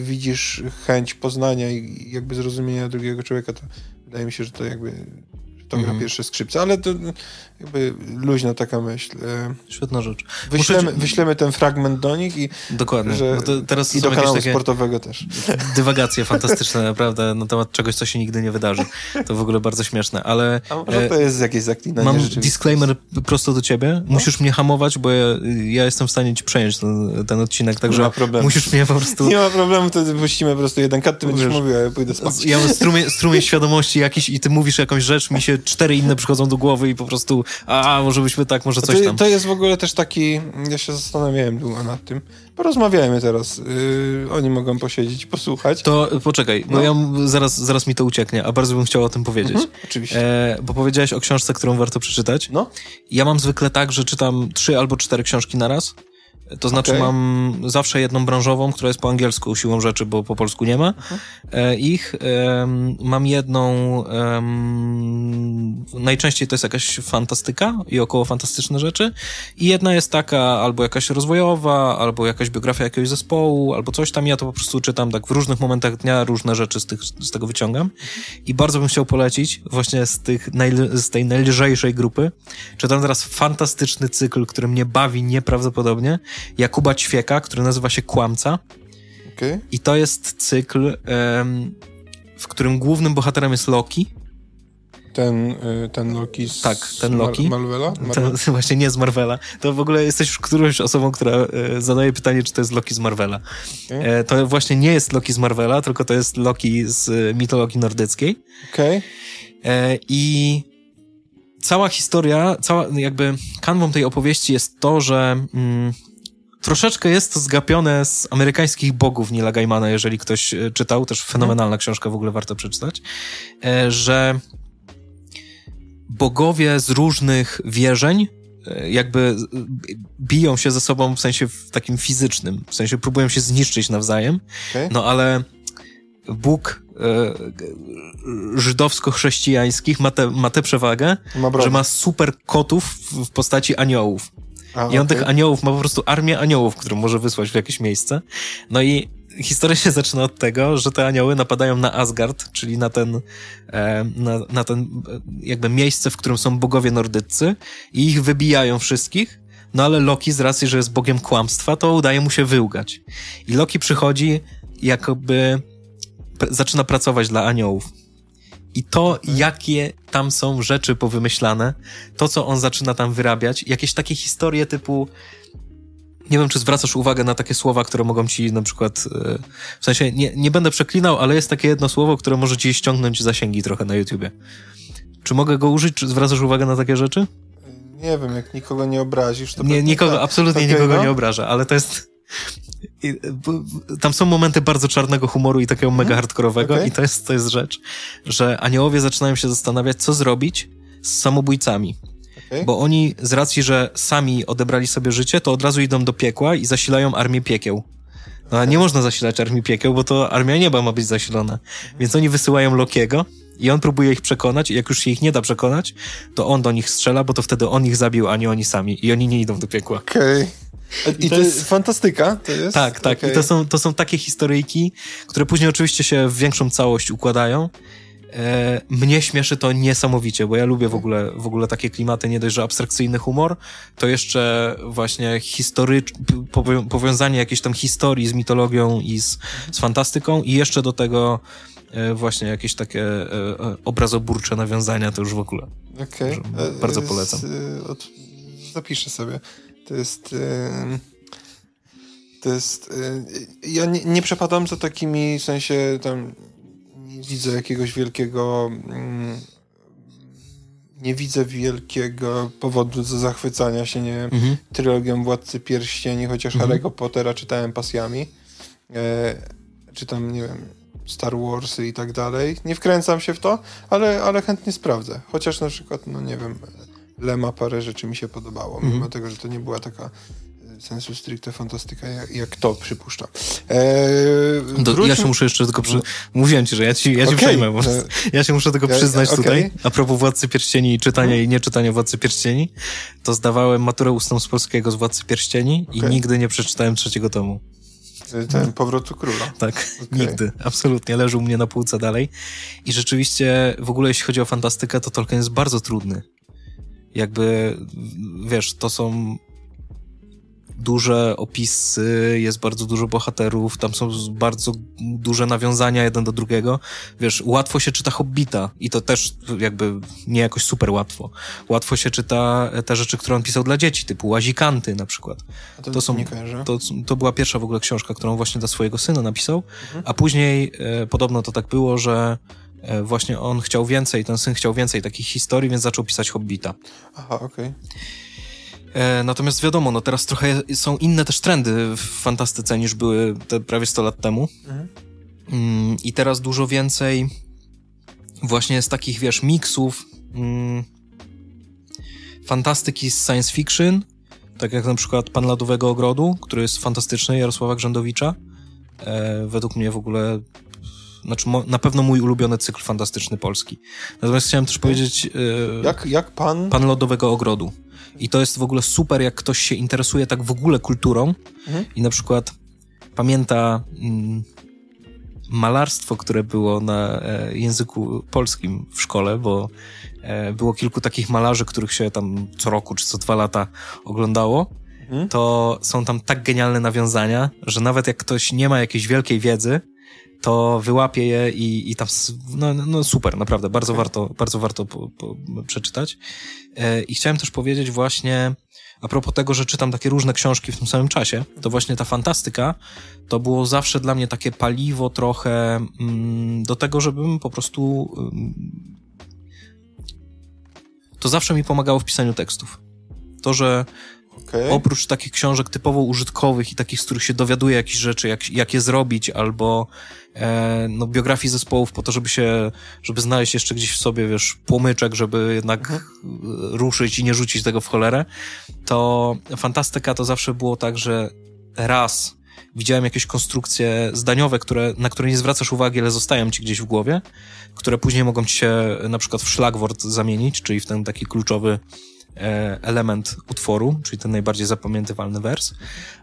widzisz chęć poznania i jakby zrozumienia drugiego człowieka, to wydaje mi się, że to jakby to gra mm. pierwsze skrzypce, ale to jakby luźna taka myśl. E, Świetna rzecz. Wyślemy, wyślemy ten fragment do nich i Dokładnie. Że, no teraz I do kanału sportowego też. Dywagacje fantastyczne naprawdę na temat czegoś, co się nigdy nie wydarzy. To w ogóle bardzo śmieszne, ale... A może to jest jakieś zaklinanie Mam disclaimer prosto do ciebie. No? Musisz mnie hamować, bo ja, ja, jestem w stanie ci przejąć ten, ten odcinek, także nie ma problemu. musisz mnie po prostu... Nie ma problemu, to puścimy po prostu jeden kat, ty będziesz mówił, a ja pójdę spać. Ja mam strumień, strumień świadomości jakiś i ty mówisz jakąś rzecz, mi się cztery inne przychodzą do głowy i po prostu a, może byśmy tak, może coś tam. To jest w ogóle też taki, ja się zastanawiałem długo nad tym. Porozmawiajmy teraz. Yy, oni mogą posiedzieć posłuchać. To poczekaj, no, no ja zaraz, zaraz mi to ucieknie, a bardzo bym chciał o tym powiedzieć. Mhm, oczywiście. E, bo powiedziałeś o książce, którą warto przeczytać. No. Ja mam zwykle tak, że czytam trzy albo cztery książki na raz. To znaczy okay. mam zawsze jedną branżową, która jest po angielsku siłą rzeczy, bo po polsku nie ma uh-huh. e, ich. Mam jedną, najczęściej to jest jakaś fantastyka i około fantastyczne rzeczy i jedna jest taka albo jakaś rozwojowa, albo jakaś biografia jakiegoś zespołu, albo coś tam. Ja to po prostu czytam tak w różnych momentach dnia, różne rzeczy z, tych, z tego wyciągam i bardzo bym chciał polecić właśnie z, tych najl- z tej najlżejszej grupy. Czytam teraz fantastyczny cykl, który mnie bawi nieprawdopodobnie Jakuba Ćwieka, który nazywa się Kłamca. Okay. I to jest cykl, w którym głównym bohaterem jest Loki. Ten, y, ten Loki z Tak, ten Loki. Mar Marvela? Ten, właśnie nie z Marvela. To w ogóle jesteś już którąś osobą, która e, zadaje pytanie, czy to jest Loki z Marvela. Okay. E, to właśnie nie jest Loki z Marvela, tylko to jest Loki z mitologii nordyckiej. Okej. Okay. E, I cała historia, cała jakby kanwą tej opowieści jest to, że mm, Troszeczkę jest to zgapione z amerykańskich bogów Nila Gaimana, jeżeli ktoś e, czytał, też fenomenalna książka, w ogóle warto przeczytać, e, że bogowie z różnych wierzeń e, jakby biją się ze sobą w sensie w takim fizycznym, w sensie próbują się zniszczyć nawzajem, okay. no ale Bóg żydowsko-chrześcijańskich ma, te, ma tę przewagę, ma że ma super kotów w postaci aniołów. A, I on okay. tych aniołów ma po prostu armię aniołów, którą może wysłać w jakieś miejsce. No i historia się zaczyna od tego, że te anioły napadają na Asgard, czyli na ten, e, na, na ten e, jakby miejsce, w którym są bogowie nordyccy i ich wybijają wszystkich. No ale Loki z racji, że jest bogiem kłamstwa, to udaje mu się wyłgać. I Loki przychodzi jakoby zaczyna pracować dla aniołów. I to, jakie tam są rzeczy powymyślane, to, co on zaczyna tam wyrabiać, jakieś takie historie typu nie wiem, czy zwracasz uwagę na takie słowa, które mogą ci na przykład, e, w sensie nie, nie będę przeklinał, ale jest takie jedno słowo, które może ci ściągnąć zasięgi trochę na YouTubie. Czy mogę go użyć? Czy zwracasz uwagę na takie rzeczy? Nie wiem, jak nikogo nie obrazisz, to... Nie, nikogo, tak, absolutnie takiego? nikogo nie obraża, ale to jest... Tam są momenty bardzo czarnego humoru i takiego mega mhm. hardkorowego okay. i to jest, to jest rzecz, że aniołowie zaczynają się zastanawiać, co zrobić z samobójcami. Okay. Bo oni z racji, że sami odebrali sobie życie, to od razu idą do piekła i zasilają armię piekieł. No a nie można zasilać armii piekieł, bo to armia nieba ma być zasilona. Więc oni wysyłają Lokiego i on próbuje ich przekonać i jak już się ich nie da przekonać, to on do nich strzela, bo to wtedy on ich zabił, a nie oni sami. I oni nie idą do piekła. Okej. Okay. I, I, to, jest fantastyka, to jest? Tak, tak. Okay. I to są, to są takie historyjki, które później oczywiście się w większą całość układają. E, mnie śmieszy to niesamowicie, bo ja lubię w ogóle, w ogóle takie klimaty, nie dość, że abstrakcyjny humor, to jeszcze właśnie historycz, powiązanie jakiejś tam historii z mitologią i z, z fantastyką i jeszcze do tego e, właśnie jakieś takie e, obrazoburcze nawiązania, to już w ogóle. Okay. Bardzo polecam. Od, zapiszę sobie. To jest... To jest... Ja nie, nie przepadam za takimi, w sensie tam widzę jakiegoś wielkiego. Mm, nie widzę wielkiego powodu do zachwycania się, nie mhm. trylogią Władcy Pierścieni, chociaż mhm. Harry'ego Pottera czytałem pasjami. E, czytam, nie wiem, Star Warsy i tak dalej. Nie wkręcam się w to, ale, ale chętnie sprawdzę. Chociaż na przykład, no nie wiem, Lema parę rzeczy mi się podobało, mhm. mimo tego, że to nie była taka sensu stricte fantastyka, jak, jak to przypuszcza. Eee, Do, ja się muszę jeszcze tylko przy... Mówiłem ci, że ja ci, ja ci okay. przejmę, bo e, ja się muszę tylko przyznać okay. tutaj, a propos Władcy Pierścieni i czytania hmm. i nieczytania Władcy Pierścieni, to zdawałem maturę ustną z polskiego z Władcy Pierścieni okay. i nigdy nie przeczytałem trzeciego tomu. E, ten powrotu króla. Tak, nigdy. Absolutnie. Leżył mnie na półce dalej. I rzeczywiście, w ogóle jeśli chodzi o fantastykę, to Tolkien jest bardzo trudny. Jakby, wiesz, to są duże opisy, jest bardzo dużo bohaterów, tam są bardzo duże nawiązania jeden do drugiego. Wiesz, łatwo się czyta Hobbita i to też jakby nie jakoś super łatwo. Łatwo się czyta te rzeczy, które on pisał dla dzieci, typu Łazikanty na przykład. A to, to są, to, to była pierwsza w ogóle książka, którą właśnie dla swojego syna napisał, mhm. a później e, podobno to tak było, że właśnie on chciał więcej, ten syn chciał więcej takich historii, więc zaczął pisać Hobbita. Aha, okej. Okay. E, natomiast wiadomo, no teraz trochę są inne też trendy w fantastyce niż były te prawie 100 lat temu. Mhm. Mm, I teraz dużo więcej właśnie z takich, wiesz, miksów mm, fantastyki z science fiction, tak jak na przykład Pan Ladowego Ogrodu, który jest fantastyczny, Jarosława Grzędowicza. E, według mnie w ogóle znaczy na pewno mój ulubiony cykl fantastyczny polski. Natomiast chciałem też powiedzieć... E, jak, jak pan? Pan Lodowego Ogrodu. I to jest w ogóle super, jak ktoś się interesuje tak w ogóle kulturą mhm. i na przykład pamięta mm, malarstwo, które było na e, języku polskim w szkole, bo e, było kilku takich malarzy, których się tam co roku czy co dwa lata oglądało. Mhm. To są tam tak genialne nawiązania, że nawet jak ktoś nie ma jakiejś wielkiej wiedzy, to wyłapie je i, i tam, no, no super, naprawdę, bardzo okay. warto, bardzo warto po, po, przeczytać. E, I chciałem też powiedzieć właśnie, a propos tego, że czytam takie różne książki w tym samym czasie, to właśnie ta fantastyka to było zawsze dla mnie takie paliwo trochę mm, do tego, żebym po prostu. Mm, to zawsze mi pomagało w pisaniu tekstów. To, że Okay. Oprócz takich książek typowo użytkowych i takich, z których się dowiaduje jakichś rzeczy, jak, jak je zrobić, albo no, biografii zespołów po to, żeby się, żeby znaleźć jeszcze gdzieś w sobie, wiesz, płomyczek, żeby jednak mhm. ruszyć i nie rzucić tego w cholerę, to fantastyka to zawsze było tak, że raz widziałem jakieś konstrukcje zdaniowe, które, na które nie zwracasz uwagi, ale zostają ci gdzieś w głowie, które później mogą ci się na przykład w szlagwort zamienić, czyli w ten taki kluczowy E, element utworu, czyli ten najbardziej zapamiętywalny wers,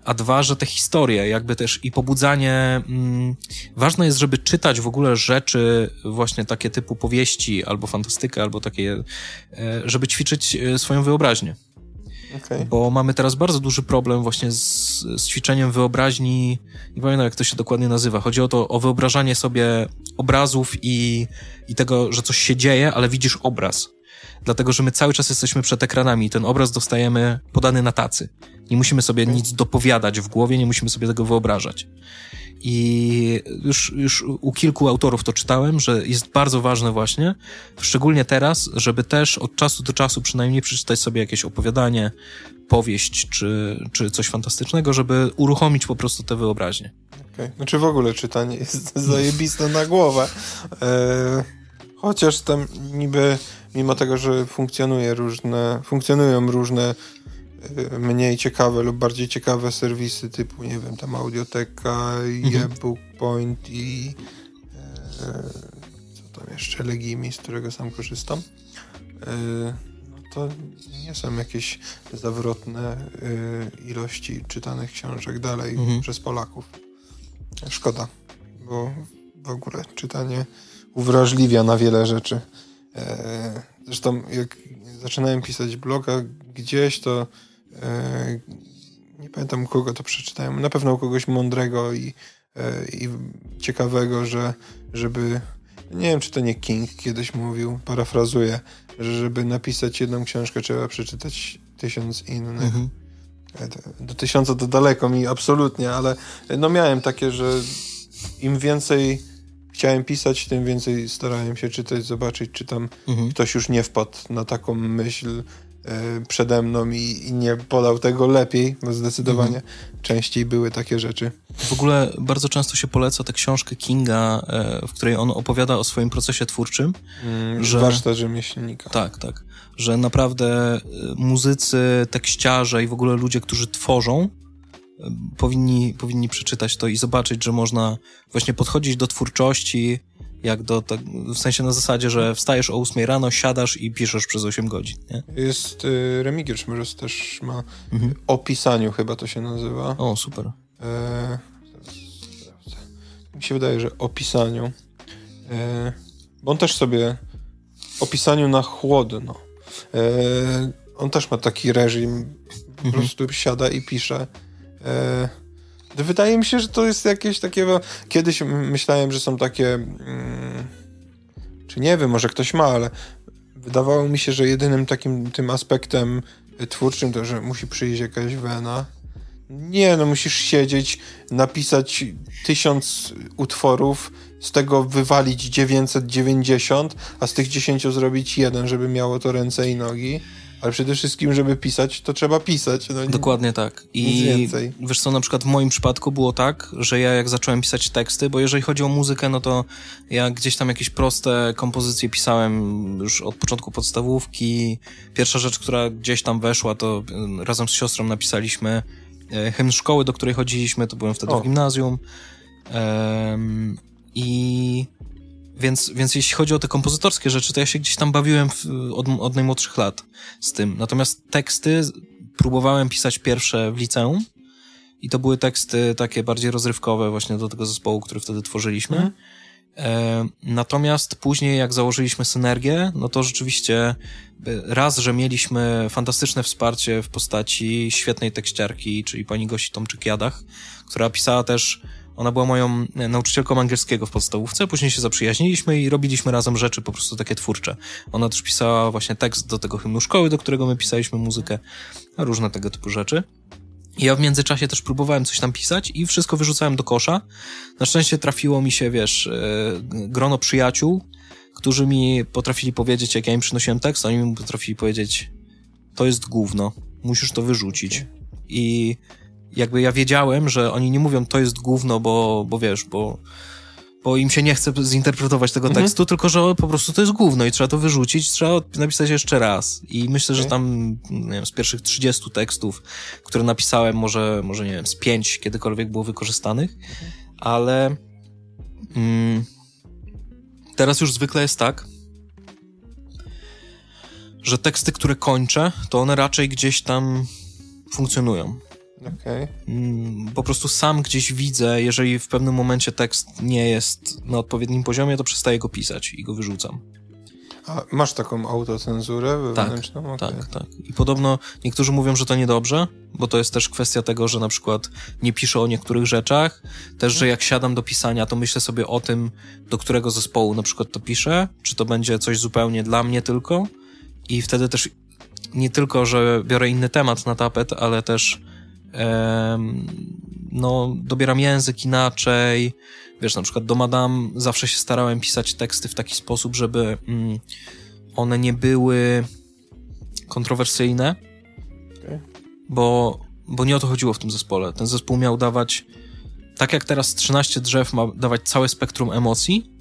a dwa, że te historie, jakby też i pobudzanie, mm, ważne jest, żeby czytać w ogóle rzeczy właśnie takie typu powieści, albo fantastykę, albo takie, e, żeby ćwiczyć e, swoją wyobraźnię. Okay. Bo mamy teraz bardzo duży problem właśnie z, z ćwiczeniem wyobraźni. Nie pamiętam, jak to się dokładnie nazywa. Chodzi o to, o wyobrażanie sobie obrazów i, i tego, że coś się dzieje, ale widzisz obraz. Dlatego, że my cały czas jesteśmy przed ekranami i ten obraz dostajemy podany na tacy. Nie musimy sobie nic dopowiadać w głowie, nie musimy sobie tego wyobrażać. I już, już u kilku autorów to czytałem, że jest bardzo ważne właśnie, szczególnie teraz, żeby też od czasu do czasu przynajmniej przeczytać sobie jakieś opowiadanie, powieść czy, czy coś fantastycznego, żeby uruchomić po prostu te wyobraźnie. Okay. Znaczy w ogóle czytanie jest zajebiste na głowę. E, chociaż tam niby, mimo tego, że funkcjonuje różne, funkcjonują różne Y, mniej ciekawe lub bardziej ciekawe serwisy typu, nie wiem, tam Audioteka, mhm. e-book point i e, co tam jeszcze, Legimi, z którego sam korzystam. E, no to nie są jakieś zawrotne e, ilości czytanych książek dalej mhm. przez Polaków. Szkoda, bo w ogóle czytanie uwrażliwia na wiele rzeczy. E, zresztą jak zaczynałem pisać bloga gdzieś, to E, nie pamiętam kogo to przeczytałem, na pewno kogoś mądrego i, e, i ciekawego, że żeby, nie wiem czy to nie King kiedyś mówił, parafrazuję, że żeby napisać jedną książkę trzeba przeczytać tysiąc innych. Mhm. Do tysiąca to daleko mi absolutnie, ale no miałem takie, że im więcej chciałem pisać, tym więcej starałem się czytać, zobaczyć, czy tam mhm. ktoś już nie wpadł na taką myśl, E, przede mną i, i, nie podał tego lepiej, bo zdecydowanie mhm. częściej były takie rzeczy. W ogóle bardzo często się poleca tę książkę Kinga, e, w której on opowiada o swoim procesie twórczym. Mm, że warsztat rzemieślnika. Tak, tak. Że naprawdę e, muzycy, tekściarze i w ogóle ludzie, którzy tworzą, powinni, powinni przeczytać to i zobaczyć, że można właśnie podchodzić do twórczości jak do, tak, w sensie na zasadzie, że wstajesz o 8 rano, siadasz i piszesz przez 8 godzin, nie? Jest y, Remigiusz Mróz też ma mhm. o pisaniu chyba to się nazywa. O, super. E, mi się wydaje, że o pisaniu. E, bo on też sobie o pisaniu na chłodno. E, on też ma taki reżim, po mhm. prostu siada i pisze. E, Wydaje mi się, że to jest jakieś takie. Kiedyś myślałem, że są takie. Mm, czy nie wiem, może ktoś ma, ale wydawało mi się, że jedynym takim tym aspektem twórczym to, że musi przyjść jakaś wena. Nie, no musisz siedzieć, napisać tysiąc utworów, z tego wywalić 990, a z tych 10 zrobić jeden, żeby miało to ręce i nogi. Ale przede wszystkim, żeby pisać, to trzeba pisać. No, Dokładnie tak. I wiesz co, na przykład w moim przypadku było tak, że ja jak zacząłem pisać teksty, bo jeżeli chodzi o muzykę, no to ja gdzieś tam jakieś proste kompozycje pisałem już od początku podstawówki. Pierwsza rzecz, która gdzieś tam weszła, to y, razem z siostrą napisaliśmy y, hymn szkoły, do której chodziliśmy, to byłem wtedy o. w gimnazjum. Um, I więc, więc jeśli chodzi o te kompozytorskie rzeczy, to ja się gdzieś tam bawiłem w, od, od najmłodszych lat z tym. Natomiast teksty próbowałem pisać pierwsze w liceum i to były teksty takie bardziej rozrywkowe właśnie do tego zespołu, który wtedy tworzyliśmy. Mhm. E, natomiast później, jak założyliśmy synergię, no to rzeczywiście e, raz, że mieliśmy fantastyczne wsparcie w postaci świetnej tekściarki, czyli pani Gosi Tomczyk-Jadach, która pisała też ona była moją e, nauczycielką angielskiego w podstawówce, później się zaprzyjaźniliśmy i robiliśmy razem rzeczy po prostu takie twórcze. Ona też pisała właśnie tekst do tego hymnu szkoły, do którego my pisaliśmy muzykę, różne tego typu rzeczy. Ja w międzyczasie też próbowałem coś tam pisać i wszystko wyrzucałem do kosza. Na szczęście trafiło mi się, wiesz, e, grono przyjaciół, którzy mi potrafili powiedzieć, jak ja im przynosiłem tekst, oni mi potrafili powiedzieć, to jest gówno, musisz to wyrzucić. I jakby ja wiedziałem, że oni nie mówią to jest gówno, bo, bo wiesz, bo, bo im się nie chce zinterpretować tego mhm. tekstu, tylko że po prostu to jest gówno i trzeba to wyrzucić, trzeba napisać jeszcze raz. I myślę, okay. że tam nie wiem, z pierwszych 30 tekstów, które napisałem, może, może nie wiem, z pięć kiedykolwiek było wykorzystanych, mhm. ale mm, teraz już zwykle jest tak, że teksty, które kończę, to one raczej gdzieś tam funkcjonują. Okay. Mm, po prostu sam gdzieś widzę, jeżeli w pewnym momencie tekst nie jest na odpowiednim poziomie, to przestaję go pisać i go wyrzucam. A masz taką autocenzurę wewnętrzną? Tak, okay. tak, tak. I podobno niektórzy mówią, że to niedobrze, bo to jest też kwestia tego, że na przykład nie piszę o niektórych rzeczach. Też, że jak siadam do pisania, to myślę sobie o tym, do którego zespołu na przykład to piszę, czy to będzie coś zupełnie dla mnie tylko. I wtedy też nie tylko, że biorę inny temat na tapet, ale też no, dobieram język inaczej. Wiesz, na przykład do Madame zawsze się starałem pisać teksty w taki sposób, żeby mm, one nie były kontrowersyjne, okay. bo, bo nie o to chodziło w tym zespole. Ten zespół miał dawać, tak jak teraz 13 drzew ma dawać całe spektrum emocji,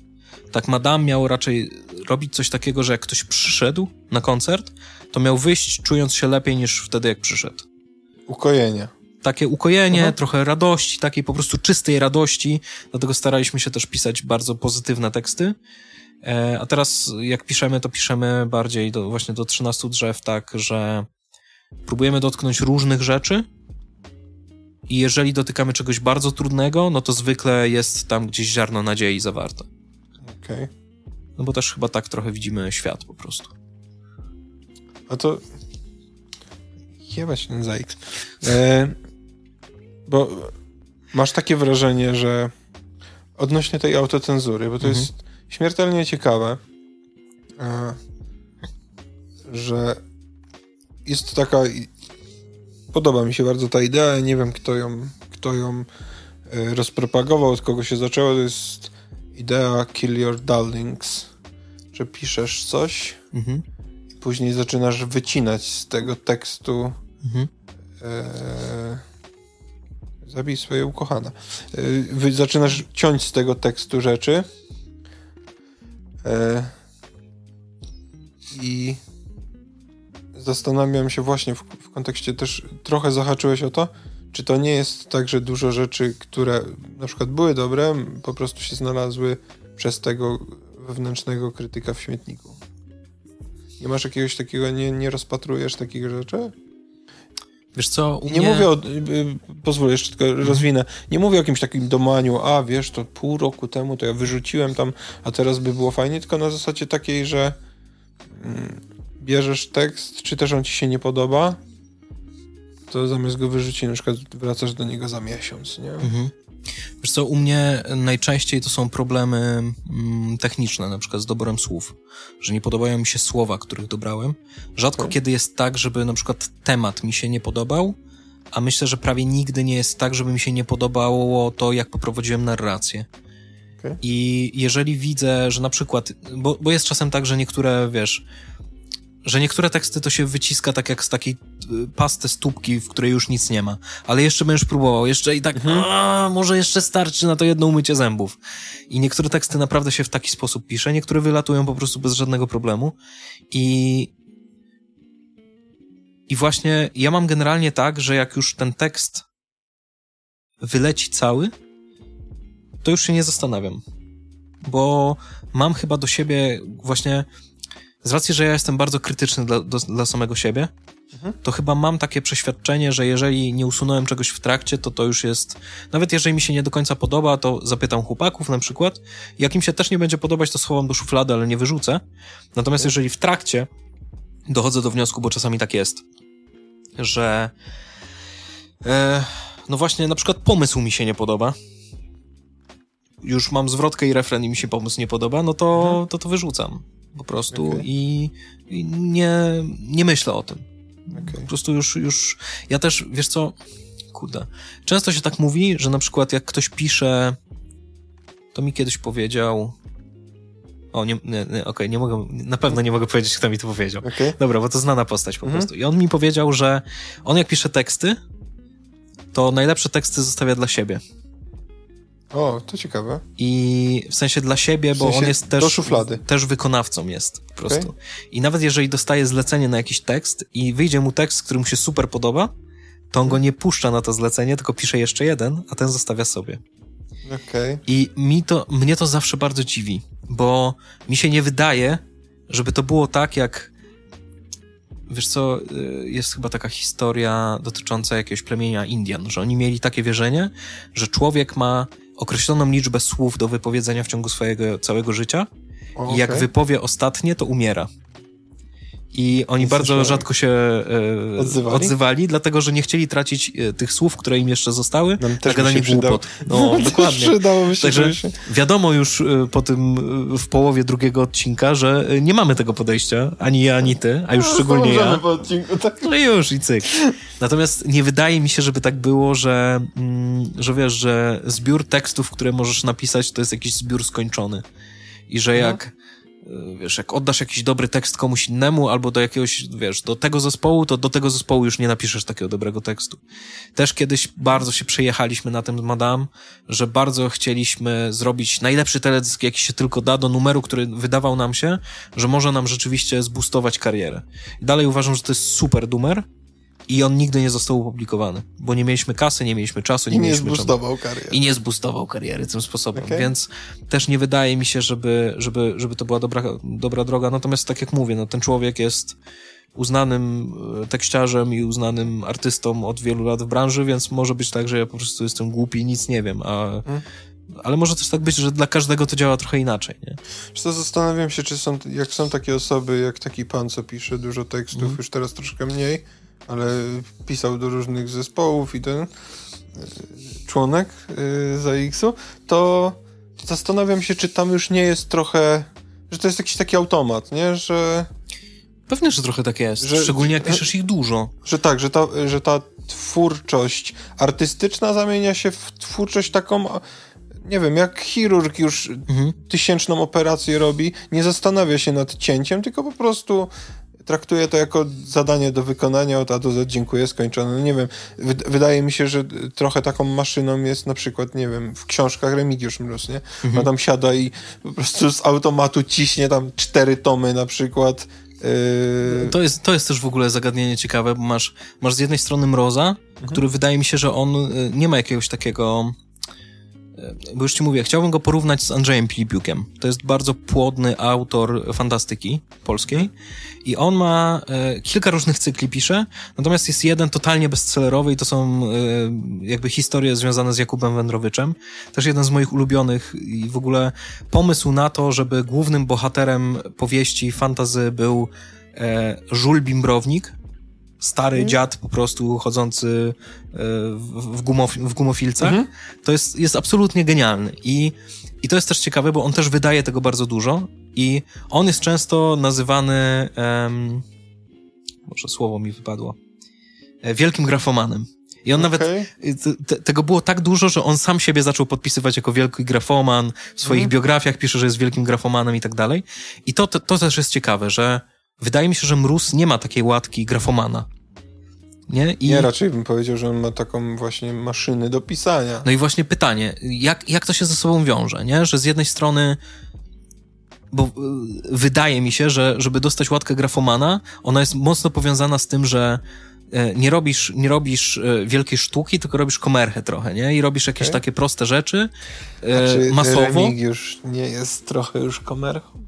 tak Madame miał raczej robić coś takiego, że jak ktoś przyszedł na koncert, to miał wyjść czując się lepiej niż wtedy, jak przyszedł. Ukojenie takie ukojenie, Aha. trochę radości, takiej po prostu czystej radości, dlatego staraliśmy się też pisać bardzo pozytywne teksty. E, a teraz jak piszemy, to piszemy bardziej do, właśnie do 13 drzew, tak, że próbujemy dotknąć różnych rzeczy i jeżeli dotykamy czegoś bardzo trudnego, no to zwykle jest tam gdzieś ziarno nadziei zawarte. Okej. Okay. No bo też chyba tak trochę widzimy świat po prostu. A to... Jebać ten zajk. E, bo masz takie wrażenie, że odnośnie tej autocenzury, bo to mhm. jest śmiertelnie ciekawe, że jest taka. Podoba mi się bardzo ta idea. Nie wiem, kto ją, kto ją e, rozpropagował, od kogo się zaczęło. To jest idea Kill Your Darlings, że piszesz coś mhm. i później zaczynasz wycinać z tego tekstu. Mhm. E Zabij swoje ukochane. Wy zaczynasz ciąć z tego tekstu rzeczy. E, I zastanawiam się właśnie w, w kontekście też trochę zahaczyłeś o to, czy to nie jest tak, że dużo rzeczy, które na przykład były dobre, po prostu się znalazły przez tego wewnętrznego krytyka w śmietniku. Nie masz jakiegoś takiego, nie, nie rozpatrujesz takich rzeczy? Wiesz co, nie mnie... mówię o, y, y, pozwól jeszcze tylko mhm. rozwinę, nie mówię o jakimś takim domaniu, a wiesz, to pół roku temu to ja wyrzuciłem tam, a teraz by było fajnie, tylko na zasadzie takiej, że mm, bierzesz tekst, czy też on ci się nie podoba, to zamiast go wyrzucić, na przykład wracasz do niego za miesiąc, nie? Mhm. Wiesz co, u mnie najczęściej to są problemy mm, techniczne, na przykład z doborem słów, że nie podobają mi się słowa, których dobrałem. Rzadko okay. kiedy jest tak, żeby na przykład temat mi się nie podobał, a myślę, że prawie nigdy nie jest tak, żeby mi się nie podobało to, jak poprowadziłem narrację. Okay. I jeżeli widzę, że na przykład, bo, bo jest czasem tak, że niektóre, wiesz, że niektóre teksty to się wyciska tak jak z takiej y, pasty stópki, w której już nic nie ma. Ale jeszcze będziesz próbował, jeszcze i tak, mhm. a, może jeszcze starczy na to jedno umycie zębów. I niektóre teksty naprawdę się w taki sposób pisze, niektóre wylatują po prostu bez żadnego problemu. I i właśnie ja mam generalnie tak, że jak już ten tekst wyleci cały, to już się nie zastanawiam. Bo mam chyba do siebie właśnie z racji, że ja jestem bardzo krytyczny dla, do, dla samego siebie, mhm. to chyba mam takie przeświadczenie, że jeżeli nie usunąłem czegoś w trakcie, to to już jest. Nawet jeżeli mi się nie do końca podoba, to zapytam chłopaków na przykład. Jak im się też nie będzie podobać, to schowam do szuflady, ale nie wyrzucę. Natomiast mhm. jeżeli w trakcie dochodzę do wniosku, bo czasami tak jest, że. E, no właśnie, na przykład pomysł mi się nie podoba. Już mam zwrotkę i refren i mi się pomysł nie podoba, no to, mhm. to to wyrzucam po prostu okay. i, i, nie, nie myślę o tym. Okay. Po prostu już, już, ja też, wiesz co, kurde, często się tak mówi, że na przykład jak ktoś pisze, to mi kiedyś powiedział, o, nie, nie, nie okej, okay, nie mogę, na pewno nie mogę powiedzieć, kto mi to powiedział. Okay. Dobra, bo to znana postać po mhm. prostu. I on mi powiedział, że on jak pisze teksty, to najlepsze teksty zostawia dla siebie. O, to ciekawe. I w sensie dla siebie, w sensie bo on jest też, też wykonawcą jest po prostu. Okay. I nawet jeżeli dostaje zlecenie na jakiś tekst i wyjdzie mu tekst, który mu się super podoba, to on go nie puszcza na to zlecenie, tylko pisze jeszcze jeden, a ten zostawia sobie. Okay. I mi to, mnie to zawsze bardzo dziwi, bo mi się nie wydaje, żeby to było tak, jak Wiesz co, y, jest chyba taka historia dotycząca jakiegoś plemienia Indian, że oni mieli takie wierzenie, że człowiek ma określoną liczbę słów do wypowiedzenia w ciągu swojego całego życia O, okay. I jak wypowie ostatnie, to umiera. I oni bardzo rzadko się e, odzywali? odzywali? dlatego że nie chcieli tracić e, tych słów, które im jeszcze zostały, Nam na gadanie głupot. No, dokładnie. Się, Także się... wiadomo już e, po tym, e, w połowie drugiego odcinka, że e, nie mamy tego podejścia, ani ja, ani ty, a już no, szczególnie ja. Po odcinku, tak. No już i cyk. Natomiast nie wydaje mi się, żeby tak było, że, mm, że wiesz, że zbiór tekstów, które możesz napisać, to jest jakiś zbiór skończony. I że jak wiesz, jak oddasz jakiś dobry tekst komuś innemu albo do jakiegoś, wiesz, do tego zespołu, to do tego zespołu już nie napiszesz takiego dobrego tekstu. Też kiedyś bardzo się przejechaliśmy na tym Madame, że bardzo chcieliśmy zrobić najlepszy teledysk, jaki się tylko da do numeru, który wydawał nam się, że może nam rzeczywiście zbustować karierę. I dalej uważam, że to jest super numer, i on nigdy nie został opublikowany, bo nie mieliśmy kasy, nie mieliśmy czasu, nie, I nie mieliśmy zbustował kariery. I nie zbustował kariery tym sposobem, okay. więc też nie wydaje mi się, żeby, żeby, żeby to była dobra, dobra droga. Natomiast tak jak mówię, no, ten człowiek jest uznanym e, tekściarzem i uznanym artystą od wielu lat w branży, więc może być tak, że ja po prostu jestem głupi i nic nie wiem, a hmm. Ale może też tak być, że dla każdego to działa trochę inaczej, nie? Co zastanawiam się, czy są, jak są takie osoby, jak taki pan, co pisze dużo tekstów, mm. już teraz troszkę mniej, ale pisał do różnych zespołów i ten e, członek e, ZX-u, to zastanawiam się, czy tam już nie jest trochę, że to jest jakiś taki automat, nie? Że... Pewnie, że trochę tak jest, że, szczególnie jak piszesz ich dużo. Że tak, że ta, że ta twórczość artystyczna zamienia się w twórczość taką nie wiem, jak chirurg już mhm. tysięczną operację robi, nie zastanawia się nad cięciem, tylko po prostu traktuję to jako zadanie do wykonania, od A do Z dziękuję, skończone. No nie wiem, wydaje mi się, że trochę taką maszyną jest na przykład, nie wiem, w książkach Remigiusz Mróz, nie? Mhm. Ma tam siada i po prostu z automatu ciśnie tam cztery tomy na przykład. Yy... To, jest, to jest też w ogóle zagadnienie ciekawe, bo masz, masz z jednej strony Mroza, mhm. który wydaje mi się, że on y, nie ma jakiegoś takiego bo już ci mówię, chciałbym go porównać z Andrzejem Pilipiukiem. To jest bardzo płodny autor fantastyki polskiej i on ma e, kilka różnych cykli pisze, natomiast jest jeden totalnie bestsellerowy i to są e, jakby historie związane z Jakubem Wędrowyczem. Też jeden z moich ulubionych i w ogóle pomysł na to, żeby głównym bohaterem powieści fantazy był e, Żul Bimbrownik, stary mhm. dziad po prostu chodzący e, w, gumof w gumofilcach, mhm. to jest, jest absolutnie genialny. I, I to jest też ciekawe, bo on też wydaje tego bardzo dużo i on jest często nazywany, um, może słowo mi wypadło, e, wielkim grafomanem. I on okay. nawet, te, tego było tak dużo, że on sam siebie zaczął podpisywać jako wielki grafoman, w swoich mhm. biografiach pisze, że jest wielkim grafomanem i tak dalej. I to, to, to też jest ciekawe, że Wydaje mi się, że Mróz nie ma takiej łatki grafomana. Nie? I... nie, raczej bym powiedział, że on ma taką właśnie maszynę do pisania. No i właśnie pytanie, jak, jak to się ze sobą wiąże, nie? Że z jednej strony bo y, wydaje mi się, że żeby dostać łatkę grafomana, ona jest mocno powiązana z tym, że e, nie robisz, nie robisz e, wielkiej sztuki, tylko robisz komerchę trochę, nie? I robisz jakieś okay. takie proste rzeczy e, A czy masowo. już nie jest trochę już komerchą?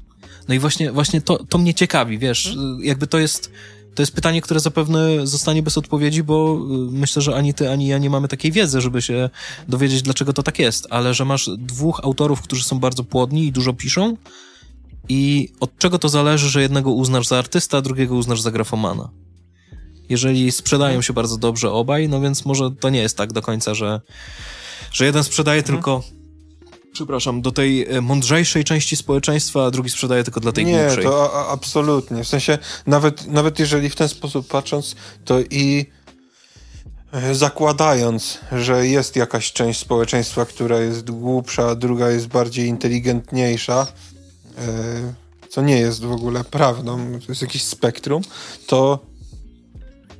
No i właśnie, właśnie to, to mnie ciekawi, wiesz, hmm? jakby to jest, to jest pytanie, które zapewne zostanie bez odpowiedzi, bo y, myślę, że ani ty, ani ja nie mamy takiej wiedzy, żeby się dowiedzieć, dlaczego to tak jest, ale że masz dwóch autorów, którzy są bardzo płodni i dużo piszą i od czego to zależy, że jednego uznasz za artysta, a drugiego uznasz za grafomana. Jeżeli sprzedają się bardzo dobrze obaj, no więc może to nie jest tak do końca, że, że jeden sprzedaje hmm. tylko przepraszam, do tej e, mądrzejszej części społeczeństwa, a drugi sprzedaje tylko dla tej Nie, głupszej. to a, absolutnie. W sensie, nawet, nawet jeżeli w ten sposób patrząc, to i e, zakładając, że jest jakaś część społeczeństwa, która jest głupsza, a druga jest bardziej inteligentniejsza, e, co nie jest w ogóle prawdą, to jest jakiś spektrum, to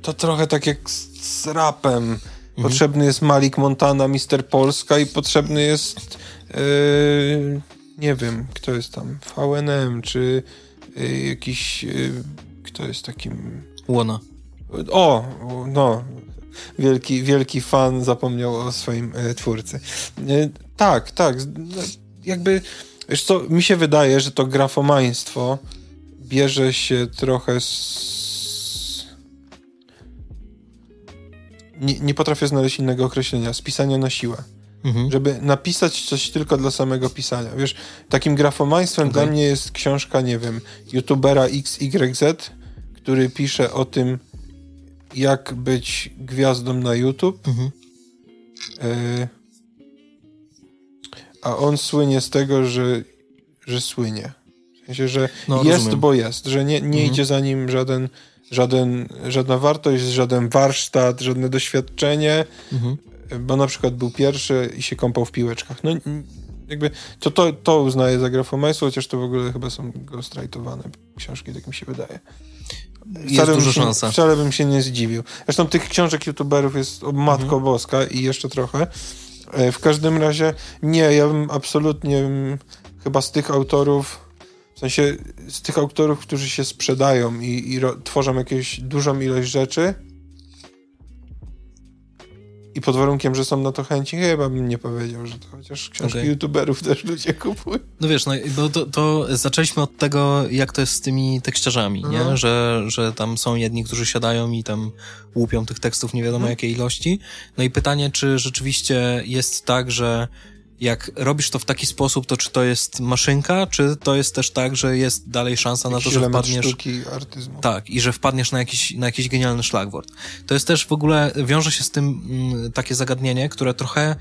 to trochę tak jak z, z rapem. Mhm. Potrzebny jest Malik Montana, Mister Polska i potrzebny jest Yy, nie wiem, kto jest tam, VNM, czy yy, jakiś, yy, kto jest takim... Łona. O, no, wielki, wielki fan zapomniał o swoim e, twórcy. E, tak, tak, no, jakby, wiesz co, mi się wydaje, że to grafomaństwo bierze się trochę z... Nie, nie potrafię znaleźć innego określenia, z pisania na siłę. Mhm. żeby napisać coś tylko dla samego pisania. Wiesz, takim grafomaństwem okay. dla mnie jest książka, nie wiem, youtubera XYZ, który pisze o tym, jak być gwiazdą na YouTube. Mhm. Y a on słynie z tego, że, że słynie. W sensie, że no, jest, rozumiem. bo jest, że nie, nie mhm. idzie za nim żaden, żaden, żadna wartość, żaden warsztat, żadne doświadczenie, mhm. Bo na przykład był pierwszy i się kąpał w piłeczkach. No jakby to, to, to uznaję za grafomajstwo, chociaż to w ogóle chyba są ghostwritowane książki, tak mi się wydaje. Wcale jest dużo się, szansa. Wcale bym się nie zdziwił. Zresztą tych książek youtuberów jest o matko mhm. boska i jeszcze trochę. E, w każdym razie nie, ja bym absolutnie chyba z tych autorów, w sensie z tych autorów, którzy się sprzedają i, i tworzą jakąś dużą ilość rzeczy, i pod warunkiem, że są na to chęci, chyba bym nie powiedział, że to chociaż książki okay. youtuberów też ludzie kupują. No wiesz, no bo to, to, zaczęliśmy od tego, jak to jest z tymi tekściarzami, nie? Mhm. Że, że tam są jedni, którzy siadają i tam łupią tych tekstów nie wiadomo mhm. jakiej ilości. No i pytanie, czy rzeczywiście jest tak, że jak robisz to w taki sposób, to czy to jest maszynka, czy to jest też tak, że jest dalej szansa na to, że wpadniesz... sztuki, artyzmu. Tak, i że wpadniesz na jakiś, na jakiś genialny szlagwort. To jest też w ogóle, wiąże się z tym mm, takie zagadnienie, które trochę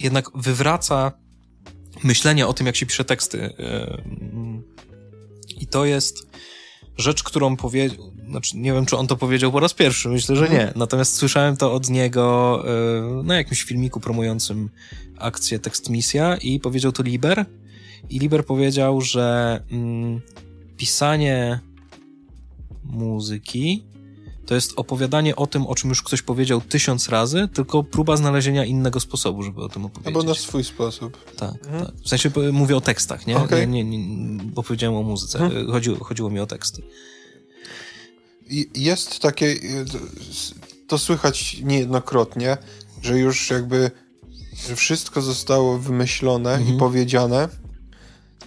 jednak wywraca myślenie o tym, jak się pisze teksty. Yy, I to jest rzecz, którą powiedział, znaczy nie wiem, czy on to powiedział po raz pierwszy, myślę, że nie. Mhm. Natomiast słyszałem to od niego yy, na jakimś filmiku promującym akcję Tekst Misja i powiedział to Liber. I Liber powiedział, że mm, pisanie muzyki to jest opowiadanie o tym, o czym już ktoś powiedział tysiąc razy, tylko próba znalezienia innego sposobu, żeby o tym opowiedzieć. Albo na swój sposób. Tak, mhm. tak. W sensie mówię o tekstach, nie? Okay. nie, nie, nie bo powiedziałem o muzyce. Mhm. Chodziło, chodziło mi o teksty. Jest takie, to słychać niejednokrotnie, że już jakby że wszystko zostało wymyślone mhm. i powiedziane,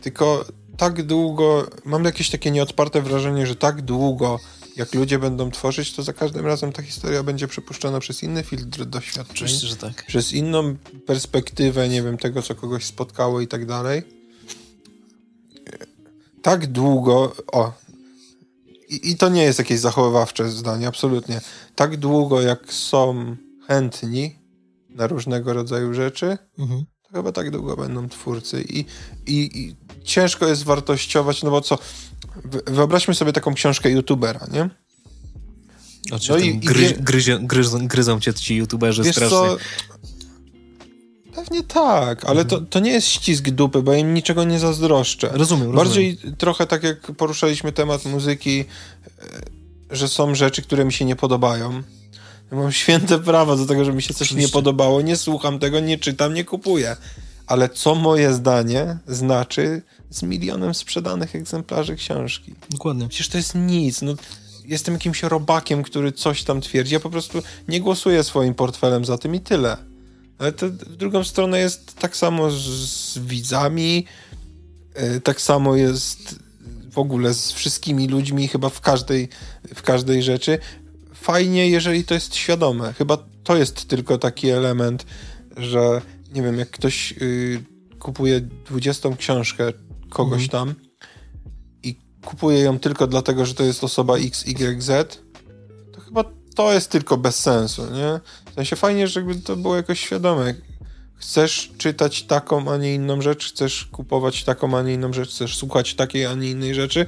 tylko tak długo, mam jakieś takie nieodparte wrażenie, że tak długo jak ludzie będą tworzyć, to za każdym razem ta historia będzie przepuszczona przez inny filtr doświadczeń. Oczywiście, że tak. Przez inną perspektywę, nie wiem, tego, co kogoś spotkało i tak dalej. Tak długo, o, i, i to nie jest jakieś zachowawcze zdanie, absolutnie. Tak długo, jak są chętni na różnego rodzaju rzeczy, mhm. to chyba tak długo będą twórcy. I, i, I ciężko jest wartościować, no bo co, wyobraźmy sobie taką książkę youtubera, nie? Znaczy, no i, gryz, gryzą, gryzą, gryzą cię ci youtuberzy wiesz strasznie. Co? Pewnie tak, ale mhm. to, to nie jest ścisk dupy, bo im niczego nie zazdroszczę. Rozumiem, Bardziej rozumiem. trochę tak jak poruszaliśmy temat muzyki, e, że są rzeczy, które mi się nie podobają. Ja mam święte prawo do tego, że mi się coś Oczywiście. nie podobało, nie słucham tego, nie czytam, nie kupuję. Ale co moje zdanie znaczy z milionem sprzedanych egzemplarzy książki? Dokładnie. Przecież to jest nic. No, jestem jakimś robakiem, który coś tam twierdzi. Ja po prostu nie głosuję swoim portfelem za tym i tyle. Ale to w drugą stronę jest tak samo z, z widzami, yy, tak samo jest w ogóle z wszystkimi ludźmi, chyba w każdej, w każdej rzeczy. Fajnie, jeżeli to jest świadome. Chyba to jest tylko taki element, że nie wiem, jak ktoś yy, kupuje 20 książkę kogoś mhm. tam i kupuje ją tylko dlatego, że to jest osoba XYZ, to chyba to jest tylko bez sensu, nie? W sensie fajnie, żeby to było jakoś świadome. Chcesz czytać taką, a nie inną rzecz, chcesz kupować taką, a nie inną rzecz, chcesz słuchać takiej, a nie innej rzeczy,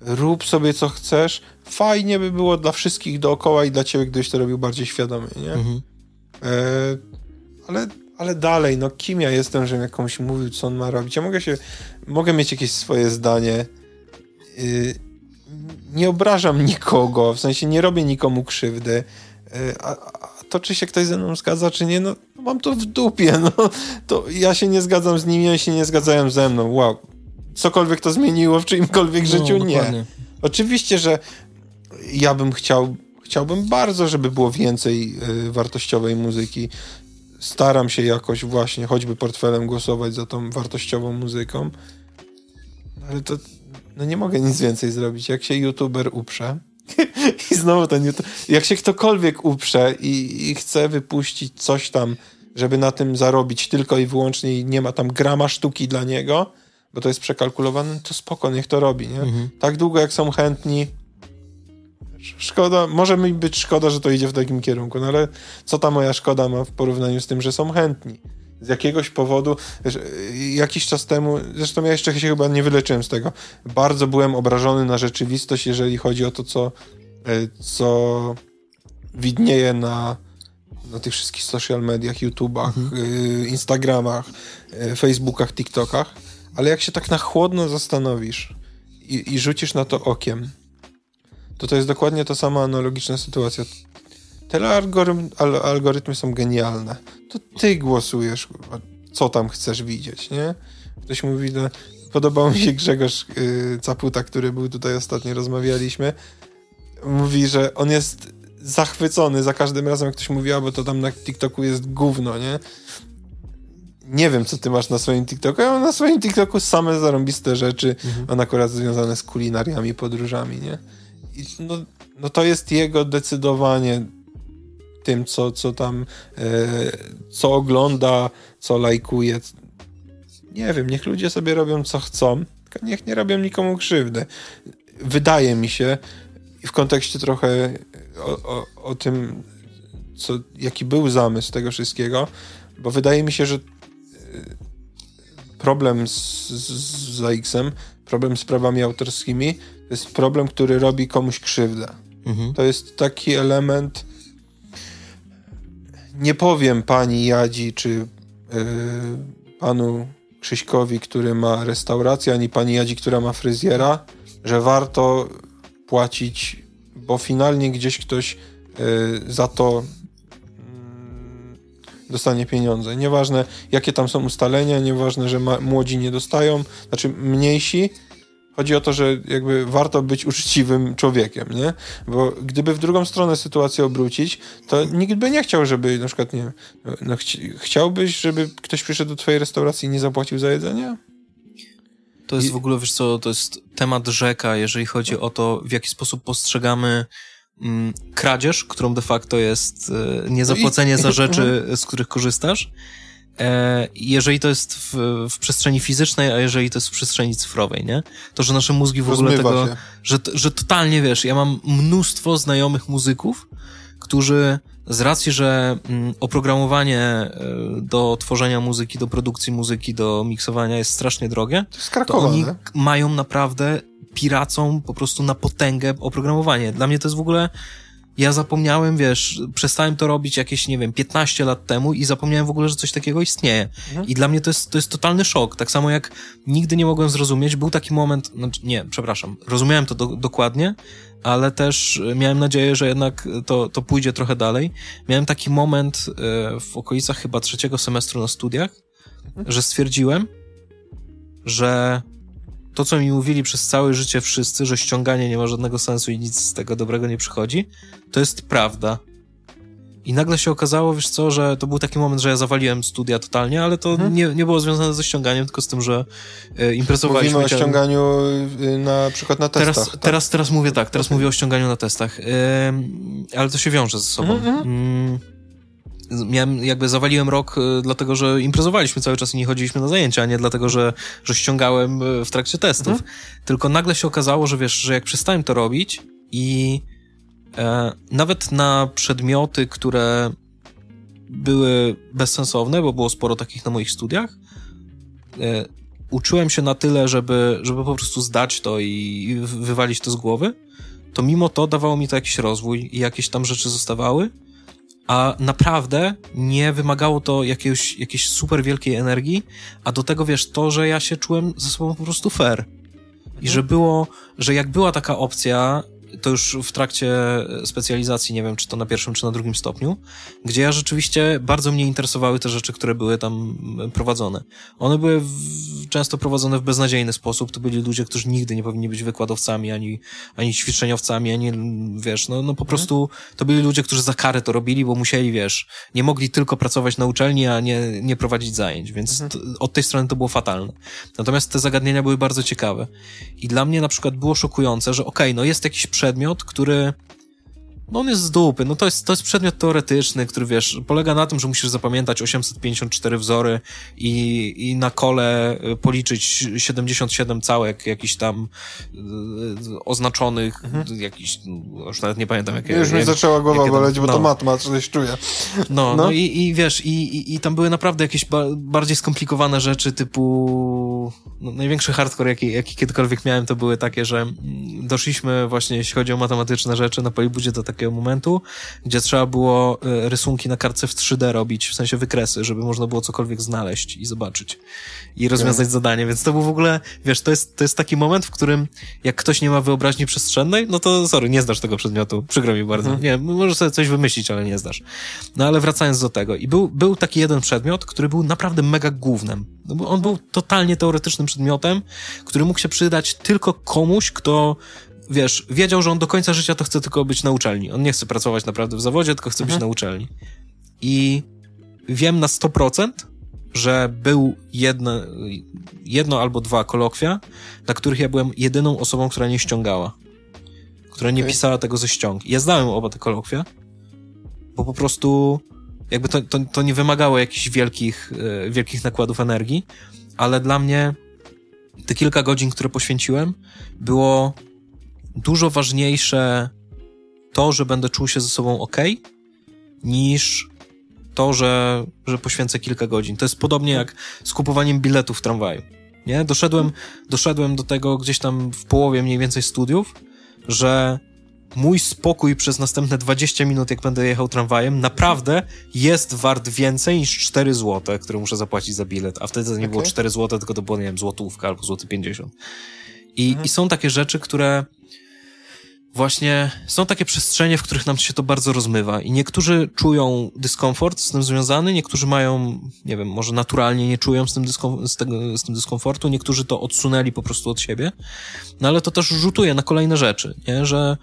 rób sobie co chcesz. Fajnie by było dla wszystkich dookoła i dla ciebie, gdybyś to robił bardziej świadomie, nie? Mhm. E, ale, ale dalej, no kim ja jestem, żebym jakąś mówił, co on ma robić? Ja mogę się, mogę mieć jakieś swoje zdanie. Y, nie obrażam nikogo, w sensie nie robię nikomu krzywdy. Y, a, a to, czy się ktoś ze mną zgadza, czy nie, no mam to w dupie, no. To ja się nie zgadzam z nimi, oni się nie zgadzają ze mną. Wow. Cokolwiek to zmieniło w czyimkolwiek no, życiu? Dokładnie. Nie. Oczywiście, że ja bym chciał, chciałbym bardzo, żeby było więcej y, wartościowej muzyki. Staram się jakoś właśnie, choćby portfelem głosować za tą wartościową muzyką. Ale to no nie mogę nic więcej zrobić. Jak się youtuber uprze i znowu ten YouTube, jak się ktokolwiek uprze i, i chce wypuścić coś tam żeby na tym zarobić tylko i wyłącznie i nie ma tam grama sztuki dla niego, bo to jest przekalkulowane, to spoko, niech to robi, nie? Mhm. Tak długo jak są chętni, szkoda, może mi być szkoda, że to idzie w takim kierunku, no ale co ta moja szkoda ma w porównaniu z tym, że są chętni? Z jakiegoś powodu, wiesz, jakiś czas temu, zresztą ja jeszcze się chyba nie wyleczyłem z tego, bardzo byłem obrażony na rzeczywistość, jeżeli chodzi o to, co, e, co widnieje na, na tych wszystkich social mediach, YouTubach, mhm. E, Instagramach, e, Facebookach, TikTokach, ale jak się tak na chłodno zastanowisz i, i rzucisz na to okiem, to to jest dokładnie ta sama analogiczna sytuacja. Telealgorytmy są genialne. To ty głosujesz, co tam chcesz widzieć, nie? Ktoś mówi, że podobał mi się Grzegorz yy, Caputa, który był tutaj ostatnio, rozmawialiśmy. Mówi, że on jest zachwycony za każdym razem, jak ktoś mówi, a bo to tam na TikToku jest gówno, nie? Nie wiem, co ty masz na swoim TikToku. Ja mam na swoim TikToku same zarąbiste rzeczy, mhm. on akurat związane z kulinariami, podróżami, nie? No, no to jest jego decydowanie tym, co, co tam, e, co ogląda, co lajkuje. Nie wiem, niech ludzie sobie robią co chcą, tylko niech nie robią nikomu krzywdy. Wydaje mi się, w kontekście trochę o, o, o tym, co, jaki był zamysł tego wszystkiego, bo wydaje mi się, że e, problem z, z, z AX-em, problem z prawami autorskimi, to jest problem, który robi komuś krzywdę. Mhm. To jest taki element, nie powiem pani Jadzi, czy yy, panu Krzyśkowi, który ma restaurację, ani pani Jadzi, która ma fryzjera, że warto płacić, bo finalnie gdzieś ktoś yy, za to dostanie pieniądze. Nieważne, jakie tam są ustalenia, nieważne, że młodzi nie dostają, znaczy mniejsi, Chodzi o to, że jakby warto być uczciwym człowiekiem, nie? Bo gdyby w drugą stronę sytuację obrócić, to nikt by nie chciał, żeby na przykład, nie no chci chciałbyś, żeby ktoś przyszedł do twojej restauracji i nie zapłacił za jedzenie? To jest w ogóle, wiesz co, to jest temat rzeka, jeżeli chodzi o to, w jaki sposób postrzegamy kradzież, którą de facto jest y, niezapłacenie no za rzeczy, z których korzystasz, E, jeżeli to jest w, w, przestrzeni fizycznej, a jeżeli to jest w przestrzeni cyfrowej, nie? To, że nasze mózgi w ogóle tego, że, że totalnie, wiesz, ja mam mnóstwo znajomych muzyków, którzy z racji, że mm, oprogramowanie e, do tworzenia muzyki, do produkcji muzyki, do miksowania jest strasznie drogie, to, to oni mają naprawdę piracą po prostu na potęgę oprogramowanie. Dla mnie to jest w ogóle ja zapomniałem, wiesz, przestałem to robić jakieś, nie wiem, 15 lat temu i zapomniałem w ogóle, że coś takiego istnieje. Mhm. I dla mnie to jest, to jest totalny szok. Tak samo jak nigdy nie mogłem zrozumieć, był taki moment, znaczy nie, przepraszam, rozumiałem to do, dokładnie, ale też miałem nadzieję, że jednak to, to pójdzie trochę dalej. Miałem taki moment e, w okolicach chyba trzeciego semestru na studiach, mhm. że stwierdziłem, że to, co mi mówili przez całe życie wszyscy, że ściąganie nie ma żadnego sensu i nic z tego dobrego nie przychodzi, to jest prawda. I nagle się okazało, wiesz co, że to był taki moment, że ja zawaliłem studia totalnie, ale to mhm. nie, nie było związane ze ściąganiem, tylko z tym, że e, imprezowaliśmy. Mówimy o ściąganiu y, na przykład na testach. Teraz, tak? teraz, teraz mówię tak, teraz mówię o ściąganiu na testach, e, ale to się wiąże ze sobą. Mhm. mhm. Mm miałem, jakby zawaliłem rok, y, dlatego że imprezowaliśmy cały czas i nie chodziliśmy na zajęcia, a nie dlatego, że, że ściągałem y, w trakcie testów. Mhm. Tylko nagle się okazało, że wiesz, że jak przestałem to robić i e, nawet na przedmioty, które były bezsensowne, bo było sporo takich na moich studiach, e, uczyłem się na tyle, żeby, żeby po prostu zdać to i wywalić to z głowy, to mimo to dawało mi to jakiś rozwój i jakieś tam rzeczy zostawały a naprawdę nie wymagało to jakiegoś, jakiejś super wielkiej energii, a do tego wiesz, to, że ja się czułem ze sobą po prostu fair. I że było, że jak była taka opcja, to już w trakcie specjalizacji, nie wiem, czy to na pierwszym, czy na drugim stopniu, gdzie ja rzeczywiście bardzo mnie interesowały te rzeczy, które były tam prowadzone. One były w, często prowadzone w beznadziejny sposób. To byli ludzie, którzy nigdy nie powinni być wykładowcami, ani, ani ćwiczeniowcami, ani, wiesz, no, no po mhm. prostu to byli ludzie, którzy za karę to robili, bo musieli, wiesz, nie mogli tylko pracować na uczelni, a nie, nie prowadzić zajęć, więc mhm. to, od tej strony to było fatalne. Natomiast te zagadnienia były bardzo ciekawe. I dla mnie na przykład było szokujące, że okej, okay, no jest jakiś przedmiot, który no on jest z dupy. No to jest, to jest przedmiot teoretyczny, który wiesz, polega na tym, że musisz zapamiętać 854 wzory i, i na kole y, policzyć 77 całek jakichś tam y, oznaczonych, mhm. jakiś, no, już nawet nie pamiętam jakie. Już mi jak, zaczęła głowa boleć, bo no. to matma coś czuję. No, no, no, i, i wiesz, i, i, i tam były naprawdę jakieś ba bardziej skomplikowane rzeczy typu no, największy hardcore, jaki, jaki kiedykolwiek miałem, to były takie, że mm, doszliśmy właśnie, jeśli chodzi o matematyczne rzeczy, na polibudzie do takiego momentu, gdzie trzeba było e, rysunki na kartce w 3D robić, w sensie wykresy, żeby można było cokolwiek znaleźć i zobaczyć i rozwiązać zadanie, więc to był w ogóle, wiesz, to jest, to jest taki moment, w którym jak ktoś nie ma wyobraźni przestrzennej, no to sorry, nie zdasz tego przedmiotu, przykro mi bardzo. Mhm. Nie, możesz sobie coś wymyślić, ale nie zdasz. No ale wracając do tego i był, był taki jeden przedmiot, który był naprawdę mega głównym. No, on był totalnie teoretycznym przedmiotem, który mógł się przydać tylko komuś, kto wiesz, wiedział, że on do końca życia to chce tylko być na uczelni. On nie chce pracować naprawdę w zawodzie, tylko chce mhm. być na uczelni. I wiem na 100%, że był jedno, jedno albo dwa kolokwia, na których ja byłem jedyną osobą, która nie ściągała. Która nie okay. pisała tego ze ściąg. Ja znałem oba te kolokwia, bo po prostu jakby to, to, to nie wymagało jakichś wielkich, e, wielkich nakładów energii, ale dla mnie te kilka godzin, które poświęciłem, było dużo ważniejsze to, że będę czuł się ze sobą ok, niż to, że, że poświęcę kilka godzin. To jest podobnie jak z kupowaniem biletów w tramwaju. Nie? Doszedłem, doszedłem do tego gdzieś tam w połowie mniej więcej studiów, że mój spokój przez następne 20 minut, jak będę jechał tramwajem, naprawdę jest wart więcej niż 4 zł, które muszę zapłacić za bilet. A wtedy to nie okay. było 4 zł, tylko to było, nie wiem, złotówka albo złoty 50. I, mhm. I są takie rzeczy, które właśnie są takie przestrzenie, w których nam się to bardzo rozmywa i niektórzy czują dyskomfort z tym związany, niektórzy mają, nie wiem, może naturalnie nie czują z tym, dyskom z, tego, z tym dyskomfortu, niektórzy to odsunęli po prostu od siebie, no ale to też rzutuje na kolejne rzeczy, nie, że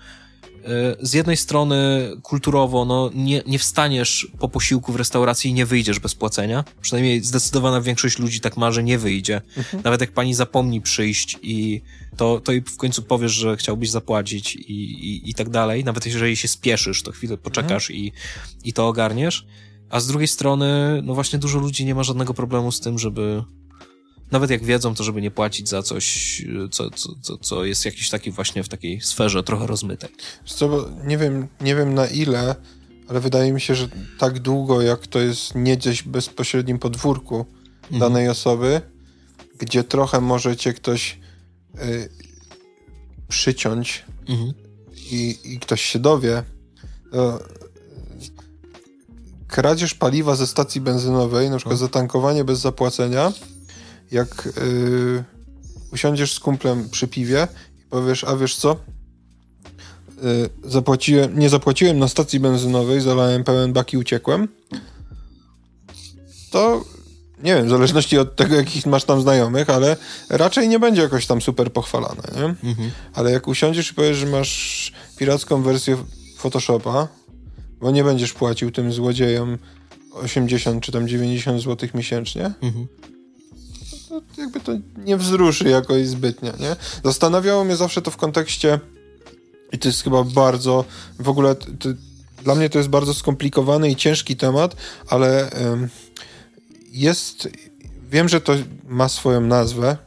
z jednej strony kulturowo, no nie, nie wstaniesz po posiłku w restauracji i nie wyjdziesz bez płacenia. Przynajmniej zdecydowana większość ludzi tak ma, że nie wyjdzie. Mhm. Nawet jak pani zapomni przyjść i to, to i w końcu powiesz, że chciałbyś zapłacić i, i, i tak dalej. Nawet jeżeli się spieszysz, to chwilę poczekasz mhm. i, i to ogarniesz. A z drugiej strony, no właśnie dużo ludzi nie ma żadnego problemu z tym, żeby nawet jak wiedzą, to żeby nie płacić za coś, co, co, co, co jest jakiś taki właśnie w takiej sferze trochę rozmytej. Co, nie wiem, nie wiem na ile, ale wydaje mi się, że tak długo, jak to jest nie gdzieś bezpośrednim podwórku mhm. danej osoby, gdzie trochę możecie ktoś y, przyciąć mhm. i, i ktoś się dowie, to kradzież paliwa ze stacji benzynowej, na przykład mhm. zatankowanie bez zapłacenia, jak y, usiądziesz z kumplem przy piwie i powiesz, a wiesz co, y, zapłaciłem, nie zapłaciłem na stacji benzynowej, zalałem pełen bak i uciekłem, to nie wiem, w zależności od tego, jakich masz tam znajomych, ale raczej nie będzie jakoś tam super pochwalane, nie? Mhm. Ale jak usiądziesz i powiesz, że masz piracką wersję Photoshopa, bo nie będziesz płacił tym złodziejom 80 czy tam 90 zł miesięcznie, mhm. To, to jakby to nie wzruszy jakoś zbytnio, nie? Zastanawiało mnie zawsze to w kontekście i to jest chyba bardzo, w ogóle to, dla mnie to jest bardzo skomplikowany i ciężki temat, ale jest, wiem, że to ma swoją nazwę.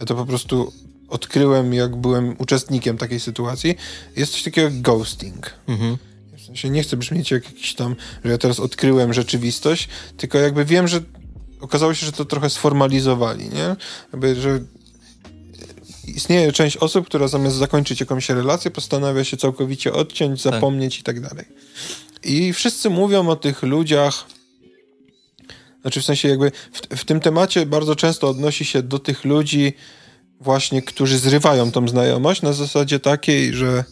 Ja to po prostu odkryłem, jak byłem uczestnikiem takiej sytuacji. Jest coś takiego jak ghosting. Mhm. W sensie nie chcę brzmieć jak jakiś tam, że ja teraz odkryłem rzeczywistość, tylko jakby wiem, że okazało się, że to trochę sformalizowali, nie? Jakby, że istnieje część osób, która zamiast zakończyć jakąś relację, postanawia się całkowicie odciąć, tak. zapomnieć i tak dalej. I wszyscy mówią o tych ludziach, znaczy w sensie jakby w, w tym temacie bardzo często odnosi się do tych ludzi właśnie, którzy zrywają tą znajomość na zasadzie takiej, że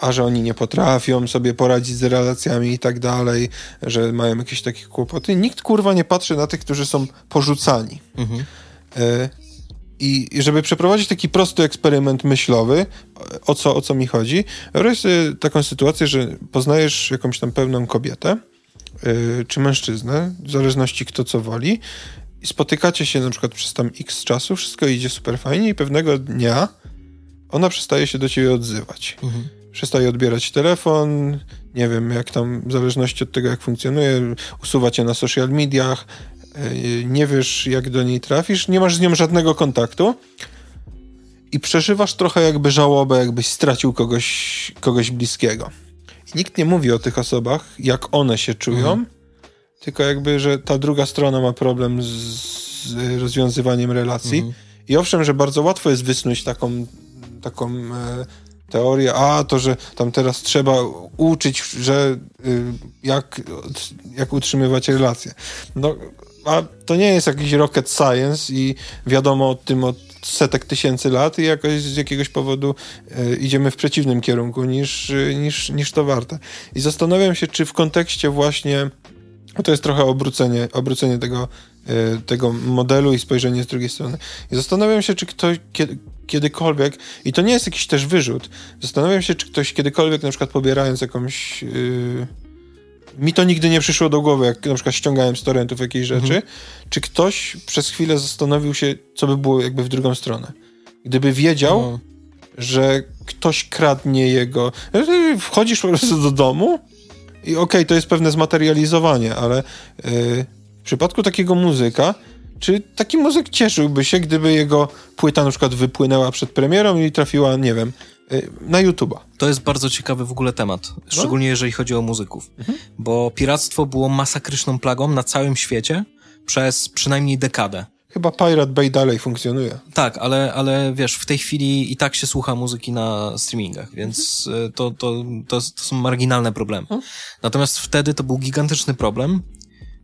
a że oni nie potrafią sobie poradzić z relacjami i tak dalej, że mają jakieś takie kłopoty. Nikt kurwa nie patrzy na tych, którzy są porzucani. Mhm. E, I żeby przeprowadzić taki prosty eksperyment myślowy, o co, o co mi chodzi, wyobraź sobie taką sytuację, że poznajesz jakąś tam pewną kobietę, Y, czy mężczyznę, w zależności kto co woli, i spotykacie się na przykład przez tam x czasu, wszystko idzie super fajnie i pewnego dnia ona przestaje się do ciebie odzywać. Mhm. Przestaje odbierać telefon, nie wiem, jak tam, w zależności od tego, jak funkcjonuje, usuwa cię na social mediach, yy, nie wiesz, jak do niej trafisz, nie masz z nią żadnego kontaktu i przeżywasz trochę jakby żałobę, jakbyś stracił kogoś, kogoś bliskiego. I nikt nie mówi o tych osobach, jak one się czują, mhm. tylko jakby, że ta druga strona ma problem z, z rozwiązywaniem relacji. Mhm. I owszem, że bardzo łatwo jest wysnuć taką, taką e, teorię, a to, że tam teraz trzeba uczyć, że y, jak, jak utrzymywać relacje. No, a to nie jest jakiś rocket science i wiadomo o tym od setek tysięcy lat i jakoś z jakiegoś powodu e, idziemy w przeciwnym kierunku niż, niż, niż to warte. I zastanawiam się, czy w kontekście właśnie to jest trochę obrócenie, obrócenie tego, tego modelu i spojrzenie z drugiej strony. I zastanawiam się, czy ktoś kiedykolwiek, i to nie jest jakiś też wyrzut, zastanawiam się, czy ktoś kiedykolwiek, na przykład pobierając jakąś. Yy, mi to nigdy nie przyszło do głowy, jak na przykład ściągałem z torrentów jakieś rzeczy, mhm. czy ktoś przez chwilę zastanowił się, co by było jakby w drugą stronę. Gdyby wiedział, no. że ktoś kradnie jego. Wchodzisz po prostu do domu i okej, okay, to jest pewne zmaterializowanie, ale yy, w przypadku takiego muzyka, czy taki muzyk cieszyłby się, gdyby jego płyta na przykład wypłynęła przed premierą i trafiła, nie wiem, Y, na YouTube'a. To jest bardzo ciekawy w ogóle temat, no? szczególnie jeżeli chodzi o muzyków, mhm. bo piractwo było masakryczną plagą na całym świecie przez przynajmniej dekadę. Chyba Pirate Bay dalej funkcjonuje. Tak, ale, ale wiesz, w tej chwili i tak się słucha muzyki na streamingach, więc mhm. to, to, to, to, są marginalne problemy. Mhm. Natomiast wtedy to był gigantyczny problem,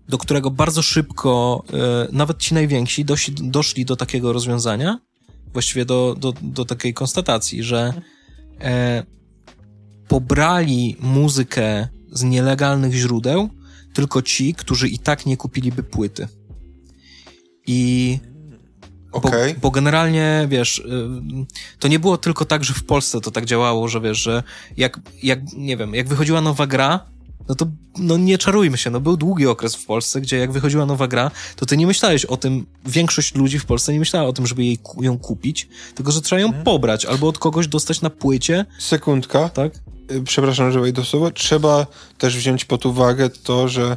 do którego bardzo szybko e, nawet ci najwięksi dosi, doszli do takiego rozwiązania, właściwie do, do, do takiej konstatacji, że e, pobrali muzykę z nielegalnych źródeł tylko ci, którzy i tak nie kupiliby płyty. I Okay. Bo, bo, generalnie, wiesz, y, to nie było tylko tak, że w Polsce to tak działało, że wiesz, że jak, jak nie wiem, jak wychodziła nowa gra, no to no nie czarujmy się, no był długi okres w Polsce, gdzie jak wychodziła nowa gra, to ty nie myślałeś o tym, większość ludzi w Polsce nie myślała o tym, żeby jej, ją kupić, tylko że trzeba ją hmm. pobrać albo od kogoś dostać na płycie. Sekundka. Tak? Y, przepraszam, że wejdę słowo. Trzeba też wziąć pod uwagę to, że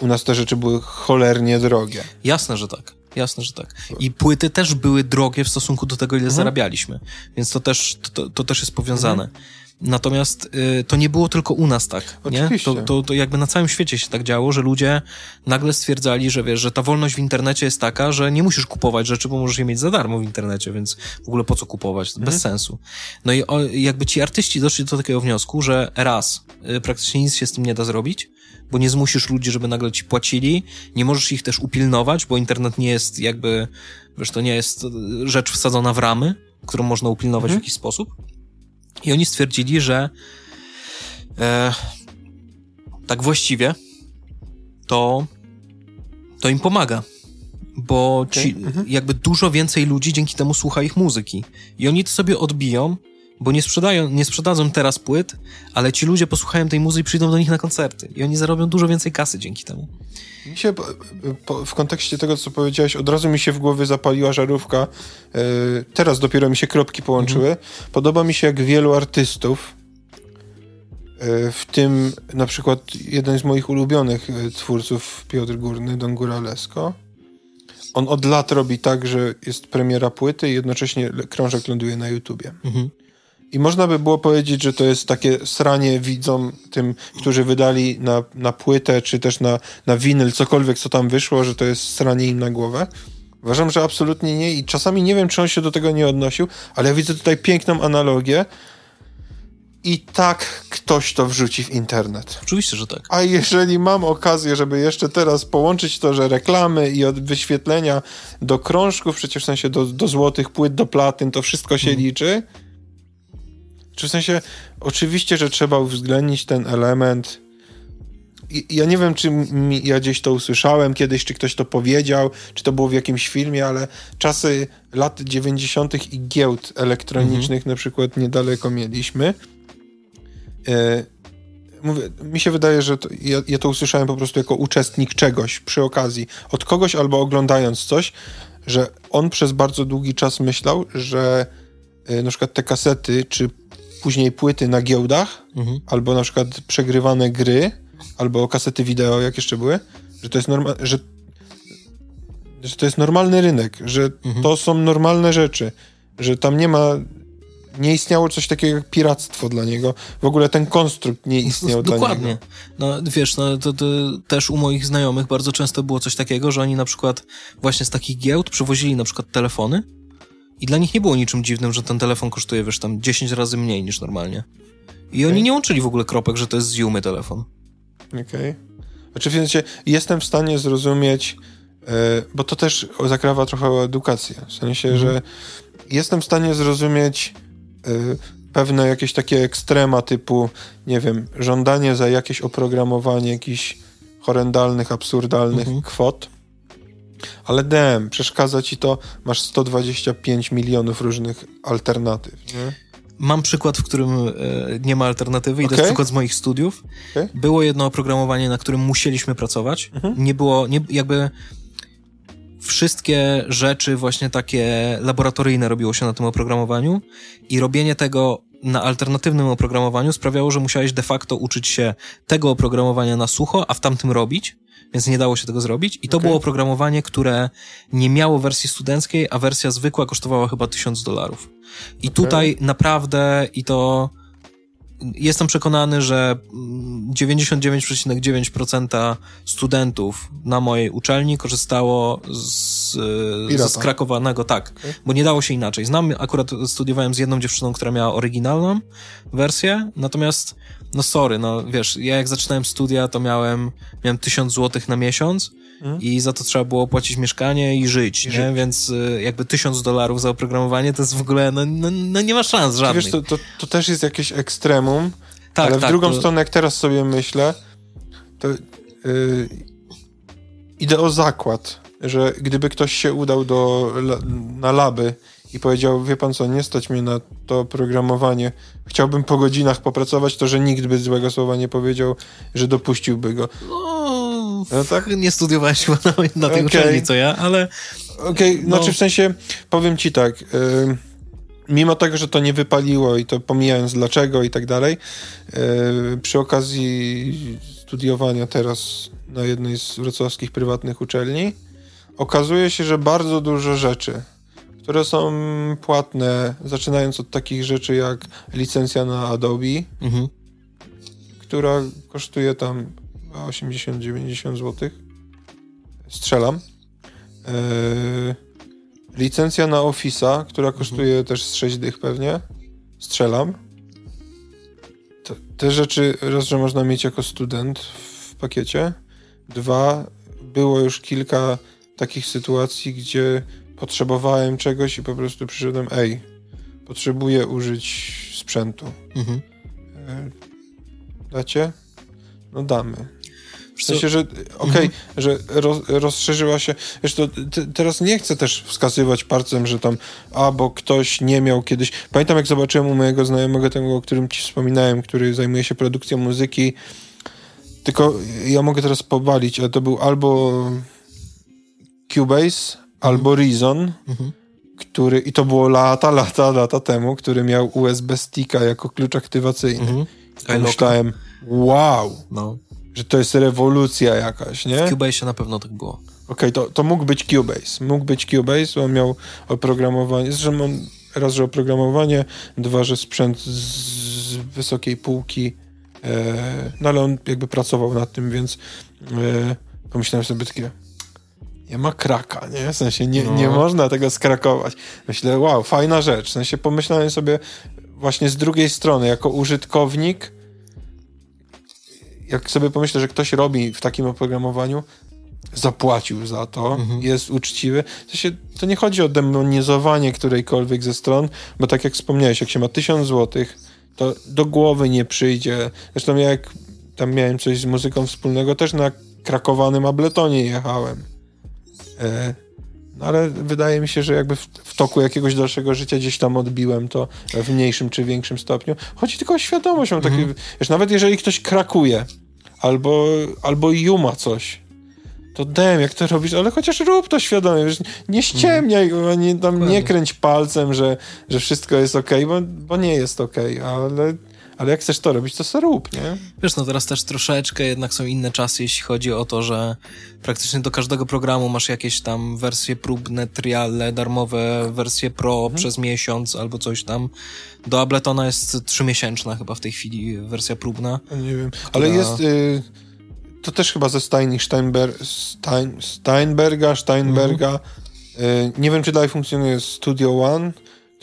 u nas te rzeczy były cholernie drogie. Jasne, że tak. Jasne, że tak. I płyty też były drogie w stosunku do tego, ile mhm. zarabialiśmy. Więc to też, to, to też jest powiązane. Mhm. Natomiast y, to nie było tylko u nas tak, nie? To, to, to jakby na całym świecie się tak działo, że ludzie nagle stwierdzali, że wiesz, że ta wolność w internecie jest taka, że nie musisz kupować rzeczy, bo możesz je mieć za darmo w internecie, więc w ogóle po co kupować? Mhm. Bez sensu. No i o, jakby ci artyści doszli do takiego wniosku, że raz, y, praktycznie nic się z tym nie da zrobić, bo nie zmusisz ludzi, żeby nagle ci płacili, nie możesz ich też upilnować, bo internet nie jest jakby, wiesz, to nie jest rzecz wsadzona w ramy, którą można upilnować mhm. w jakiś sposób. I oni stwierdzili, że e, tak właściwie to, to im pomaga. Bo okay. ci, mhm. jakby dużo więcej ludzi dzięki temu słucha ich muzyki. I oni to sobie odbiją, bo nie sprzedają, nie sprzedadzą teraz płyt, ale ci ludzie posłuchają tej muzyki i przyjdą do nich na koncerty. I oni zarobią dużo więcej kasy dzięki temu. Mi się w kontekście tego, co powiedziałeś, od razu mi się w głowie zapaliła żarówka. E, teraz dopiero mi się kropki połączyły. Mhm. Podoba mi się, jak wielu artystów, e, w tym na przykład jeden z moich ulubionych e, twórców, Piotr Górny, Don Góralesko, on od lat robi tak, że jest premiera płyty i jednocześnie krążek ląduje na YouTubie. Mhm. I można by było powiedzieć, że to jest takie sranie widzom, tym, którzy wydali na, na płytę, czy też na, na winyl, cokolwiek, co tam wyszło, że to jest sranie im na głowę. Uważam, że absolutnie nie i czasami nie wiem, czy on się do tego nie odnosił, ale ja widzę tutaj piękną analogię i tak ktoś to wrzuci w internet. Oczywiście, że tak. A jeżeli mam okazję, żeby jeszcze teraz połączyć to, że reklamy i od wyświetlenia do krążków, przecież w sensie do, do złotych płyt, do platyn, to wszystko się hmm. liczy, czy w sensie, oczywiście, że trzeba uwzględnić ten element. I, ja nie wiem, czy mi, ja gdzieś to usłyszałem kiedyś, czy ktoś to powiedział, czy to było w jakimś filmie, ale czasy lat 90. i giełd elektronicznych mhm. na przykład niedaleko mieliśmy. E, mówię, mi się wydaje, że to, ja, ja to usłyszałem po prostu jako uczestnik czegoś przy okazji, od kogoś albo oglądając coś, że on przez bardzo długi czas myślał, że e, na przykład te kasety czy później płyty na giełdach, Mhm. albo na przykład przegrywane gry, albo kasety wideo, jak jeszcze były, że to jest norma- że, że to jest normalny rynek, że Mhm. to są normalne rzeczy, że tam nie ma nie istniało coś takiego jak piractwo dla niego. W ogóle ten konstrukt nie istniał dla Dokładnie. niego. No wiesz, no to, to też u moich znajomych bardzo często było coś takiego, że oni na przykład właśnie z takich giełd przywozili na przykład telefony i dla nich nie było niczym dziwnym, że ten telefon kosztuje, wiesz, tam 10 razy mniej niż normalnie. I oni nie łączyli w ogóle kropek, że to jest z telefon. Okej. Znaczy, w sensie, jestem w stanie zrozumieć, e, bo to też zakrawa trochę o edukację. W sensie, Mhm. że jestem w stanie zrozumieć e, pewne jakieś takie ekstrema typu, nie wiem, żądanie za jakieś oprogramowanie jakichś horrendalnych, absurdalnych Mhm. kwot. Ale DM, przeszkadza ci to, masz 125 milionów różnych alternatyw. Nie? Mam przykład, w którym e, nie ma alternatywy i to Okej. jest przykład z moich studiów. Okej. Było jedno oprogramowanie, na którym musieliśmy pracować. Mhm. Nie było, nie, jakby wszystkie rzeczy właśnie takie laboratoryjne robiło się na tym oprogramowaniu i robienie tego na alternatywnym oprogramowaniu sprawiało, że musiałeś de facto uczyć się tego oprogramowania na sucho, a w tamtym robić, więc nie dało się tego zrobić. I to Okej. było oprogramowanie, które nie miało wersji studenckiej, a wersja zwykła kosztowała chyba 1000 dolarów. I tutaj naprawdę, i to jestem przekonany, że mm, 99,9% studentów na mojej uczelni korzystało z, Pirata. ze skrakowanego, tak, bo nie dało się inaczej. Znam, akurat studiowałem z jedną dziewczyną, która miała oryginalną wersję, natomiast, no sorry, no wiesz, ja jak zaczynałem studia, to miałem, miałem 1000 złotych na miesiąc Mhm. i za to trzeba było płacić mieszkanie i żyć, I nie? żyć. Więc y, jakby 1000 dolarów za oprogramowanie to jest w ogóle, no, no, no nie ma szans żadnych. Wiesz, to, to, to też jest jakieś ekstremum, tak, ale w tak, drugą to- stronę, jak teraz sobie myślę, to yy, idę o zakład, że gdyby ktoś się udał do, na laby i powiedział, wie pan co, nie stać mnie na to programowanie, chciałbym po godzinach popracować, to że nikt by złego słowa nie powiedział, że dopuściłby go. No, No tak? nie studiowałeś na, na tej Okej. uczelni, co ja, ale Okej, No. znaczy w sensie, powiem ci tak, yy, mimo tego, że to nie wypaliło i to pomijając dlaczego i tak dalej, yy, przy okazji studiowania teraz na jednej z wrocławskich prywatnych uczelni, okazuje się, że bardzo dużo rzeczy, które są płatne, zaczynając od takich rzeczy jak licencja na Adobe, mhm. która kosztuje tam 80-90 zł. Strzelam. Yy, licencja na Office'a, która kosztuje też z 6 dych pewnie. Strzelam. Te, te rzeczy raz, że można mieć jako student w pakiecie. Dwa, było już kilka takich sytuacji, gdzie potrzebowałem czegoś i po prostu przyszedłem, ej, potrzebuję użyć sprzętu. Mhm. E, Dacie? No damy. W sensie, że okej, że roz, rozszerzyła się. Wiesz, to te, teraz nie chcę też wskazywać palcem, że tam, a bo ktoś nie miał kiedyś. Pamiętam, jak zobaczyłem u mojego znajomego, tego, o którym ci wspominałem, który zajmuje się produkcją muzyki. Tylko ja mogę teraz pobalić, ale to był albo Cubase, albo Reason, Mhm. który, i to było lata, lata, lata temu, który miał USB sticka jako klucz aktywacyjny. Mhm. Myślałem, wow, No. że to jest rewolucja jakaś, nie? W Okej, Cubase na pewno tak było. to, to mógł być Cubase. Mógł być Cubase, bo on miał oprogramowanie, zresztą on raz, że oprogramowanie, dwa, że sprzęt z wysokiej półki, e, no ale on jakby pracował nad tym, więc e, pomyślałem sobie takie, nie ma kraka, nie? W sensie nie, No. nie można tego skrakować. Myślę, wow, fajna rzecz. W sensie pomyślałem sobie właśnie z drugiej strony, jako użytkownik, jak sobie pomyślę, że ktoś robi w takim oprogramowaniu, zapłacił za to, Mhm. jest uczciwy. W sensie, to nie chodzi o demonizowanie którejkolwiek ze stron, bo tak jak wspomniałeś, jak się ma tysiąc złotych, to do głowy nie przyjdzie. Zresztą ja jak tam miałem coś z muzyką wspólnego, też na krakowanym abletonie jechałem. E, no ale wydaje mi się, że jakby w, w toku jakiegoś dalszego życia gdzieś tam odbiłem to w mniejszym czy większym stopniu. Chodzi tylko o świadomość. Mam takie, wiesz, nawet jeżeli ktoś krakuje albo, albo juma coś, to dem, jak to robisz, ale chociaż rób to świadomie, wiesz, nie ściemniaj, mm. nie, tam nie kręć palcem, że, że wszystko jest ok, bo, bo nie jest ok, ale ale jak chcesz to robić, to se rób, nie? Wiesz, no teraz też troszeczkę jednak są inne czasy, jeśli chodzi o to, że praktycznie do każdego programu masz jakieś tam wersje próbne, triale, darmowe wersje pro mhm. przez miesiąc albo coś tam. Do Abletona jest trzymiesięczna chyba w tej chwili wersja próbna. Nie wiem, która... ale jest... Y to też chyba ze Stein, Steinber, Stein, Steinberga, Steinberga. Mhm. Y nie wiem, czy dalej funkcjonuje Studio One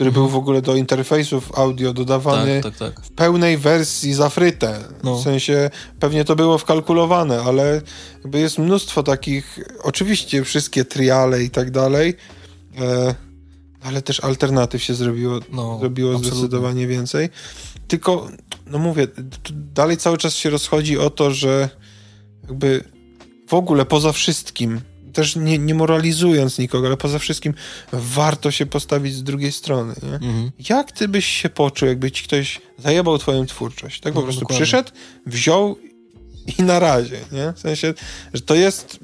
który był w ogóle do interfejsów audio dodawany tak, tak, tak. w pełnej wersji za frytę. No. W sensie pewnie to było wkalkulowane, ale jakby jest mnóstwo takich, oczywiście wszystkie triale i tak dalej, e, ale też alternatyw się zrobiło, no, zrobiło zdecydowanie więcej. Tylko, no mówię, dalej cały czas się rozchodzi o to, że jakby w ogóle poza wszystkim też nie, nie moralizując nikogo, ale poza wszystkim warto się postawić z drugiej strony. Nie? Mhm. Jak ty byś się poczuł, jakby ci ktoś zajebał twoją twórczość? Tak po no, prostu dokładnie. przyszedł, wziął i na razie, nie? W sensie, że to jest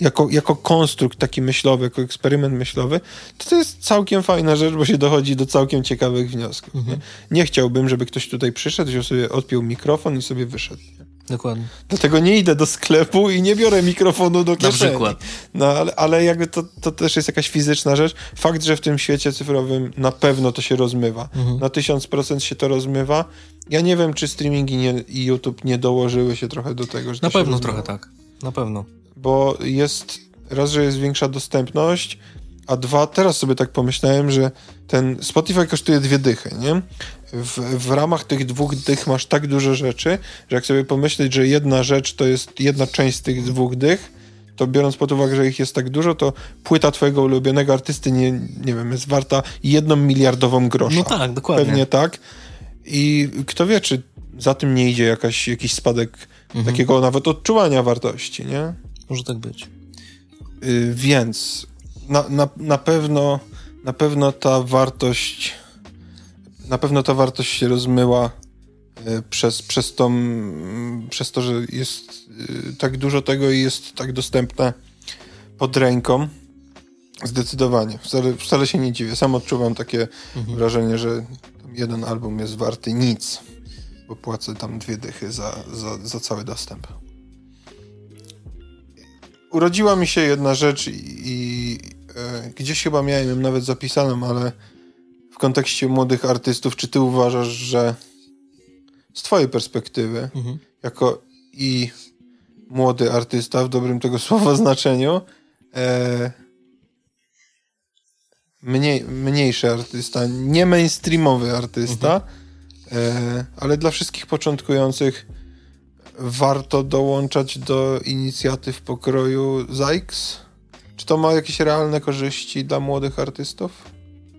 jako, jako konstrukt taki myślowy, jako eksperyment myślowy, to to jest całkiem fajna rzecz, bo się dochodzi do całkiem ciekawych wniosków. Mhm. Nie? nie chciałbym, żeby ktoś tutaj przyszedł, wziął sobie, odpiął mikrofon i sobie wyszedł. Nie? Dokładnie. Dlatego nie idę do sklepu i nie biorę mikrofonu do kieszeni. Na przykład. No, ale, ale jakby to, to też jest jakaś fizyczna rzecz. Fakt, że w tym świecie cyfrowym na pewno to się rozmywa. Mhm. Na tysiąc procent się to rozmywa. Ja nie wiem, czy streamingi nie, i YouTube nie dołożyły się trochę do tego, że Na pewno trochę tak. Na pewno. Bo jest, raz, że jest większa dostępność, a dwa, teraz sobie tak pomyślałem, że ten Spotify kosztuje dwie dychy, nie? W, w ramach tych dwóch dych masz tak dużo rzeczy, że jak sobie pomyśleć, że jedna rzecz to jest jedna część z tych dwóch dych, to biorąc pod uwagę, że ich jest tak dużo, to płyta twojego ulubionego artysty, nie, nie wiem, jest warta jedną miliardową grosza. No tak, dokładnie. Pewnie tak. I kto wie, czy za tym nie idzie jakaś, jakiś spadek mhm. takiego nawet odczuwania wartości, nie? Może tak być. Yy, więc na, na, na pewno na pewno ta wartość na pewno ta wartość się rozmyła e, przez, przez, tą, przez to, że jest e, tak dużo tego i jest tak dostępne pod ręką. Zdecydowanie. Wcale, wcale się nie dziwię. Sam odczuwam takie mhm. wrażenie, że jeden album jest warty nic, bo płacę tam dwie dychy za, za, za cały dostęp. Urodziła mi się jedna rzecz i, i e, gdzieś chyba miałem ją nawet zapisaną, ale w kontekście młodych artystów, czy ty uważasz, że z twojej perspektywy, mhm. jako i młody artysta w dobrym tego słowa znaczeniu, e, mniej, mniejszy artysta, nie mainstreamowy artysta, mhm. e, ale dla wszystkich początkujących warto dołączać do inicjatyw pokroju Zykes? Czy to ma jakieś realne korzyści dla młodych artystów?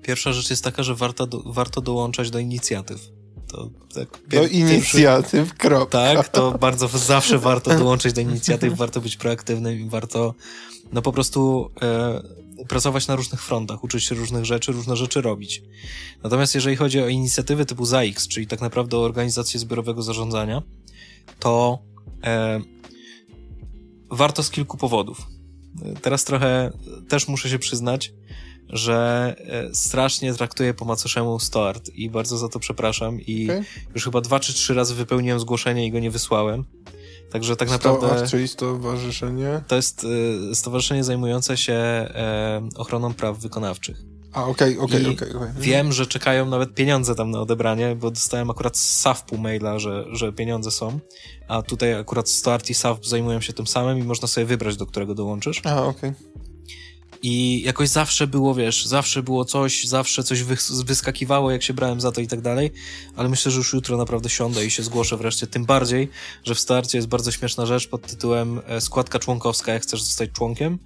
Pierwsza rzecz jest taka, że warto, do, warto dołączać do inicjatyw. To, tak, do inicjatyw, kropka. Tak, to bardzo zawsze warto dołączyć do inicjatyw, warto być proaktywnym i warto no po prostu e, pracować na różnych frontach, uczyć się różnych rzeczy, różne rzeczy robić. Natomiast jeżeli chodzi o inicjatywy typu ZAIX, czyli tak naprawdę o organizację zbiorowego zarządzania, to e, warto z kilku powodów. Teraz trochę też muszę się przyznać, że e, strasznie traktuję po macoszemu start i bardzo za to przepraszam i okay. już chyba dwa czy trzy razy wypełniłem zgłoszenie i go nie wysłałem. Także tak naprawdę... Czyli stowarzyszenie? To jest y, stowarzyszenie zajmujące się e, ochroną praw wykonawczych. A, okej, okej, okej. Wiem, że czekają nawet pieniądze tam na odebranie, bo dostałem akurat z SAFP maila, że, że pieniądze są, a tutaj akurat Start i SAFP zajmują się tym samym i można sobie wybrać, do którego dołączysz. A, okej. Okay. I jakoś zawsze było, wiesz, zawsze było coś, zawsze coś wyskakiwało, jak się brałem za to i tak dalej, ale myślę, że już jutro naprawdę siądę i się zgłoszę wreszcie, tym bardziej, że w starcie jest bardzo śmieszna rzecz pod tytułem e, składka członkowska, jak chcesz zostać członkiem,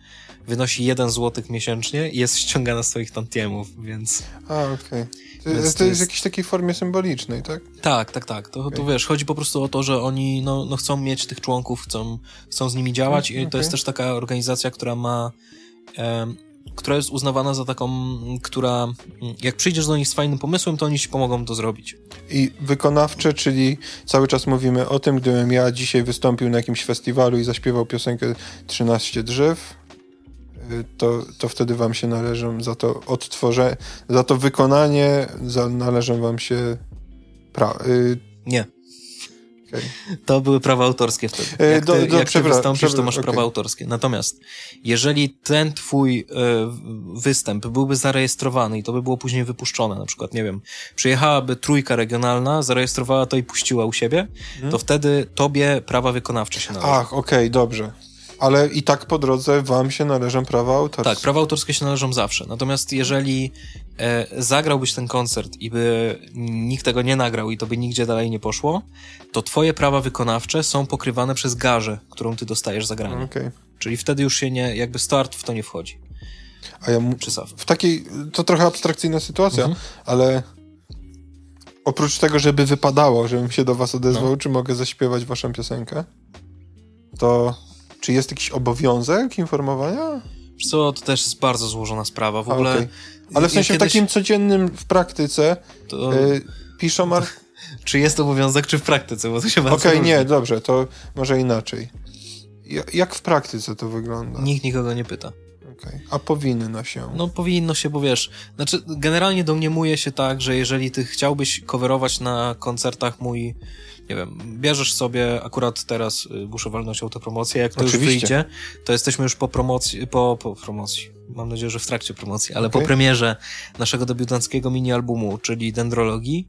wynosi jeden złotych miesięcznie i jest ściągana z twoich tantiemów, więc... A, okej. Okay. To, to, jest, jest w jakiejś takiej formie symbolicznej, tak? Tak, tak, tak. To, okay. to wiesz, chodzi po prostu o to, że oni no, no chcą mieć tych członków, chcą, chcą z nimi działać okay. i to jest też taka organizacja, która ma która jest uznawana za taką, która jak przyjdziesz do nich z fajnym pomysłem, to oni ci pomogą to zrobić. I wykonawcze, czyli cały czas mówimy o tym, gdybym ja dzisiaj wystąpił na jakimś festiwalu i zaśpiewał piosenkę 13 drzew, to, to wtedy wam się należą za to odtworzenie, za to wykonanie za, należą wam się pra, y, Nie. Okay. To były prawa autorskie wtedy. E, jak, do, do, jak ty wystąpisz, to masz okay. prawa autorskie. Natomiast jeżeli ten twój y, występ byłby zarejestrowany i to by było później wypuszczone, na przykład, nie wiem, przyjechałaby trójka regionalna, zarejestrowała to i puściła u siebie, hmm. to wtedy tobie prawa wykonawcze się należą. Ach, okej, okay, dobrze. Ale i tak po drodze wam się należą prawa autorskie. Tak, prawa autorskie się należą zawsze. Natomiast jeżeli e, zagrałbyś ten koncert i by nikt tego nie nagrał i to by nigdzie dalej nie poszło, to twoje prawa wykonawcze są pokrywane przez garzę, którą ty dostajesz za granie. Okay. Czyli wtedy już się nie, jakby start w to nie wchodzi. A ja w takiej, to trochę abstrakcyjna sytuacja, mhm. ale oprócz tego, żeby wypadało, żebym się do was odezwał, no. czy mogę zaśpiewać waszą piosenkę, to czy jest jakiś obowiązek informowania? Co, to też jest bardzo złożona sprawa. W ogóle. Okay. Ale w sensie kiedyś... takim codziennym w praktyce to... y, piszą. Czy jest obowiązek, czy w praktyce? Bo to się bardzo Okej, okay, nie, dobrze, to może inaczej. Jak w praktyce to wygląda? Nikt nikogo nie pyta. Okay. A powinno się? No powinno się, bo wiesz, znaczy generalnie domniemuje się tak, że jeżeli ty chciałbyś coverować na koncertach mój nie wiem, bierzesz sobie, akurat teraz y, muszę walnąć autopromocję, jak to Oczywiście. już wyjdzie, to jesteśmy już po promocji, po, po promocji, mam nadzieję, że w trakcie promocji, ale okay. po premierze naszego debiutanckiego mini-albumu, czyli Dendrologii.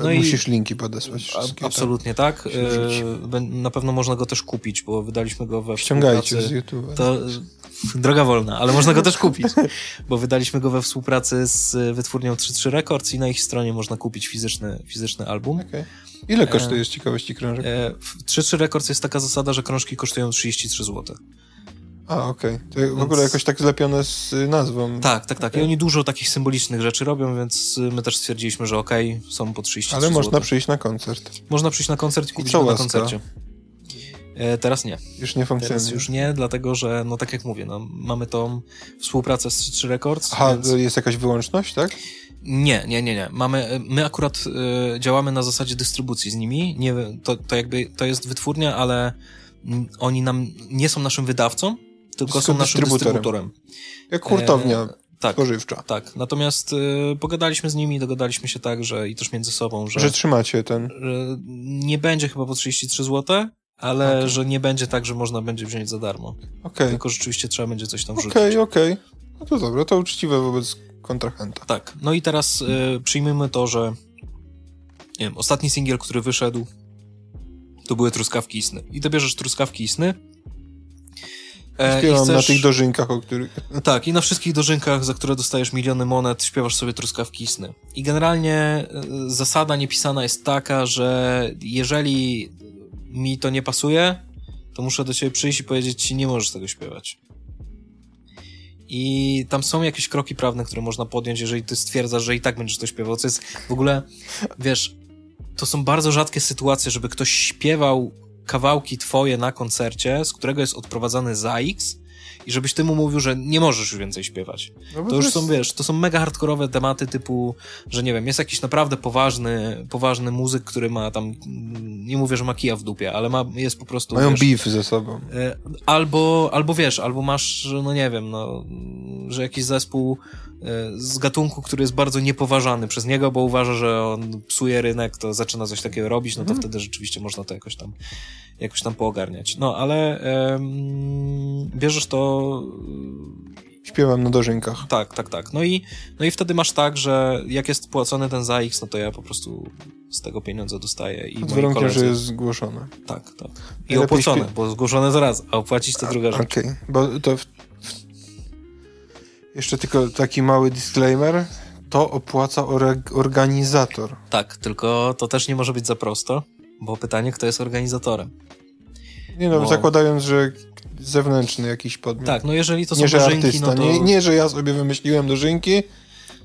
No Musisz i, linki podesłać. A, absolutnie tak. Y, na pewno można go też kupić, bo wydaliśmy go we Ściągajcie z YouTube. To droga wolna, ale można go też kupić, bo wydaliśmy go we współpracy z wytwórnią 33 Records i na ich stronie można kupić fizyczny, fizyczny album. Okay. Ile kosztuje z ciekawości krążek? E, w 33 Records jest taka zasada, że krążki kosztują 33 zł. A, okej. Okay. To w ogóle jakoś tak zlepione z nazwą. Tak, tak, tak. Okay. I oni dużo takich symbolicznych rzeczy robią, więc my też stwierdziliśmy, że okej, okay, są po 33 Ale można zł. przyjść na koncert. Można przyjść na koncert i kupić go na koncercie. E, teraz nie. Już nie funkcjonuje. Teraz już nie, dlatego że, no tak jak mówię, no, mamy tą współpracę z 33 Records. Aha, więc... jest jakaś wyłączność, tak? Nie, nie, nie, nie. Mamy, my akurat y, działamy na zasadzie dystrybucji z nimi. Nie, to, to jakby to jest wytwórnia, ale oni nam nie są naszym wydawcą, tylko są naszym dystrybutorem. Jak hurtownia. E, tak, spożywcza. Tak, natomiast y, pogadaliśmy z nimi, dogadaliśmy się tak, że i też między sobą, że... Że trzymacie ten... nie będzie chyba po 33 zł, ale okay. że nie będzie tak, że można będzie wziąć za darmo. Okay. Tylko rzeczywiście trzeba będzie coś tam wrzucić. Okej, okay, okej. Okay. No to dobra, to uczciwe wobec kontrahenta. Tak, no i teraz y, przyjmijmy to, że nie wiem, ostatni singiel, który wyszedł, to były truskawki i sny. I ty bierzesz truskawki i sny. E, Śpiewam chcesz... na tych dożynkach, o których... Tak, i na wszystkich dożynkach, za które dostajesz miliony monet, śpiewasz sobie truskawki i sny. I generalnie y, zasada niepisana jest taka, że jeżeli mi to nie pasuje, to muszę do ciebie przyjść i powiedzieć ci, nie możesz tego śpiewać. I tam są jakieś kroki prawne, które można podjąć, jeżeli ty stwierdzasz, że i tak będziesz to śpiewał. Co jest w ogóle, wiesz, to są bardzo rzadkie sytuacje, żeby ktoś śpiewał kawałki twoje na koncercie, z którego jest odprowadzany za X i żebyś ty mu mówił, że nie możesz już więcej śpiewać. No to już jest... są, wiesz, to są mega hardkorowe tematy typu, że nie wiem, jest jakiś naprawdę poważny, poważny muzyk, który ma tam, nie mówię, że ma kija w dupie, ale ma, jest po prostu... Mają wiesz, beef ze sobą. E, albo, albo wiesz, albo masz, no nie wiem, no, że jakiś zespół e, z gatunku, który jest bardzo niepoważany przez niego, bo uważa, że on psuje rynek, to zaczyna coś takiego robić, no to mhm. wtedy rzeczywiście można to jakoś tam jakoś tam poogarniać. No, ale um, bierzesz to... Śpiewam na dożynkach. Tak, tak, tak. No i, no i wtedy masz tak, że jak jest płacony ten za X, no to ja po prostu z tego pieniądze dostaję. I Z warunkiem, koledzy... że jest zgłoszone. Tak, tak. I opłacone, śpiew... bo zgłoszone zaraz, a opłacić to druga rzecz. Okej, okay. bo to... W... Jeszcze tylko taki mały disclaimer. To opłaca organizator. Tak, tylko to też nie może być za prosto, bo pytanie, kto jest organizatorem. Nie no, bo... zakładając, że zewnętrzny jakiś podmiot. Tak, no jeżeli to są nie, że dożynki, artysta, no to... nie, nie, że ja sobie wymyśliłem dożynki,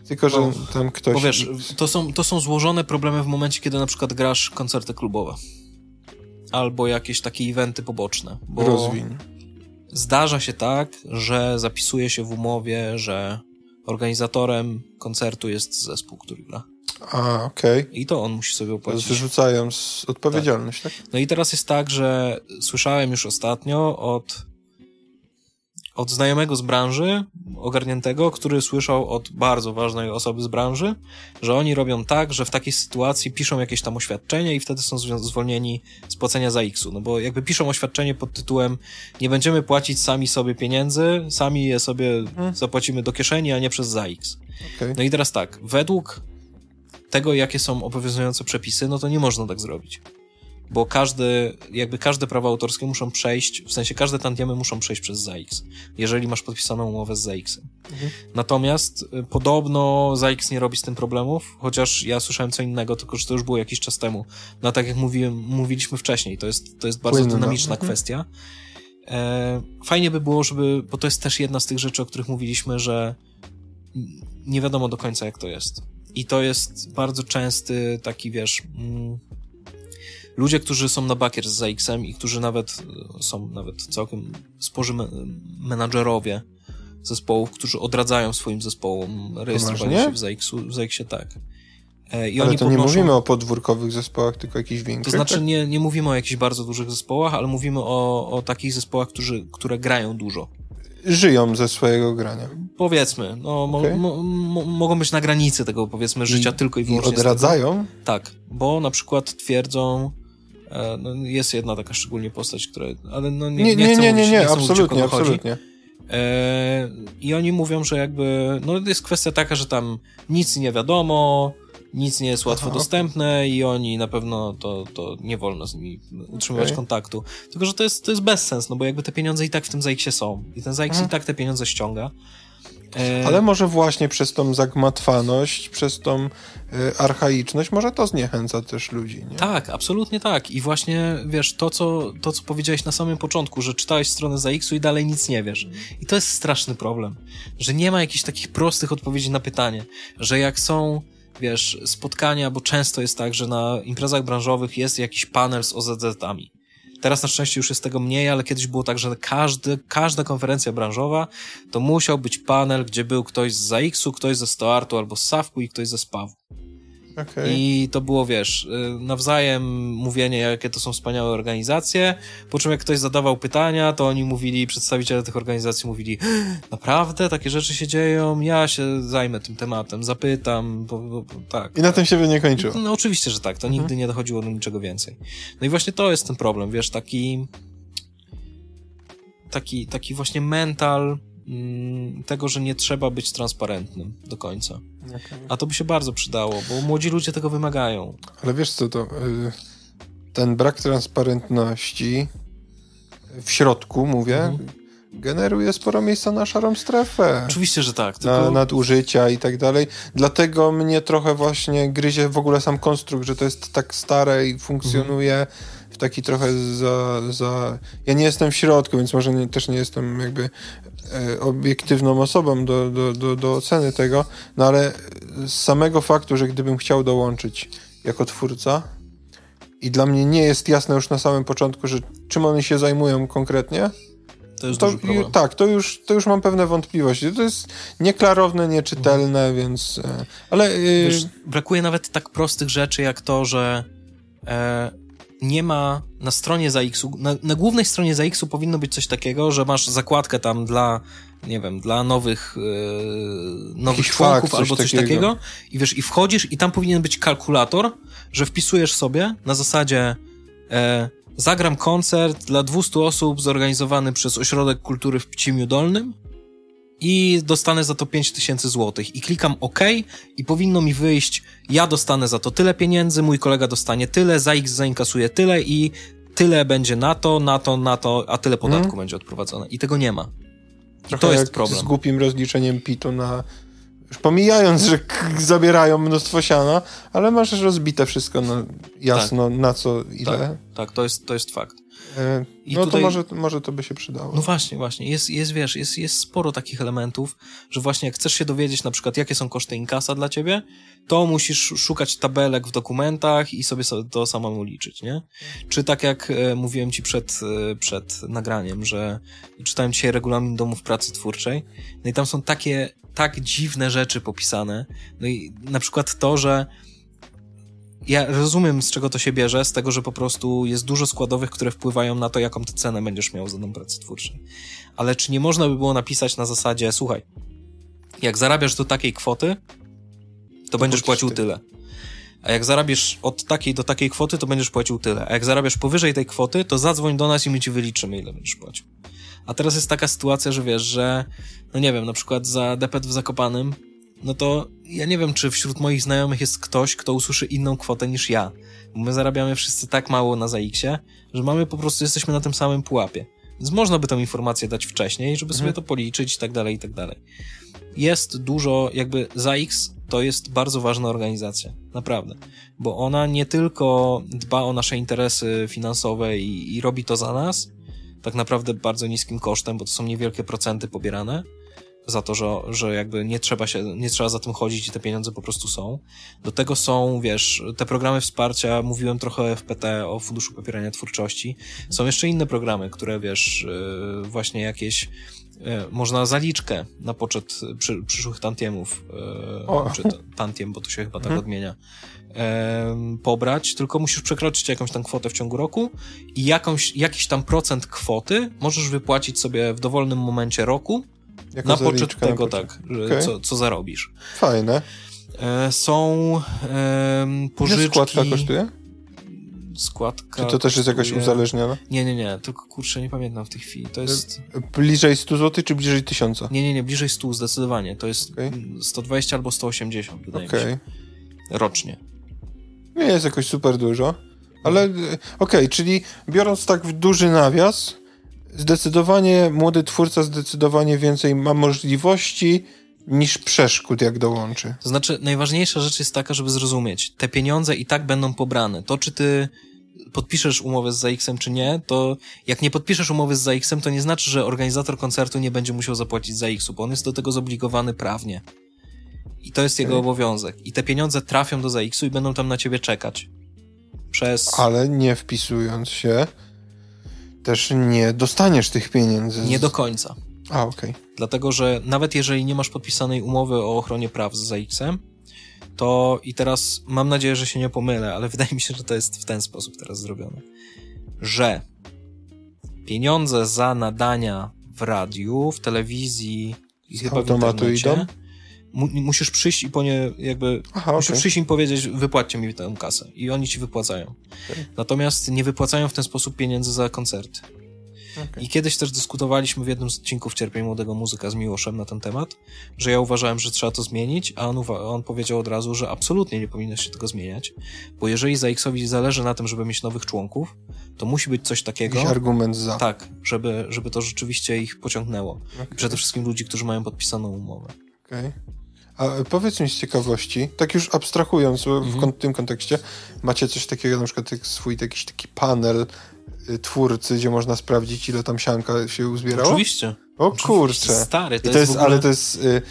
tylko, że bo, tam ktoś... Bo wiesz, to są, to są złożone problemy w momencie, kiedy na przykład grasz koncerty klubowe. Albo jakieś takie eventy poboczne. Bo... Rozwiń. zdarza się tak, że zapisuje się w umowie, że organizatorem koncertu jest zespół, który gra. A, okej. Okay. I to on musi sobie opłacić. Wyrzucają odpowiedzialność, tak. tak? No i teraz jest tak, że słyszałem już ostatnio od od znajomego z branży, ogarniętego, który słyszał od bardzo ważnej osoby z branży, że oni robią tak, że w takiej sytuacji piszą jakieś tam oświadczenie i wtedy są zwolnieni z płacenia za X-u. No bo jakby piszą oświadczenie pod tytułem nie będziemy płacić sami sobie pieniędzy, sami je sobie hmm. zapłacimy do kieszeni, a nie przez za X. Okay. No i teraz tak, według tego, jakie są obowiązujące przepisy, no to nie można tak zrobić bo każdy, jakby każde prawa autorskie muszą przejść, w sensie każde tantiemy muszą przejść przez ZAX, jeżeli masz podpisaną umowę z ZAX-em. Mhm. Natomiast y, podobno ZAX nie robi z tym problemów, chociaż ja słyszałem co innego, tylko że to już było jakiś czas temu. No tak jak mówiłem, mówiliśmy wcześniej, to jest, to jest bardzo Płynna. dynamiczna mhm. kwestia. E, fajnie by było, żeby, bo to jest też jedna z tych rzeczy, o których mówiliśmy, że nie wiadomo do końca jak to jest. I to jest bardzo częsty taki, wiesz, mm, ludzie, którzy są na bakier z ZX-em i którzy nawet e, są nawet całkiem sporzy menadżerowie zespołów, którzy odradzają swoim zespołom rejestrowanie się w ZX-u, w ZX-ie tak. E, I ale to podnoszą... nie mówimy o podwórkowych zespołach, tylko jakichś większych? To znaczy nie, nie mówimy o jakichś bardzo dużych zespołach, ale mówimy o, o takich zespołach, którzy, które grają dużo. Żyją ze swojego grania. Powiedzmy, no, okay. mo, mo, mogą być na granicy tego, powiedzmy, życia I, tylko i wyłącznie. I odradzają? Tak, bo na przykład twierdzą, E, no, jest jedna taka szczególnie postać, która. Ale no nie, nie, nie, nie, nie, nie, nie, absolutnie, absolutnie. E, I oni mówią, że jakby. No jest kwestia taka, że tam nic nie wiadomo, nic nie jest łatwo Aha. dostępne i oni na pewno to, to nie wolno z nimi utrzymywać okay. kontaktu. Tylko, że to jest, to jest bezsens, no bo jakby te pieniądze i tak w tym ZX-ie są. I ten ZX i tak te pieniądze ściąga. E, Ale może właśnie przez tą zagmatwaność, przez tą e, archaiczność, może to zniechęca też ludzi, nie? Tak, absolutnie tak. I właśnie, wiesz, to co, to, co powiedziałeś na samym początku, że czytałeś stronę za X-u i dalej nic nie wiesz. I to jest straszny problem, że nie ma jakichś takich prostych odpowiedzi na pytanie, że jak są wiesz, spotkania, bo często jest tak, że na imprezach branżowych jest jakiś panel z OZZ-ami. Teraz na szczęście już jest tego mniej, ale kiedyś było tak, że każdy, każda konferencja branżowa to musiał być panel, gdzie był ktoś z ZAX-u, ktoś ze Stoartu albo z Sawku i ktoś ze Spawu. Okay. I to było, wiesz, y, nawzajem mówienie, jakie to są wspaniałe organizacje, po czym jak ktoś zadawał pytania, to oni mówili, przedstawiciele tych organizacji mówili, naprawdę takie rzeczy się dzieją, ja się zajmę tym tematem, zapytam, bo, bo, bo tak. I na tym się by nie kończyło. No oczywiście, że tak, to mhm. nigdy nie dochodziło do niczego więcej. No i właśnie to jest ten problem, wiesz, taki taki, taki właśnie mental tego, że nie trzeba być transparentnym do końca. Okay. A to by się bardzo przydało, bo młodzi ludzie tego wymagają. Ale wiesz co, to y, ten brak transparentności w środku, mówię, mhm. generuje sporo miejsca na szarą strefę. Oczywiście, że tak. Tylko... Na nadużycia i tak dalej. Dlatego mnie trochę właśnie gryzie w ogóle sam konstrukt, że to jest tak stare i funkcjonuje mhm. W taki trochę za, za... Ja nie jestem w środku, więc może nie, też nie jestem jakby E, obiektywną osobą do, do, do, do oceny tego, no ale z samego faktu, że gdybym chciał dołączyć jako twórca i dla mnie nie jest jasne już na samym początku, że czym oni się zajmują konkretnie, to jest to, duży problem. Tak, to już, to już mam pewne wątpliwości. To jest nieklarowne, nieczytelne, mhm. więc... E, ale... E, Wiesz, brakuje nawet tak prostych rzeczy, jak to, że e, nie ma na stronie ZAX-u, na, na głównej stronie ZAX-u powinno być coś takiego, że masz zakładkę tam dla, nie wiem, dla nowych, yy, nowych członków coś albo coś takiego. takiego. i wiesz, i wchodzisz i tam powinien być kalkulator, że wpisujesz sobie na zasadzie e, zagram koncert dla 200 osób zorganizowany przez Ośrodek Kultury w Pcimiu Dolnym i dostanę za to 5000 złotych i klikam OK i powinno mi wyjść, ja dostanę za to tyle pieniędzy, mój kolega dostanie tyle, za X zainkasuje tyle i tyle będzie na to, na to, na to, a tyle podatku hmm. będzie odprowadzone. I tego nie ma. I Trochę to jest problem. z głupim rozliczeniem PIT-u na Już pomijając, że zabierają mnóstwo siana, ale masz rozbite wszystko no, jasno, tak. na co, ile. Tak, tak, to, jest, to jest fakt. E, no tutaj, to może, może to by się przydało. No właśnie, właśnie. Jest, jest wiesz, jest, jest sporo takich elementów, że właśnie jak chcesz się dowiedzieć na przykład, jakie są koszty inkasa dla ciebie, to musisz szukać tabelek w dokumentach i sobie to samemu liczyć, nie? Czy tak jak e, mówiłem ci przed, e, przed nagraniem, że czytałem dzisiaj regulamin domów pracy twórczej, no i tam są takie, tak dziwne rzeczy popisane, no i na przykład to, że ja rozumiem, z czego to się bierze, z tego, że po prostu jest dużo składowych, które wpływają na to, jaką ty cenę będziesz miał za dom pracy twórczej. Ale czy nie można by było napisać na zasadzie, słuchaj, jak zarabiasz do takiej kwoty, to, to będziesz płacił ty. tyle. A jak zarabiasz od takiej do takiej kwoty, to będziesz płacił tyle. A jak zarabiasz powyżej tej kwoty, to zadzwoń do nas i my ci wyliczymy, ile będziesz płacił. A teraz jest taka sytuacja, że wiesz, że, no nie wiem, na przykład za depet w Zakopanym no to ja nie wiem, czy wśród moich znajomych jest ktoś, kto usłyszy inną kwotę niż ja. My zarabiamy wszyscy tak mało na ZX-ie, że mamy po prostu, jesteśmy na tym samym pułapie. Więc można by tą informację dać wcześniej, żeby sobie mhm. to policzyć i tak dalej, i tak dalej. Jest dużo, jakby ZAX to jest bardzo ważna organizacja, naprawdę, bo ona nie tylko dba o nasze interesy finansowe i, i robi to za nas, tak naprawdę bardzo niskim kosztem, bo to są niewielkie procenty pobierane, za to, że, że jakby nie trzeba się, nie trzeba za tym chodzić i te pieniądze po prostu są. Do tego są, wiesz, te programy wsparcia, mówiłem trochę o FPT, o Funduszu Popierania Twórczości. Są jeszcze inne programy, które, wiesz, yy, właśnie jakieś yy, można zaliczkę na poczet przy, przyszłych tantiemów, yy, czy tantiem, bo to się chyba tak mhm. odmienia, pobrać, tylko musisz przekroczyć jakąś tam kwotę w ciągu roku i jakąś, jakiś tam procent kwoty możesz wypłacić sobie w dowolnym momencie roku jako na poczet tego, na tak, okay. co, co zarobisz. Fajne. E, są e, pożyczki... Ile składka kosztuje? Składka Czy to też jest jakoś uzależniona? Nie, nie, nie, tylko kurczę, nie pamiętam w tej chwili. To jest... Bliżej 100 zł, czy bliżej 1000? Nie, nie, nie, bliżej 100 zdecydowanie. To jest okay. 120 albo 180, wydaje okay. mi się. Rocznie. Nie jest jakoś super dużo, ale e, okej, okay, czyli biorąc tak w duży nawias, zdecydowanie młody twórca zdecydowanie więcej ma możliwości niż przeszkód, jak dołączy. To znaczy, najważniejsza rzecz jest taka, żeby zrozumieć, te pieniądze i tak będą pobrane. To, czy ty podpiszesz umowę z ZX-em, czy nie, to jak nie podpiszesz umowy z ZX-em, to nie znaczy, że organizator koncertu nie będzie musiał zapłacić ZX-u, bo on jest do tego zobligowany prawnie. I to jest jego obowiązek. I te pieniądze trafią do ZX-u i będą tam na ciebie czekać. Przez... Ale nie wpisując się też nie dostaniesz tych pieniędzy. Nie do końca. A, okej. Okay. Dlatego, że nawet jeżeli nie masz podpisanej umowy o ochronie praw z ZX-em, to i teraz mam nadzieję, że się nie pomylę, ale wydaje mi się, że to jest w ten sposób teraz zrobione, że pieniądze za nadania w radiu, w telewizji i chyba w internecie, idą? Mu, musisz przyjść i po nie jakby, Aha, musisz okay. przyjść im powiedzieć, wypłaccie mi tę kasę i oni ci wypłacają. Okay. Natomiast nie wypłacają w ten sposób pieniędzy za koncerty. Okay. I kiedyś też dyskutowaliśmy w jednym z odcinków Cierpień Młodego Muzyka z Miłoszem na ten temat, że ja uważałem, że trzeba to zmienić, a on, on powiedział od razu, że absolutnie nie powinno się tego zmieniać, bo jeżeli ZX-owi zależy na tym, żeby mieć nowych członków, to musi być coś takiego... Jakiś argument za. Tak, żeby, żeby to rzeczywiście ich pociągnęło. Okay. przede wszystkim ludzi, którzy mają podpisaną umowę. Okej. Okay. A powiedz mi z ciekawości, tak już abstrahując mhm. w tym kontekście, macie coś takiego, na przykład swój jakiś taki panel y, twórcy, gdzie można sprawdzić, ile tam sianka się uzbierało? Oczywiście. O kurczę. Stary, to, to jest, ogóle... ale to jest y,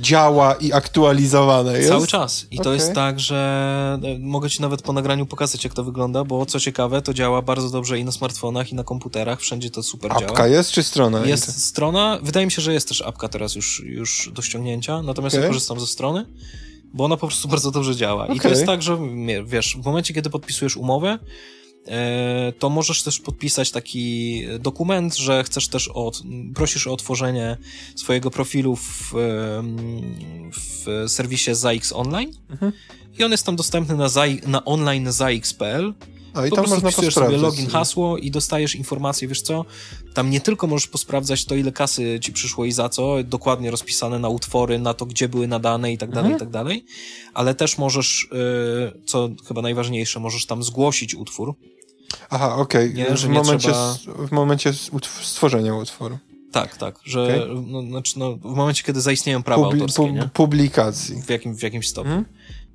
działa i aktualizowane jest? Cały czas. I okay. to jest tak, że e, mogę ci nawet po nagraniu pokazać, jak to wygląda, bo co ciekawe, to działa bardzo dobrze i na smartfonach, i na komputerach, wszędzie to super apka działa. Apka jest, czy strona? Jest strona, wydaje mi się, że jest też apka teraz już, już do ściągnięcia, natomiast okay. ja korzystam ze strony, bo ona po prostu bardzo dobrze działa. Okay. I to jest tak, że wiesz, w momencie, kiedy podpisujesz umowę, to możesz też podpisać taki dokument, że chcesz też od, prosisz o otworzenie swojego profilu w, w serwisie ZAX Online mhm. i on jest tam dostępny na, na online ZAX.pl a i po tam można wpisujesz sobie login, hasło i dostajesz informację, wiesz co, tam nie tylko możesz posprawdzać to, ile kasy ci przyszło i za co, dokładnie rozpisane na utwory, na to, gdzie były nadane i tak dalej, mhm. i tak dalej, ale też możesz, y, co chyba najważniejsze, możesz tam zgłosić utwór. Aha, okej. Okay. W, momencie, trzeba... w momencie stworzenia utworu. Tak, tak, że okay. no, znaczy, no, w momencie, kiedy zaistnieją prawa Publi autorskie, pu nie? Publikacji. W, jakim, w jakimś stopniu. Hmm?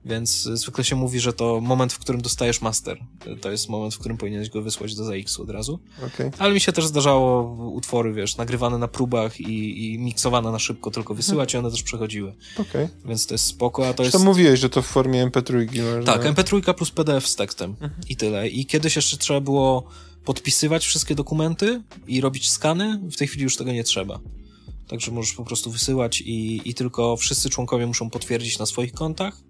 Więc zwykle się mówi, że to moment, w którym dostajesz master. To jest moment, w którym powinieneś go wysłać do ZX od razu. Okay. Ale mi się też zdarzało utwory, wiesz, nagrywane na próbach i, i miksowane na szybko, tylko wysyłać hmm. i one też przechodziły. Okay. Więc to jest spoko, a to Zresztą jest... mówiłeś, że to w formie MP3 można... Tak, MP3 plus PDF z tekstem hmm. i tyle. I kiedyś jeszcze trzeba było podpisywać wszystkie dokumenty i robić skany. W tej chwili już tego nie trzeba. Także możesz po prostu wysyłać i, i tylko wszyscy członkowie muszą potwierdzić na swoich kontach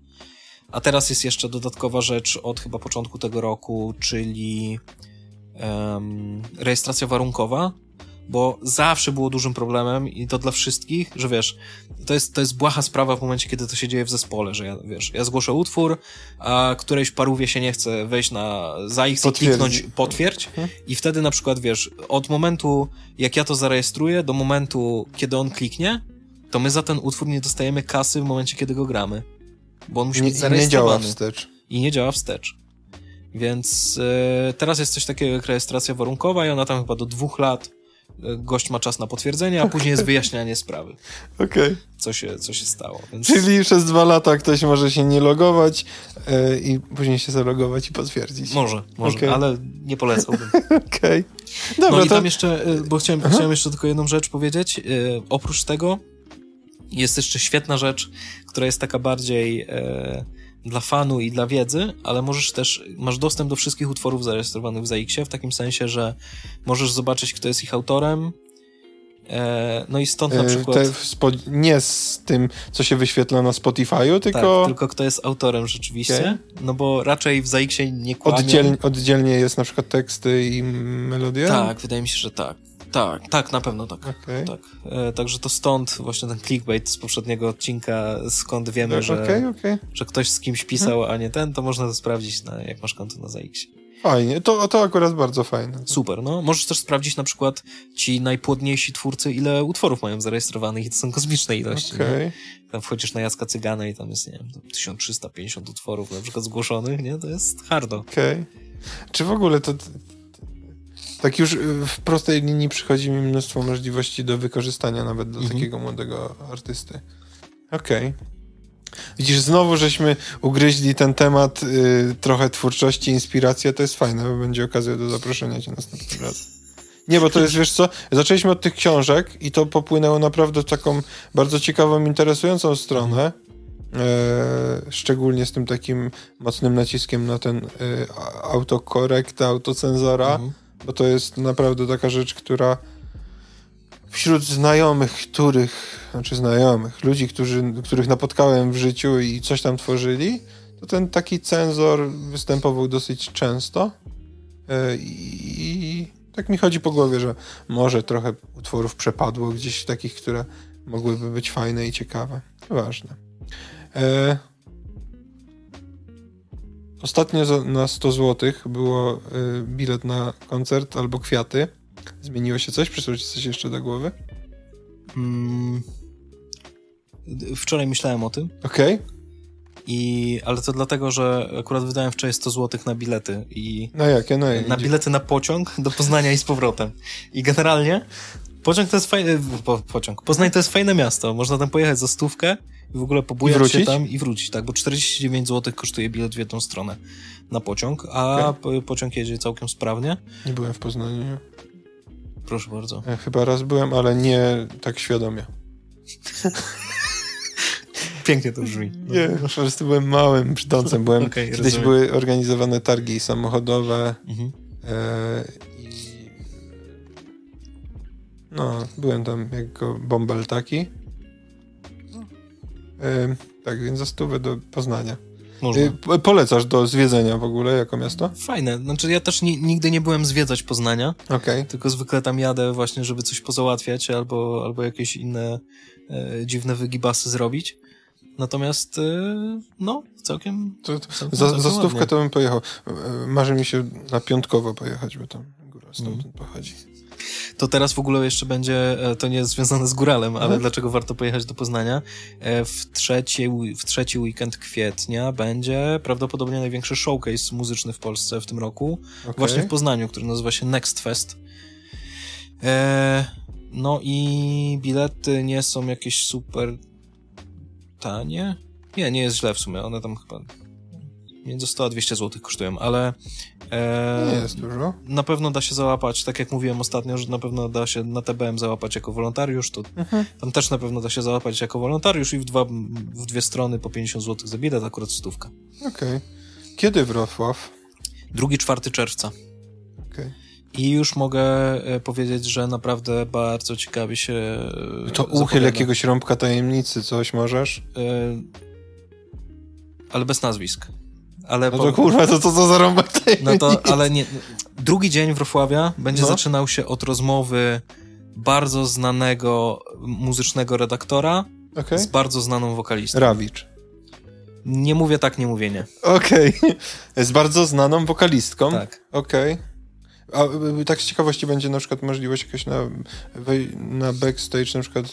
a teraz jest jeszcze dodatkowa rzecz od chyba początku tego roku, czyli um, rejestracja warunkowa, bo zawsze było dużym problemem i to dla wszystkich, że wiesz, to jest, to jest błaha sprawa w momencie, kiedy to się dzieje w zespole, że ja, wiesz, ja zgłoszę utwór, a którejś parówie się nie chce wejść na ZAX i kliknąć potwierdź mhm. i wtedy na przykład, wiesz, od momentu, jak ja to zarejestruję, do momentu, kiedy on kliknie, to my za ten utwór nie dostajemy kasy w momencie, kiedy go gramy bo on musi być zarejestrowany. I nie działa wstecz. I nie działa wstecz. Więc e, teraz jest coś takiego jak rejestracja warunkowa i ona tam chyba do dwóch lat e, gość ma czas na potwierdzenie, a później jest wyjaśnianie sprawy. Okej. Okay. Co się, co się stało. Więc... Czyli przez dwa lata ktoś może się nie logować yy, i później się zalogować i potwierdzić. Może, może, okay. ale nie polecałbym. Okej. Okay. Dobra, no i to... tam jeszcze, bo chciałem, chciałem jeszcze tylko jedną rzecz powiedzieć. Yy, oprócz tego jest jeszcze świetna rzecz, która jest taka bardziej e, dla fanu i dla wiedzy, ale możesz też, masz dostęp do wszystkich utworów zarejestrowanych w ZX-ie, w takim sensie, że możesz zobaczyć, kto jest ich autorem, e, no i stąd na e, przykład... nie z tym, co się wyświetla na Spotify'u, tylko... Tak, tylko kto jest autorem rzeczywiście, okay. no bo raczej w ZX-ie nie kłamią... Oddzielnie, oddzielnie jest na przykład teksty i melodia? Tak, wydaje mi się, że tak. Tak, tak, na pewno tak. Okay. tak. E, także to stąd właśnie ten clickbait z poprzedniego odcinka, skąd wiemy, no, że, okay, okay. że ktoś z kimś pisał, a nie ten, to można to sprawdzić, na, jak masz konto na ZX. Fajnie, to, to akurat bardzo fajne. Super, no. Możesz też sprawdzić na przykład ci najpłodniejsi twórcy, ile utworów mają zarejestrowanych i to są kosmiczne ilości. Okay. Tam wchodzisz na Jacka Cygana i tam jest, nie wiem, 1350 utworów na przykład zgłoszonych, nie? To jest hardo. Okej. Okay. Czy w ogóle to tak już y, w prostej linii przychodzi mi mnóstwo możliwości do wykorzystania nawet do mhm. takiego młodego artysty. Okej. Okay. Widzisz, znowu żeśmy ugryźli ten temat y, trochę twórczości, inspiracja, to jest fajne, bo będzie okazja do zaproszenia cię następnym razem. Nie, bo to jest, wiesz co, zaczęliśmy od tych książek i to popłynęło naprawdę w taką bardzo ciekawą, interesującą stronę. E, szczególnie z tym takim mocnym naciskiem na ten e, autokorekt, autocenzora. Mhm bo to jest naprawdę taka rzecz, która wśród znajomych, których, znaczy znajomych, ludzi, którzy, których napotkałem w życiu i coś tam tworzyli, to ten taki cenzor występował dosyć często e, i tak mi chodzi po głowie, że może trochę utworów przepadło gdzieś takich, które mogłyby być fajne i ciekawe. Ważne. Ostatnio na 100 zł było y, bilet na koncert albo kwiaty. Zmieniło się coś? Przyszło ci coś jeszcze do głowy? Mm, wczoraj myślałem o tym. Okej. Okay. I, ale to dlatego, że akurat wydałem wczoraj 100 zł na bilety. I na jakie? Na, na bilety na pociąg do Poznania i z powrotem. I generalnie pociąg to jest fajny... Po, pociąg. Poznań to jest fajne miasto. Można tam pojechać za stówkę i w ogóle pobujać się tam i wrócić, tak, bo 49 zł kosztuje bilet w jedną stronę na pociąg, a okay. pociąg jedzie całkiem sprawnie. Nie byłem w Poznaniu. Proszę bardzo. Ja chyba raz byłem, ale nie tak świadomie. Pięknie to brzmi. Nie, po prostu byłem małym brzdącem. Byłem, okay, kiedyś rozumiem. były organizowane targi samochodowe mhm. e, i no, byłem tam jako bąbel taki tak, więc za stówę do Poznania. Można. Y, polecasz do zwiedzenia w ogóle jako miasto? Fajne. Znaczy ja też ni nigdy nie byłem zwiedzać Poznania. Okay. Tylko zwykle tam jadę właśnie, żeby coś pozałatwiać albo, albo jakieś inne e, dziwne wygibasy zrobić. Natomiast e, no, całkiem, to, to, całkiem Za, za stówkę to bym pojechał. E, marzy mi się na piątkowo pojechać, bo tam góra stamtąd mm. pochodzi. To teraz w ogóle jeszcze będzie, e, to nie jest związane z góralem, ale mhm. dlaczego warto pojechać do Poznania? E, w trzeci, w trzeci weekend kwietnia będzie prawdopodobnie największy showcase muzyczny w Polsce w tym roku. Okay. Właśnie w Poznaniu, który nazywa się Next Fest. E, No i bilety nie są jakieś super tanie. Nie, nie jest źle w sumie. One tam chyba między 100 a 200 zł kosztują, ale e, nie jest dużo. Na pewno da się załapać, tak jak mówiłem ostatnio, że na pewno da się na TBM załapać jako wolontariusz, to mhm. tam też na pewno da się załapać jako wolontariusz i w, dwa, w dwie strony po 50 zł za bilet, akurat stówka. Okej. Okay. Kiedy Wrocław? 2-4 czerwca. Okay. I już mogę e, powiedzieć, że naprawdę bardzo ciekawie się. E, to uchyl jakiegoś rąbka tajemnicy, coś możesz? E, ale bez nazwisk. Ale no to po... kurwa, to co za rąbek? No to, ale nie. Drugi dzień Wrocławia będzie no. zaczynał się od rozmowy bardzo znanego muzycznego redaktora okay. z bardzo znaną wokalistą. Rawicz. Nie mówię tak, nie mówię nie. Okej. Okay. Z bardzo znaną wokalistką. Tak. Okej. Okay. A y, tak z ciekawości będzie na przykład możliwość jakaś na, na backstage na przykład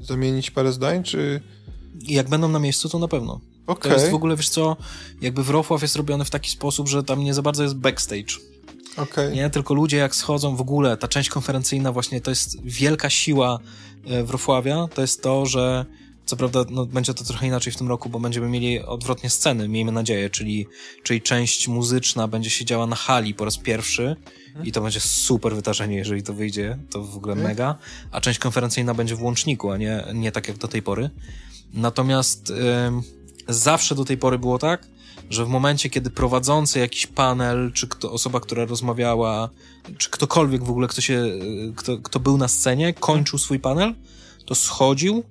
zamienić parę zdań, czy... Jak będą na miejscu, to na pewno. Okay. To jest w ogóle, wiesz co, jakby Wrocław jest robiony w taki sposób, że tam nie za bardzo jest backstage. Okay. Nie, tylko ludzie jak schodzą w ogóle, ta część konferencyjna właśnie, to jest wielka siła e, Wrocławia, to jest to, że co prawda no, będzie to trochę inaczej w tym roku, bo będziemy mieli odwrotnie sceny, miejmy nadzieję, czyli, czyli część muzyczna będzie się działa na hali po raz pierwszy mhm. i to będzie super wydarzenie, jeżeli to wyjdzie, to w ogóle mhm. mega, a część konferencyjna będzie w łączniku, a nie, nie tak jak do tej pory. Natomiast zawsze do tej pory było tak, że w momencie, kiedy prowadzący jakiś panel, czy kto, osoba, która rozmawiała, czy ktokolwiek w ogóle, kto się, kto, kto był na scenie, kończył swój panel, to schodził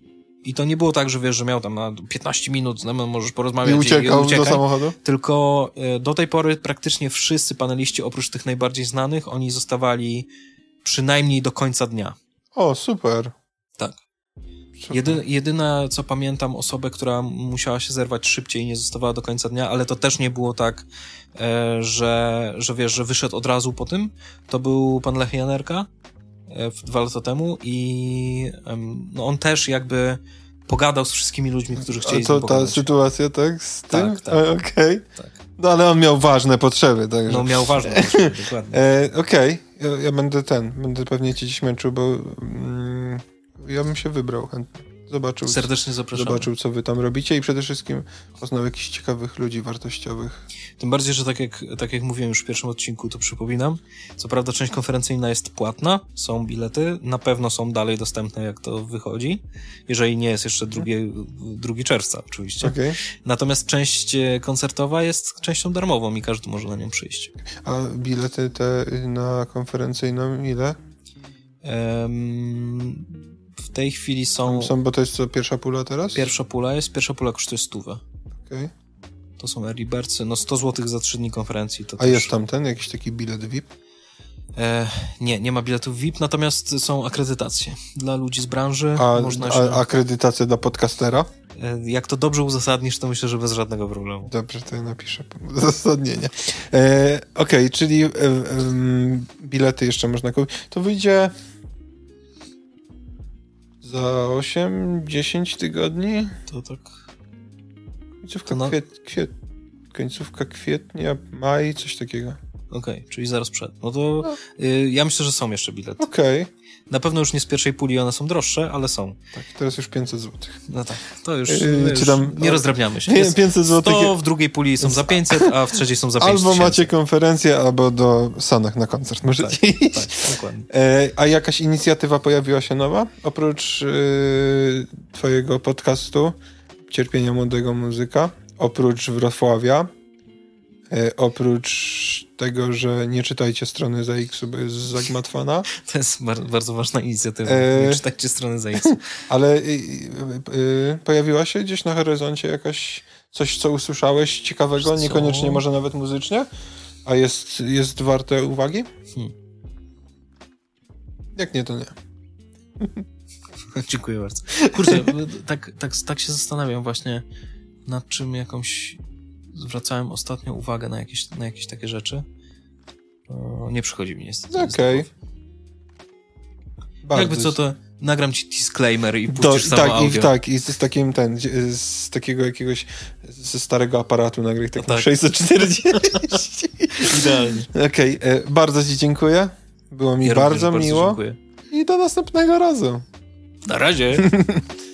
i to nie było tak, że wiesz, że miał tam na 15 minut, no, możesz porozmawiać i uciekał i do samochodu? Tylko e, do tej pory praktycznie wszyscy paneliści, oprócz tych najbardziej znanych, oni zostawali przynajmniej do końca dnia. O, super. Tak. Jedy, jedyne, co pamiętam, osobę, która musiała się zerwać szybciej i nie zostawała do końca dnia, ale to też nie było tak, e, że, że wiesz, że wyszedł od razu po tym. To był pan Lech Janerka e, dwa lata temu i no, on też jakby pogadał z wszystkimi ludźmi, którzy chcieli A to ta sytuacja, tak? Z tym? Tak, tak. Okej. Okay. Tak. No ale on miał ważne potrzeby, także... No miał ważne potrzeby, dokładnie. E, Okej, okay. ja, ja, będę ten, będę pewnie cię dziś męczył, bo... Mm, ja bym się wybrał chętnie. Zobaczył, Serdecznie zapraszam. Zobaczył, co wy tam robicie i przede wszystkim poznał jakichś ciekawych ludzi wartościowych. Tym bardziej, że tak jak, tak jak mówiłem już w pierwszym odcinku, to przypominam. Co prawda część konferencyjna jest płatna, są bilety, na pewno są dalej dostępne, jak to wychodzi. Jeżeli nie jest jeszcze drugi, drugi czerwca, oczywiście. Okay. Natomiast część e, koncertowa jest częścią darmową i każdy może na nią przyjść. A bilety te na konferencyjną ile? Um, w tej chwili są... Są, bo to jest co, pierwsza pula teraz? Pierwsza pula jest, pierwsza pula kosztuje stówę. Okej. Okay. To są early birdsy, no 100 zł za 3 dni konferencji. To A też... jest tam ten, jakiś taki bilet VIP? E, nie, nie ma biletów VIP, natomiast są akredytacje dla ludzi z branży. A, Można się... akredytacje dla podcastera? E, jak to dobrze uzasadnisz, to myślę, że bez żadnego problemu. Dobrze, to ja napiszę uzasadnienie. E, Okej, okay, czyli e, bilety jeszcze można kupić. To wyjdzie za 8-10 tygodni? To tak. Końcówka, to na... kwiet, kwiet, końcówka kwietnia, maj, coś takiego. Okej, okay, czyli zaraz przed. No to no. Y, ja myślę, że są jeszcze bilety. Okej. Okay. Na pewno już nie z pierwszej puli, one są droższe, ale są. Tak, teraz już 500 zł. No tak, to już, yy, już tam, nie rozdrabniamy się. Nie, 500 zł. To w drugiej puli są za 500, a w trzeciej są za 500 Albo macie konferencję, albo do Sanach na koncert możecie tak, iść. Tak, dokładnie. E, a jakaś inicjatywa pojawiła się nowa? Oprócz y, twojego podcastu Cierpienia Młodego Muzyka, oprócz Wrocławia, E, oprócz tego, że nie czytajcie strony ZX, bo jest zagmatwana. To jest bar bardzo ważna inicjatywa. E... Nie czytajcie strony ZX. Ale y, pojawiła się gdzieś na horyzoncie jakaś coś, co usłyszałeś ciekawego, co? niekoniecznie może nawet muzycznie, a jest, jest warte uwagi? Hmm. Jak nie, to nie. Dziękuję bardzo. Kurczę, tak, tak, tak się zastanawiam właśnie nad czym jakąś zwracałem ostatnio uwagę na jakieś, na jakieś takie rzeczy. nie przychodzi mi niestety. Okej. Okay. Jakby co to nagram ci disclaimer i puścisz samo tak, audio. I, tak, i z takim ten, z takiego jakiegoś ze starego aparatu nagraj taką no tak. 640. Idealnie. Okej, okay, e, bardzo ci dziękuję. Było mi ja bardzo miło. Bardzo dziękuję. I do następnego razu. Na razie.